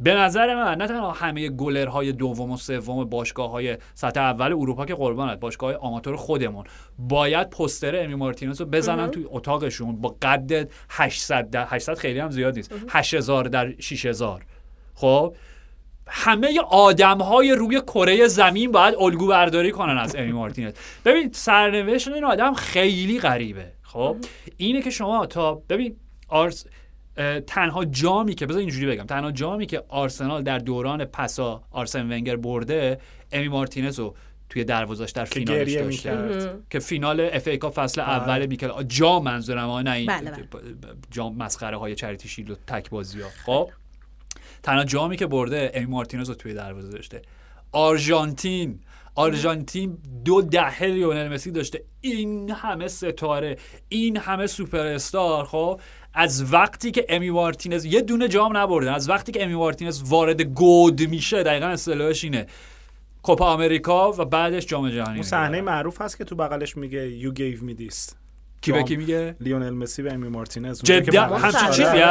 به نظر من نه تنها همه گلرهای دوم و سوم باشگاه های سطح اول اروپا که قربانت باشگاه آماتور خودمون. باید پستر امی مارتینز رو بزنن توی اتاقشون. با قد 800 800 خیلی هم زیاد نیست. 8000 در 6000 خب؟ همه آدم های روی کره زمین باید الگو برداری کنن از امی مارتینز ببین سرنوشت این آدم خیلی غریبه. خب؟ اینه که شما تا ببین آرس تنها جامی که بذار اینجوری بگم. تنها جامی که آرسنال در دوران پسا آرسن ونگر برده امی مارتینز رو توی دروازش در فینالش داشته که فینال اف ای فصل بله. اول میکل جام منظورم نه این بله، بله. جام مسخره های Charity Shield و تک بازی ها. خب. تنها جامی که برده امی مارتینز رو توی دروازه داشته. آرژانتین. آرژانتین دو دهه لیونل مسی داشته. این همه ستاره این همه سوپر استار خب. از وقتی که امی مارتینز یه دونه جام نبردن. از وقتی که امی مارتینز وارد گود میشه دقیقا اصطلاحش اینه. کوپا آمریکا و بعدش جام جهانی اون صحنه معروف هست که تو بغلش میگه you gave me this. کی به کی میگه؟ لیونل مسی و امی مارتینز جدا همچین چیزی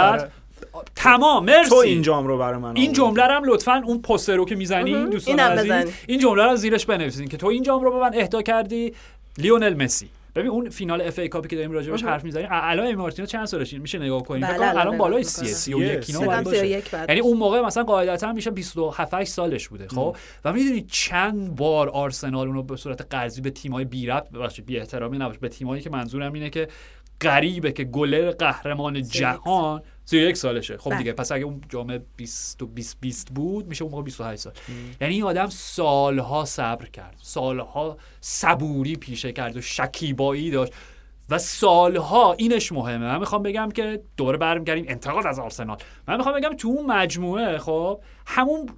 تمام مرسی. تو این جام رو برای من این جمله رو هم لطفا اون پوستر رو که می‌زنی دوستان عزیز این جمله رو زیرش بنویسین که تو این جام رو به من اهدا کردی لیونل مسی. ببین اون فینال FA Cup ی که داریم راجعش حرف می‌زنیم الان امی مارتینز چند سالشه؟ میشه نگاه کنیم بله الان بله، بالای 30 31 اینا باشه. یعنی اون موقع مثلا قاعدتا میشه 27 8 سالش بوده خب؟ و می‌دونید چند بار آرسنال اونو به صورت قرضی به تیم‌های بی ربط ببخشید بی احترامی نباشه به تیم‌هایی که منظورم اینه که غریبه که گلر قهرمان جهان. 31 سالشه. خب بله. دیگه پس اگه اون جام 20 و 20 20 بود میشه اون موقع 28 سال. یعنی این آدم سالها صبر کرد. سالها صبوری پیشه کرد و شکیبایی داشت. و سالها اینش مهمه. من می‌خوام بگم که دوره برمیگردیم انتقاد از آرسنال. من می‌خوام بگم تو اون مجموعه خب همون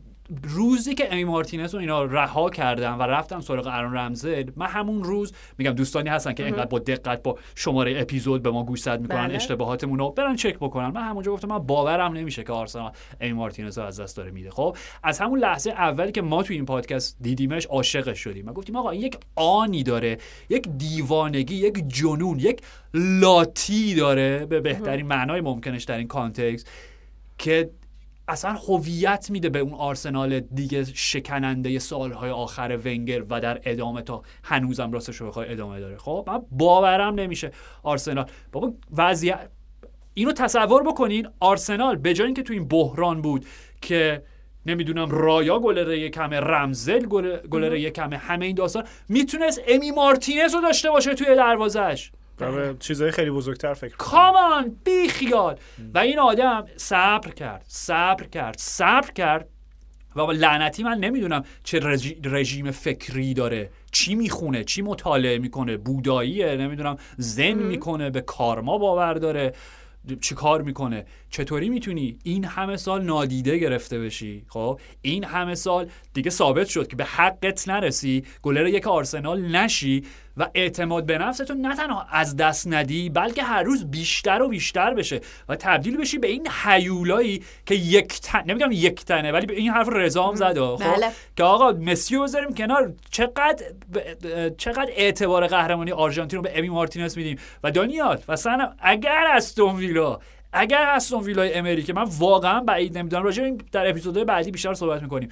روزی که امی مارتینز و اینا رها کردم و رفتم سراغ ارون رمزل من همون روز میگم دوستانی هستن که اینقدر با دقت با شماره اپیزود به ما گوش زد می‌کنن بله. اشتباهاتمون رو برن چک بکنن. من همونجا گفتم من باورم نمیشه که آرسنال امی مارتینز رو از دست داره میده. خب از همون لحظه اولی که ما تو این پادکست دیدیمش عاشقش شدیم من گفتیم آقا این یک آنی داره یک دیوانگی یک جنون یک لاتی داره به بهترین معنای ممکنش در این کانتکست که اصلا هویت میده به اون آرسنال دیگه شکننده سالهای آخر ونگر و در ادامه تا هنوزم راستش رو بخوای ادامه داره. خب من باورم نمیشه آرسنال. بابا وضعیت اینو تصور بکنین آرسنال به جای اینکه تو این بحران بود که نمی‌دونم رایا گلره یکمه رمزل گلره یکمه همه این داستان می‌تونست امی مارتینز رو داشته باشه توی دروازش به چیزهای خیلی بزرگتر فکر کامان بی خیال. و این آدم صبر کرد صبر کرد صبر کرد. و لعنتی من نمی‌دونم چه رژیم فکری داره. چی می‌خونه چی مطالعه می‌کنه. بوداییه نمی‌دونم. زن می‌کنه به کارما باور داره. چی کار می‌کنه. چطوری می‌تونی این همه سال نادیده گرفته بشی؟ خب این همه سال دیگه ثابت شد که به حقت نرسی گلر یک آرسنال نشی و اعتماد به نفستون نه تنها از دست ندی بلکه هر روز بیشتر و بیشتر بشه و تبدیل بشی به این حیولایی که یک تن نمیگم یک تنه ولی به این حرف رضام زد. خب بله. که آقا مسی رو بذاریم کنار. چقدر چقدر اعتبار قهرمانی آرژانتین رو به امی مارتینز میدیم؟ و دانیال و اگر استون ویلا اگر استون ویلای امری که من واقعا بعید نمی‌دونم. راجع این در اپیزودهای بعدی بیشتر صحبت می‌کنیم.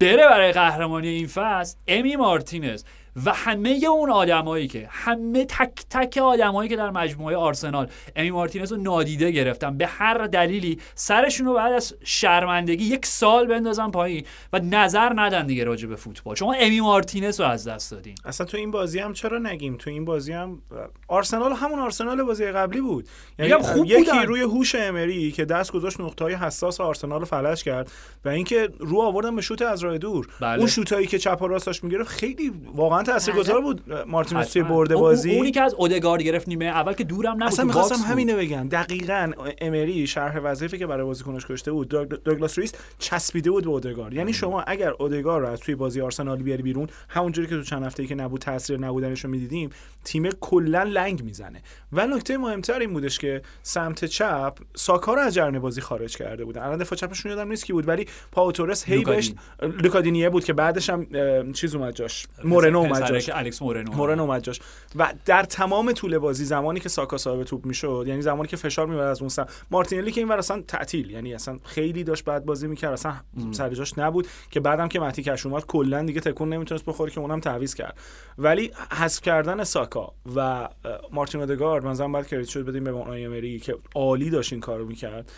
بره برای قهرمانی این فصل امی مارتینز. و همه اون آدمایی که همه تک تک آدمایی که در مجموعه آرسنال امی مارتینز رو نادیده گرفتن به هر دلیلی سرشون رو بعد از شرمندگی یک سال بندازن پایین و نظر ندن دیگه راجع به فوتبال. شما امی مارتینز رو از دست دادین. اصلا تو این بازی هم چرا نگیم؟ تو این بازی هم آرسنال همون آرسنال بازی قبلی بود. یعنی خوب یکی بودن. روی هوش امری که دست گذاشت نقطه های حساس آرسنال رو فلج کرد و اینکه رو آوردن به شوت از راه دور. بله. اون شوتایی که چپ و راستش می‌گرفت خیلی واقعا تاثیرگذار. بود مارتینز توی برده بازی؟ اونی که از اودگارد گرفت نیمه اول که دورم نبود اصلا می‌خواستم همینو بگم. دقیقاً امری شرح وظیفه که برای بازیکنش کشته بود دوگلاس ریس چسبیده بود به اودگارد. یعنی شما اگر اودگارد رو از توی بازی آرسنال بیاری بیرون همونجوری که تو چند هفته‌ای که نبود تاثیر نبودنش رو می‌دیدیم تیم کلا لنگ می‌زنه. و نکته مهمتر این بودش که سمت چپ ساکا رو از جریان بازی خارج کرده بودن الان دفاع چپشون یادم نیست کی بود ولی پاو تورس هی بهش لوکا دینیه بود که بعدش هم چیز اومد جاش. مورنو اومد جاش. الکس مورنو. مورنو اومد جاش. و در تمام طول بازی زمانی که ساکا صاحب توپ می‌شد یعنی زمانی که فشار میومد از اون سمت مارتینلی که اینور اصلا تعطیل یعنی اصلا خیلی داشت بعد بازی می‌کرد اصلا سر جاش نبود که بعدم که متی کش اومد کلا دیگه تکون نمی‌تونست بخوره که اونم تعویض کرد. ولی حذف کردن ساکا و مارتین اودگارد مثلا بعد کردیت شد بدیم به اونای امری که عالی داشت این کارو می‌کرد.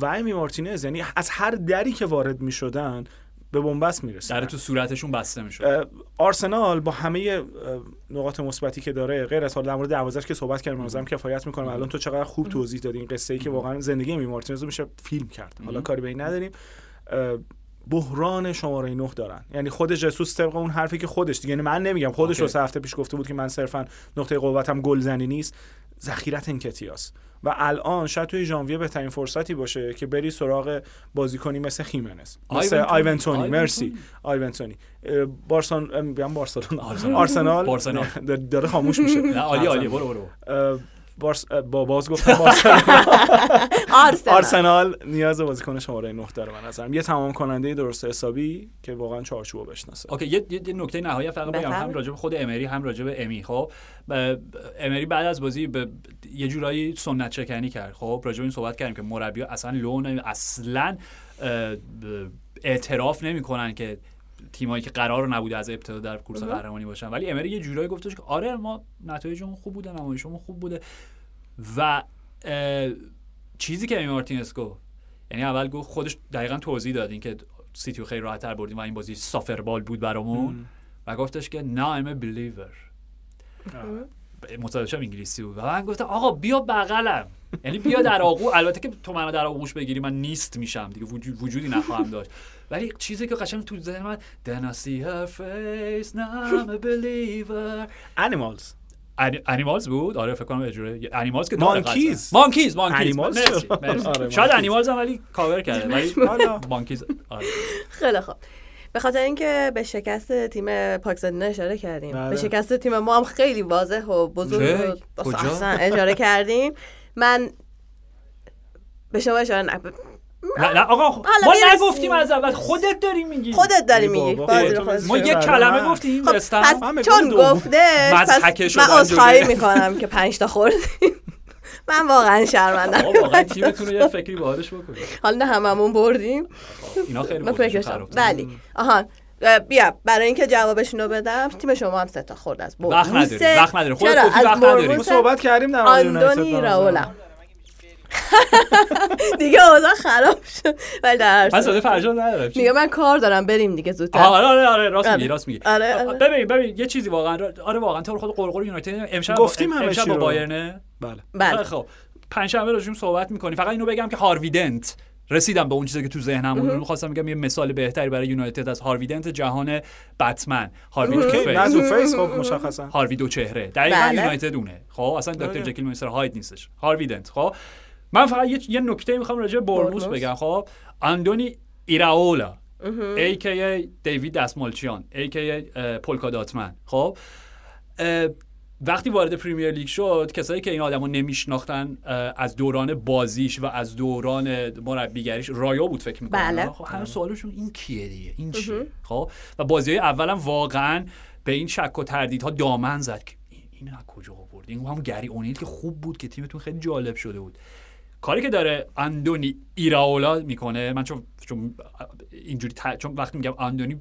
و امی مارتینز یعنی از هر دری که وارد می‌شدن به بنبست می‌رسه. در تو صورتشون بسته می‌شد. آرسنال با همه نقاط مثبتی که داره غیر از حال در مورد دروازش که صحبت کردم منظرم کفایت می‌کنم. الان تو چقدر خوب توضیح دادی این قصه ای که واقعا زندگی می مارتینز میشه فیلم کرد. حالا کاری به این نداریم. بحران شماره 9 دارن. یعنی خود جسوس طبق اون حرفی که خودش دیگه یعنی من نمیگم خودش رو هفته پیش گفته بود که من صرفا نقطه قوتم گلزنی نیست. ذخیرت انکتیاس. و الان شاید توی ژانویه بهترین فرصتی باشه که بری سراغ بازیکنی مثل خیمنس مثل آیونتونی مرسی. آیونتونی بارسون میگم بارسلونا. آرسنال. بارسلونا داره خاموش میشه. عالی عالی. برو برو بارس... با باز گفتم آرسنال. نیاز بازیکن شماره 9 داره من نظرم. یه تمام کننده درست حسابی که واقعا چارچوب بشناسه. اوکی یه, یه نکته نهایی فقط بگم. هم راجع به خود امری هم راجع به امی. خب امری بعد از بازی به یه جورایی سنت چکنی کرد. خب راجع به این صحبت کردیم که مربی اصلا لون اصلا اعتراف نمی‌کنن که تیمایی که قرار نبوده از ابتدا در کورس قهرمانی باشن. ولی امری یه جورایی گفتش که آره ما نتایجمون خوب بوده نمایشمون خوب بوده. و چیزی که امی مارتینز گفت یعنی اول گفت خودش دقیقا توضیح داد که سیتیو خیلی راحتتر بردیم و این بازی سافربار بود برامون. و گفتش که نه I'm a believer متوجه انگلیسی بود. و من گفتم آقا بیا بغلم. یعنی بیا در آغوش البته که تو منو در آغوش بگیری من نیست میشم دیگه. وجودی نخواهم داشت. ولی چیزی که قشنگ تو ذهن من then I see her face. Now I'm a believer. Animals. انیمالز بود؟ آره فکر کنم اجوره انیمالز که مانکیز مانکیز مانکیز شاید انیمالز هم ولی کاور کرده. ولی مانکیز آره. خیلی خوب. به خاطر اینکه به شکست تیم پاکستان اشاره کردیم. به بله. شکست تیم ما هم خیلی واضح و بزرگ و اشاره کردیم. من به شما اشاره نه نه آقا ما نگفتیم از اول خودت داری میگی. خودت داری میگی. ما یک کلمه گفتیم خب چون گفته پس من عذرخواهی می‌کنم که پنج تا خوردیم. من واقعا شرمندم. واقعا تیمتون یه فکری باهاش بکنید. حالا نه هممون بردیم. اینا خیلی ولی آها. بیا برای اینکه جوابشون رو بدم تیم شما هم سه تا خورد از وقت نداریم وقت نداریم. خودت گفتی وقت نداریم. صحبت کردیم در مورد یونایتد دیگه اوضاع خراب شد. ولی در من صدا فرجان ندارم. میگه من کار دارم بریم دیگه زودتر. آره آره آره راست میگی راست میگی. آره, آره. ببین ببین یه چیزی واقعا آره واقعا تو خود قرقر یونایتد امشب گفتیم امشب با بایرنه؟ بله. بله. خب. پنجشنبه راجعش صحبت می‌کنیم. فقط اینو بگم که هاروی دنت رسیدم به اون چیزی که تو ذهنم بود. می‌خواستم بگم یه مثال بهتری برای یونایتد از هاروی دنت جهان بتمن. هاروی two face خب مشخصا. هاروی دو چهره. دقیقاً بله. یونایتد اونه. خب اصلا Dr. Jekyll Mr. Hyde نیستش. هاروی دنت خب. من فقط یه, یه نکته می‌خوام راجع به برموس بگم. خب اندونی ایراولا ای کی دیوید دسمالچیان ای کی پولکا داتمن خب وقتی وارد پریمیر لیگ شد کسایی که این آدمو نمیشناختن از دوران بازیش و از دوران مربیگریش رایا بود فکر می‌کنن بله. خب همه سوالشون این کیه دیگه؟ این چیه؟ خب و بازی های اولم واقعا به این شک و تردیدها دامن زد که این از کجا آورد این هم گری اونیل که خوب بود که تیمتون خیلی جالب شده بود. کاری که داره اندونی ایراولا می‌کنه من چون چون اینجوری چون وقتی میگم اندونی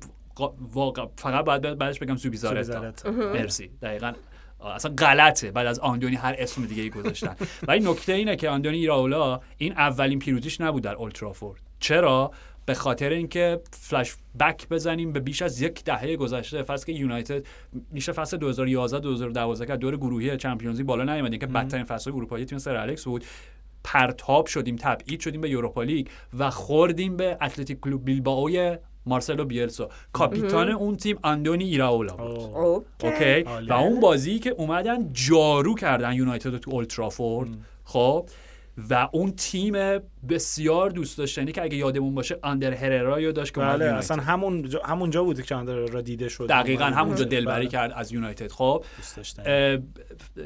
واقع فقط باید بعدش بگم سوبیزارتا. مرسی. دقیقا. اصلا غلطه. بعد از آندونی هر اسم دیگه ای گذاشتن. ولی نکته اینه که آندونی ایراولا این اولین پیروزیش نبود در اولترافورد چرا؟ به خاطر اینکه فلش بک بزنیم به بیش از یک دهه گذشته فصل که یونایتد میشه فصل 2011 2012 که دور گروهی Champions بالا نیومد. که بدترین فصل اروپایی تیم سر الکس بود. پرتاب شدیم تبعید شدیم به یوروپا لیگ و خوردیم به اتلتیک کلوب بیلبائو مارسلو بیلسا کاپیتان اون تیم آندونی ایرائولا بود. okay. و اون بازی که اومدن جارو کردن یونایتد تو اولدترافورد خب و اون تیم بسیار دوست داشتنی که اگه یادمون باشه آندر هررا داشت که بله اصلا همون جا همونجا بود که آندر هررا دیده شد. دقیقا همونجا دلبری بله. کرد از یونایتد. خب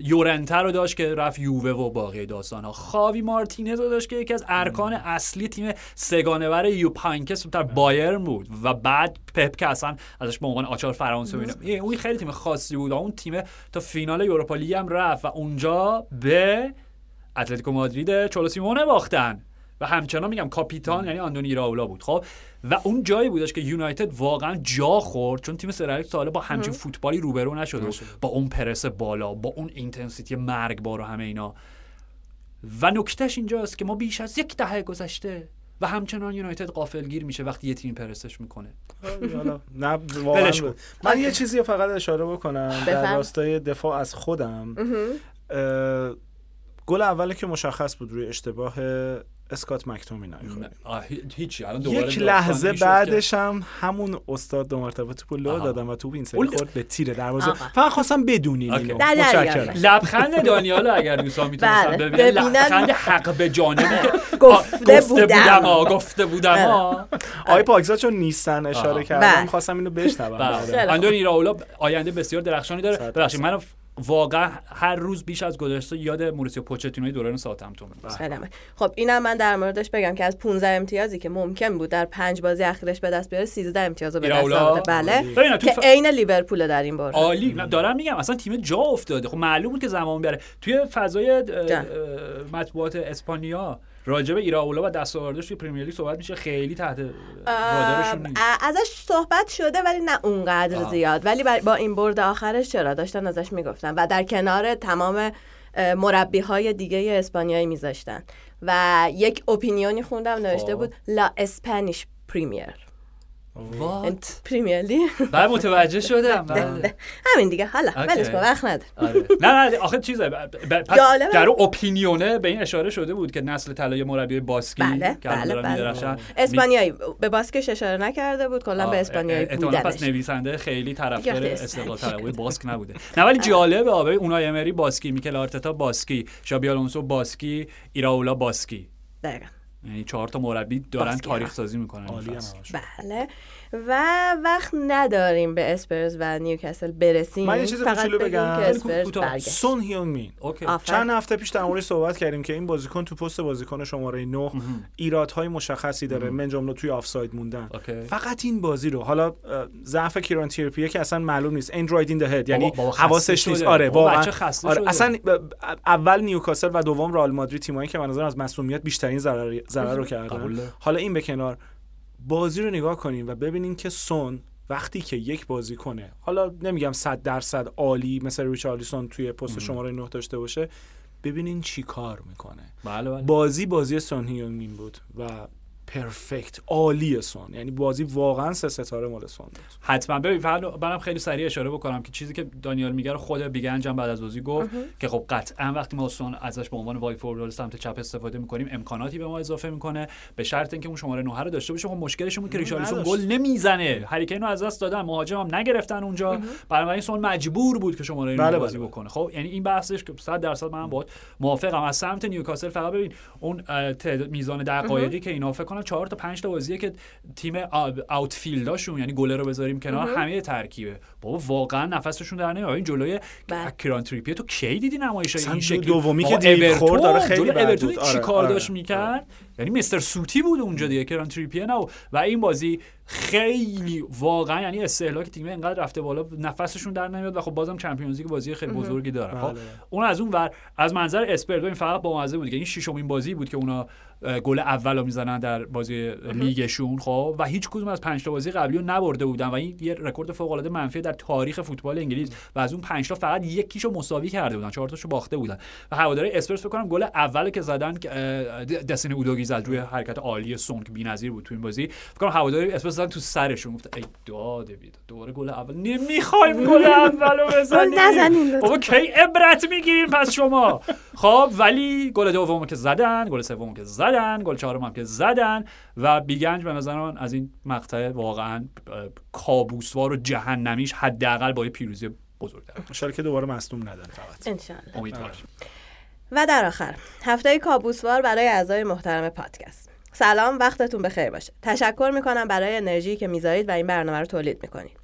یورنته رو داشت که رفت یووه و باقی داستان ها خاوی مارتینز رو داشت که یکی از ارکان اصلی تیم سه‌گانه‌ور یوپ هاینکس در بایرن بود. و بعد پپ که اصلا ازش به عنوان آچار فرانسه اون خیلی تیم خاصی بود. اون تیم تا فینال لیگ هم رفت و اونجا به اتلتیکو مادرید چولو سیمئونه باختن. و همچنان میگم کاپیتان یعنی آندونی ایرائولا بود خب؟ و اون جایی بودش که یونایتد واقعا جا خورد چون تیم سر تا با همچین فوتبالی روبرو نشده با اون پرس بالا با اون intensity مرگبار و همه اینا. و نکتهش اینجاست که ما بیش از یک دهه گذشته و همچنان یونایتد غافلگیر میشه وقتی یه تیم پرسش می‌کنه. نه من یه چیزی فقط اشاره بکنم در راستای دفاع از خودم. گل اولی که مشخص بود روی اشتباه اسکات مکتومینای هیچی یک لحظه بعدش هم همون استاد دو مرتبه توپو لو دادم و توپ این سری خورد به تیر دروازه. فقط خواستم بدونین اینو. متشکرم. لبخند دانیال اگر دوستان می‌تونستن بله. ببینن لبخند حق به جانبی که گفته بودم. گفته بودم آی پاکزا چون نیستن اشاره کردم بله. خواستم اینو بشنوم. بله. اندونی راولا آینده بسیار درخشانی داره. ببخشید منو واقعا هر روز بیش از گذشته یاد موریسیو پوچتینوی دوران ساوثهمپتون خب اینم من در موردش بگم که از 15 امتیازی که ممکن بود در پنج بازی اخیرش به دست بیاره 13 امتیاز رو به دست آورده. بله. که عین ف... لیورپول در این بار عالی. دارم میگم اصلا تیم جا افتاده. خب معلوم بود که زمان بره توی فضای مطبوعات اسپانیا راجب ایراولا و دستاوردش توی پرمیر لیگ صحبت میشه. خیلی تحت رادارشون ازش صحبت شده ولی نه اونقدر زیاد. ولی با این برد آخرش چرا؟ داشتن ازش می‌گفتن و در کنار تمام مربی های دیگه اسپانیایی میذاشتن. و یک opinion ی خوندم نوشته خب. بود La Spanish Premier What Premier League؟ بعد متوجه شدم. بله. همین دیگه حالا ولش کن وقت نداره. آره. نه نه آخه چیزه در opinion ه به این اشاره شده بود که نسل طلایی مربی باسکی بله بله بله. اسپانیایی. به باسکش اشاره نکرده بود کلا به اسپانیایی بودنش. پس نویسنده خیلی طرفدار استقلال طلبی باسک نبوده. نه ولی جالبه آره اونای امری باسکی میکل آرتتا باسکی شابی آلونسو باسکی ایراولا باسکی. دقیقاً. یعنی چهار تا مربی دارن تاریخ سازی می‌کنن. بله. و وقت نداریم به اسپرز و نیوکاسل برسیم. من یه چیز کوچولو بگم سون هیون مین. چند هفته پیش در موردش صحبت کردیم که این بازیکن تو پست بازیکن شماره 9 ایرادهای مشخصی داره. من جمله توی آفساید موندن. فقط این بازی رو. حالا ضعف کیران تیرپیه که اصلا معلوم نیست. اندروید این هد یعنی حواسش نیست. آره واقعا. آره. اصلا اول نیوکاسل و دوم رئال مادرید تیمایی که به از مسئولیت بیشترین ضرر ضرر رو کردن. حالا این به کنار. بازی رو نگاه کنیم و ببینیم که سون وقتی که یک بازی کنه حالا نمیگم صد درصد عالی مثل ریچارلیسون توی پست شماره 9 داشته باشه ببینین چی کار می‌کنه بله بله. بازی بازی سون هیونگ بود و پرفکت عالی سون. یعنی بازی واقعا سه ستاره مال سون بود. حتما. ببین برام خیلی سریع اشاره بکنم که چیزی که دانیال میگه رو خود بیگنج هم بعد از بازی گفت که خب قطعا وقتی ما سون ازش به عنوان وای فورورد سمت چپ استفاده می‌کنیم امکاناتی به ما اضافه می‌کنه به شرط اینکه اون شماره 9 رو داشته باشه. خب مشکلشون بود که ریچارلیسون گل نمی‌زنه. هریکین رو از دست دادن. مهاجم هم نگرفتن اونجا. این سون مجبور بود که شماره 9 بله بازی بله. بکنه. خب یعنی این بحثش که 100 درصد من با موافقم. از سمت نیوکاسل فقط ببین اون میزان دقایقی که اینا فکر کنم 4 تا 5 تا بازیه که تیم آوتفیلداشون یعنی گله رو بذاریم کنار همه ترکیبه. بابا واقعا نفسشون در نمیاد. این جلوی کران تریپیه تو کی دیدی نمایش این شکلی؟ دومی که دید خورد داره خیلی بد بود. چی کار آره. داشت می‌کرد؟ یعنی مستر سوتی بود اونجا دیگه کران تریپیه نه و این بازی خیلی واقعا یعنی استهلاک تیم انقدر رفته بالا نفسشون در نمیاد و خب بازم چمپیونز لیگ بازی خیلی بزرگی داره. خب بله. اون از اون ور از منظر اسپرد این فقط با مزه بود که این ششمین بازی بود که اونا گل اولو می‌زنن در بازی لیگشون خب و هیچ کدوم از پنج تا بازی قبلی رو نبرده بودن و این یه رکورد فوق العاده منفی در تاریخ فوتبال انگلیس و از اون پنج تا فقط یکیشو مساوی کرده بودن چهار تاشو باخته بودن. و هواداری اسپرس فکر کنم گل اول که زدن دستینی اودوگی زد روی حرکت عالی سون که بی‌نظیر بود تو این بازی. فکر کنم هواداری اسپرس زدن تو سرشون. گفت ای داده بید دوباره گل اول. نمی‌خوایم گل اولو بزنیم. بابا کی عبرت می‌گیریم پس شما؟ خب ولی گل دومو که زدن گل سومو که زدن گل چهارم هم که زدن و بیگنج به نظر من از این مقطع واقعا کابوسوار و جهنمیش حداقل با یه پیروزی بزرگ داره که دوباره مصدوم ندن فقط. انشالله و در آخر هفته کابوسوار برای اعضای محترم پادکست. سلام وقتتون بخیر باشه. تشکر می‌کنم برای انرژی که می‌ذارید و این برنامه رو تولید می‌کنید.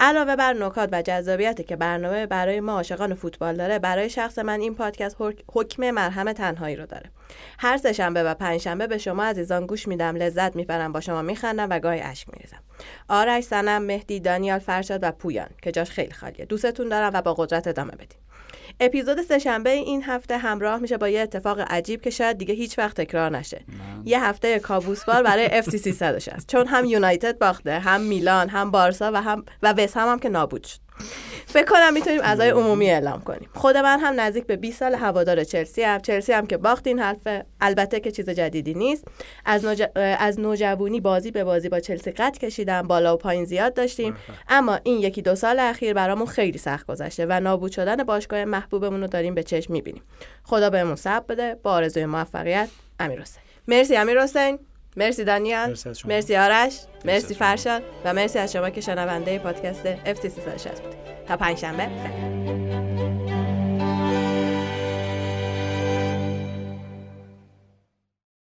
علاوه بر نکات و جذابیتی که برنامه برای ما عاشقان فوتبال داره برای شخص من این پادکست حکم مرهم تنهایی رو داره. هر سهشنبه و پنجشنبه به شما عزیزان گوش میدم لذت می‌برم با شما میخندم و گاهی اشک میریزم. آرش سنم مهدی دانیال فرشاد و پویان که جاش خیلی خالیه. دوستتون دارم و با قدرت ادامه بدید اپیزود سهشنبه این هفته همراه میشه با یه اتفاق عجیب که شاید دیگه هیچ وقت تکرار نشه. یه هفته کابوسبار برای اف سی 360 چون هم یونایتد باخته هم میلان هم بارسا و هم و وست هم, هم که نابود شد. فکر کنم می‌تونیم اعضای عمومی اعلام کنیم. خود من هم نزدیک به 20 سال هوادار چلسی هم چلسی هم که باخت این حرفه. البته که چیز جدیدی نیست. از نوج... از نوجوانی بازی به بازی با چلسی قد کشیدم بالا و پایین زیاد داشتیم. اما این یکی دو سال اخیر برامون خیلی سخت گذشته و نابود شدن باشگاه محبوبمون رو داریم به چشم می‌بینیم. خدا بهمون صبر بده. با آرزوی موفقیت امیر حسین. مرسی امیر حسین. مرسی دانیال. مرسی, مرسی آرش. مرسی فرشاد. و مرسی از شما که شنونده پادکست اف سی 360 بودید. تا پنجشنبه.